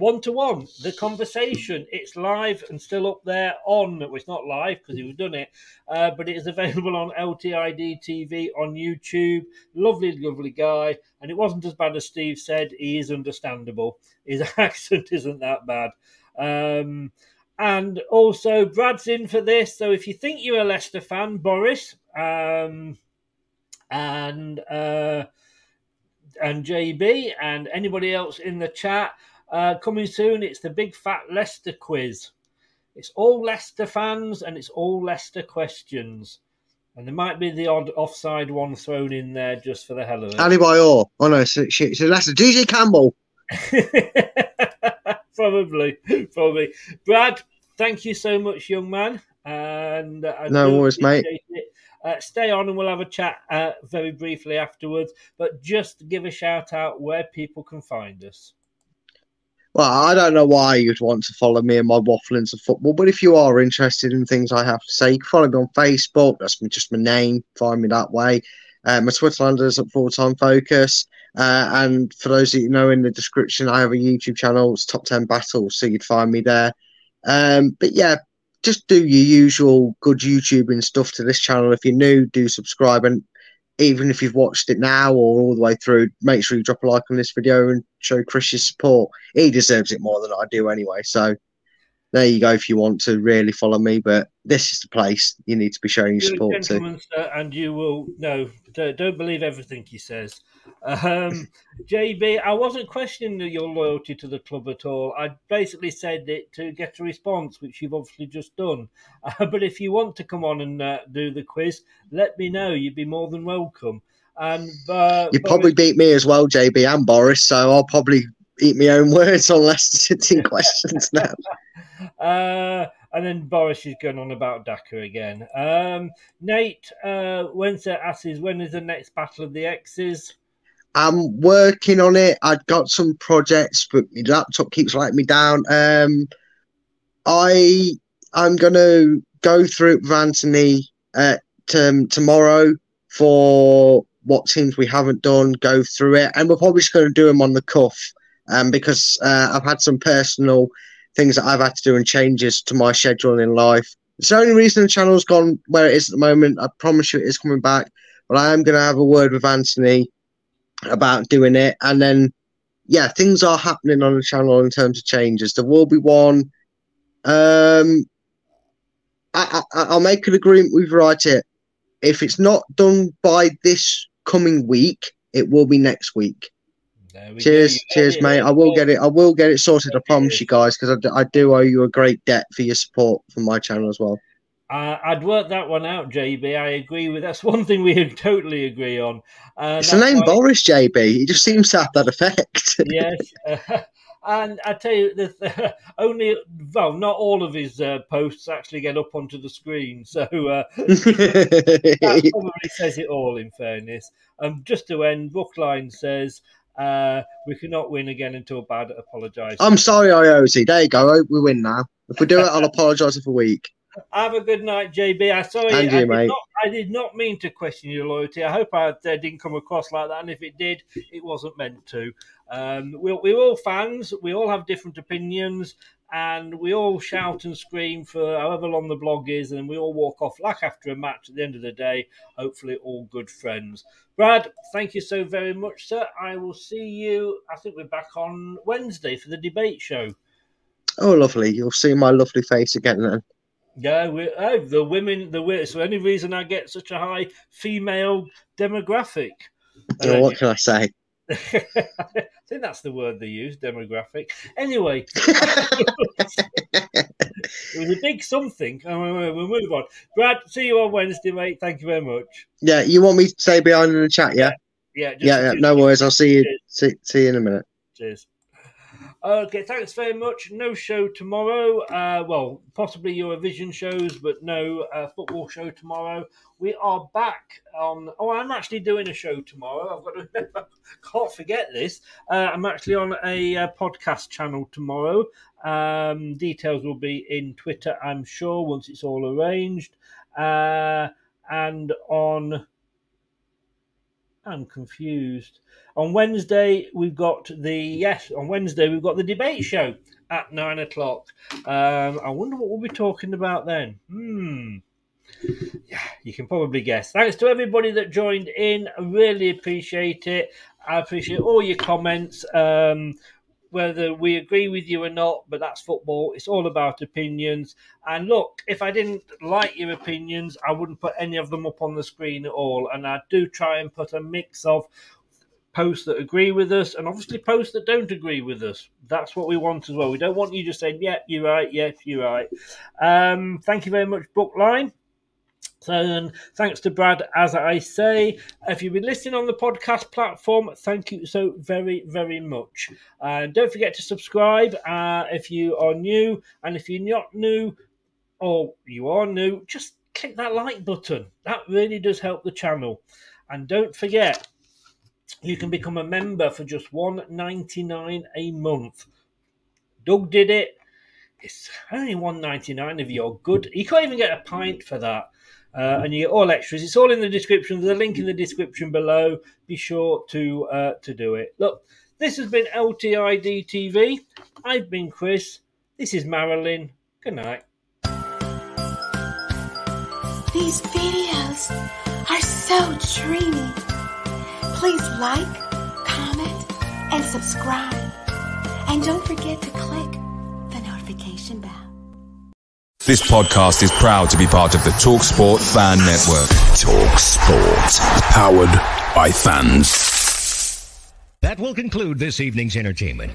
one to one, the conversation. It's live and still up there on. Well, it's not live because we've done it, uh, but it is available on LTID TV on YouTube. Lovely, lovely guy, and it wasn't as bad as Steve said. He is understandable. His accent isn't that bad. Um, and also, Brad's in for this. So if you think you're a Leicester fan, Boris, um, and uh, and JB, and anybody else in the chat, uh, coming soon, it's the Big Fat Leicester quiz. It's all Leicester fans and it's all Leicester questions. And there might be the odd offside one thrown in there just for the hell of it. Ali Bayor. Oh no, it's, it's Leicester. DJ Campbell. probably, probably. Brad, thank you so much, young man. And uh, No worries, mate. Uh, stay on and we'll have a chat uh, very briefly afterwards. But just give a shout out where people can find us. Well, I don't know why you'd want to follow me and my wafflings of football, but if you are interested in things I have to say, you can follow me on Facebook. That's just my name. Find me that way. Uh, my Twitter handle is at full time focus. Uh, and for those that you know in the description, I have a YouTube channel. It's Top 10 Battles, so you'd find me there. Um, but yeah, just do your usual good YouTubing stuff to this channel. If you're new, do subscribe. And even if you've watched it now or all the way through, make sure you drop a like on this video and show Chris your support. He deserves it more than I do anyway. So there you go if you want to really follow me. But this is the place you need to be showing your support to. sir, and you will no. Don't, believe everything he says. Um, JB, I wasn't questioning your loyalty to the club at all. I basically said it to get a response, which you've obviously just done. Uh, but if you want to come on and uh, do the quiz, let me know. You'd be more than welcome. And uh, You probably beat me as well, JB and Boris. So I'll probably eat my own words on Leicester City questions now. And then Boris is going on about Dakar again. Um, Nate uh, Wenser asks, when is the next Battle of the X's? I'm working on it. I've got some projects, but my laptop keeps letting me down. Um, I I'm gonna go through it with Anthony uh, t- tomorrow for what teams we haven't done. Go through it, and we're probably just going to do them on the cuff, um, because uh, I've had some personal things that I've had to do and changes to my schedule in life. It's the only reason the channel's gone where it is at the moment. I promise you, it is coming back. But I am going to have a word with Anthony about doing it. And then, yeah, things are happening on the channel in terms of changes. There will be one. Um, I, I, I'll make an agreement with Right It. If it's not done by this coming week, it will be next week. Cheers, cheers, mate. I will get it. I will get it sorted. I promise you guys, because I, d- I do owe you a great debt for your support for my channel as well. Uh, I'd work that one out, JB. I agree with that's one thing we totally agree on. Uh, It's the name why- Boris JB. He just seems to have that effect. yes. Uh, and I tell you, the, only well, not all of his uh, posts actually get up onto the screen, so uh, that probably says it all. In fairness, um, just to end, Brookline says uh, we cannot win again until Bad apologise. I'm sorry, IOC. There you go. I hope we win now. If we do it, I'll apologise for a week. Have a good night, JB. I sorry, And I, you, did mate. Not, I did not mean to question your loyalty. I hope I uh, didn't come across like that, and if it did, it wasn't meant to. Um, we're, we're all fans. We all have different opinions, and we all shout and scream for however long the blog is, and we all walk off like after a match. At the end of the day, hopefully, all good friends. Brad, thank you so very much, sir. I will see you. I think we're back on Wednesday for the debate show. Oh, lovely. You'll see my lovely face again then. Yeah, we, oh, the women, the women. So, any reason I get such a high female demographic? Oh, what can I say? I think that's the word they use, demographic. Anyway, it was a big something. Oh, We'll move on. Brad, see you on Wednesday, mate. Thank you very much. Yeah, you want me to stay behind in the chat, yeah? Yeah, just- yeah, yeah, no worries. I'll see you see, see you in a minute. Cheers. Okay, thanks very much. No show tomorrow. Uh, well, possibly Eurovision shows, but no uh, football show tomorrow. We are back on. Oh, I'm actually doing a show tomorrow. I've got to remember. Can't forget this. Uh, I'm actually on a, uh podcast channel tomorrow. Um, details will be in Twitter, I'm sure, once it's all arranged. Uh, and on I'm confused. On Wednesday, we've got the yes. On Wednesday, we've got the debate show at nine o'clock. Um, I wonder what we'll be talking about then. Hmm. Yeah, you can probably guess. Thanks to everybody that joined in. I really appreciate it. I appreciate all your comments. Um, whether we agree with you or not, but that's football. It's all about opinions. And look, if I didn't like your opinions, I wouldn't put any of them up on the screen at all. And I do try and put a mix of posts that agree with us and obviously posts that don't agree with us. That's what we want as well. We don't want you just saying, yeah, you're right, yes, you're right. Um, thank you very much, Bookline. So, and thanks to Brad, as I say. If you've been listening on the podcast platform, thank you so very, very much. And don't forget to subscribe uh, if you are new. And if you're not new or you are new, just click that like button. That really does help the channel. And don't forget, you can become a member for just one ninety nine a month. Doug did it. It's only one ninety nine if you're good. You can't even get a pint for that. Uh, and you get all extras. It's all in the description. There's a link in the description below. Be sure to uh, to do it. Look, this has been LTID TV. I've been Chris. This is Marilyn. Good night. These videos are so dreamy. Please like, comment, and subscribe. And don't forget to click the notification bell. This podcast is proud to be part of the TalkSport Fan Network. TalkSport. Powered by fans. That will conclude this evening's entertainment.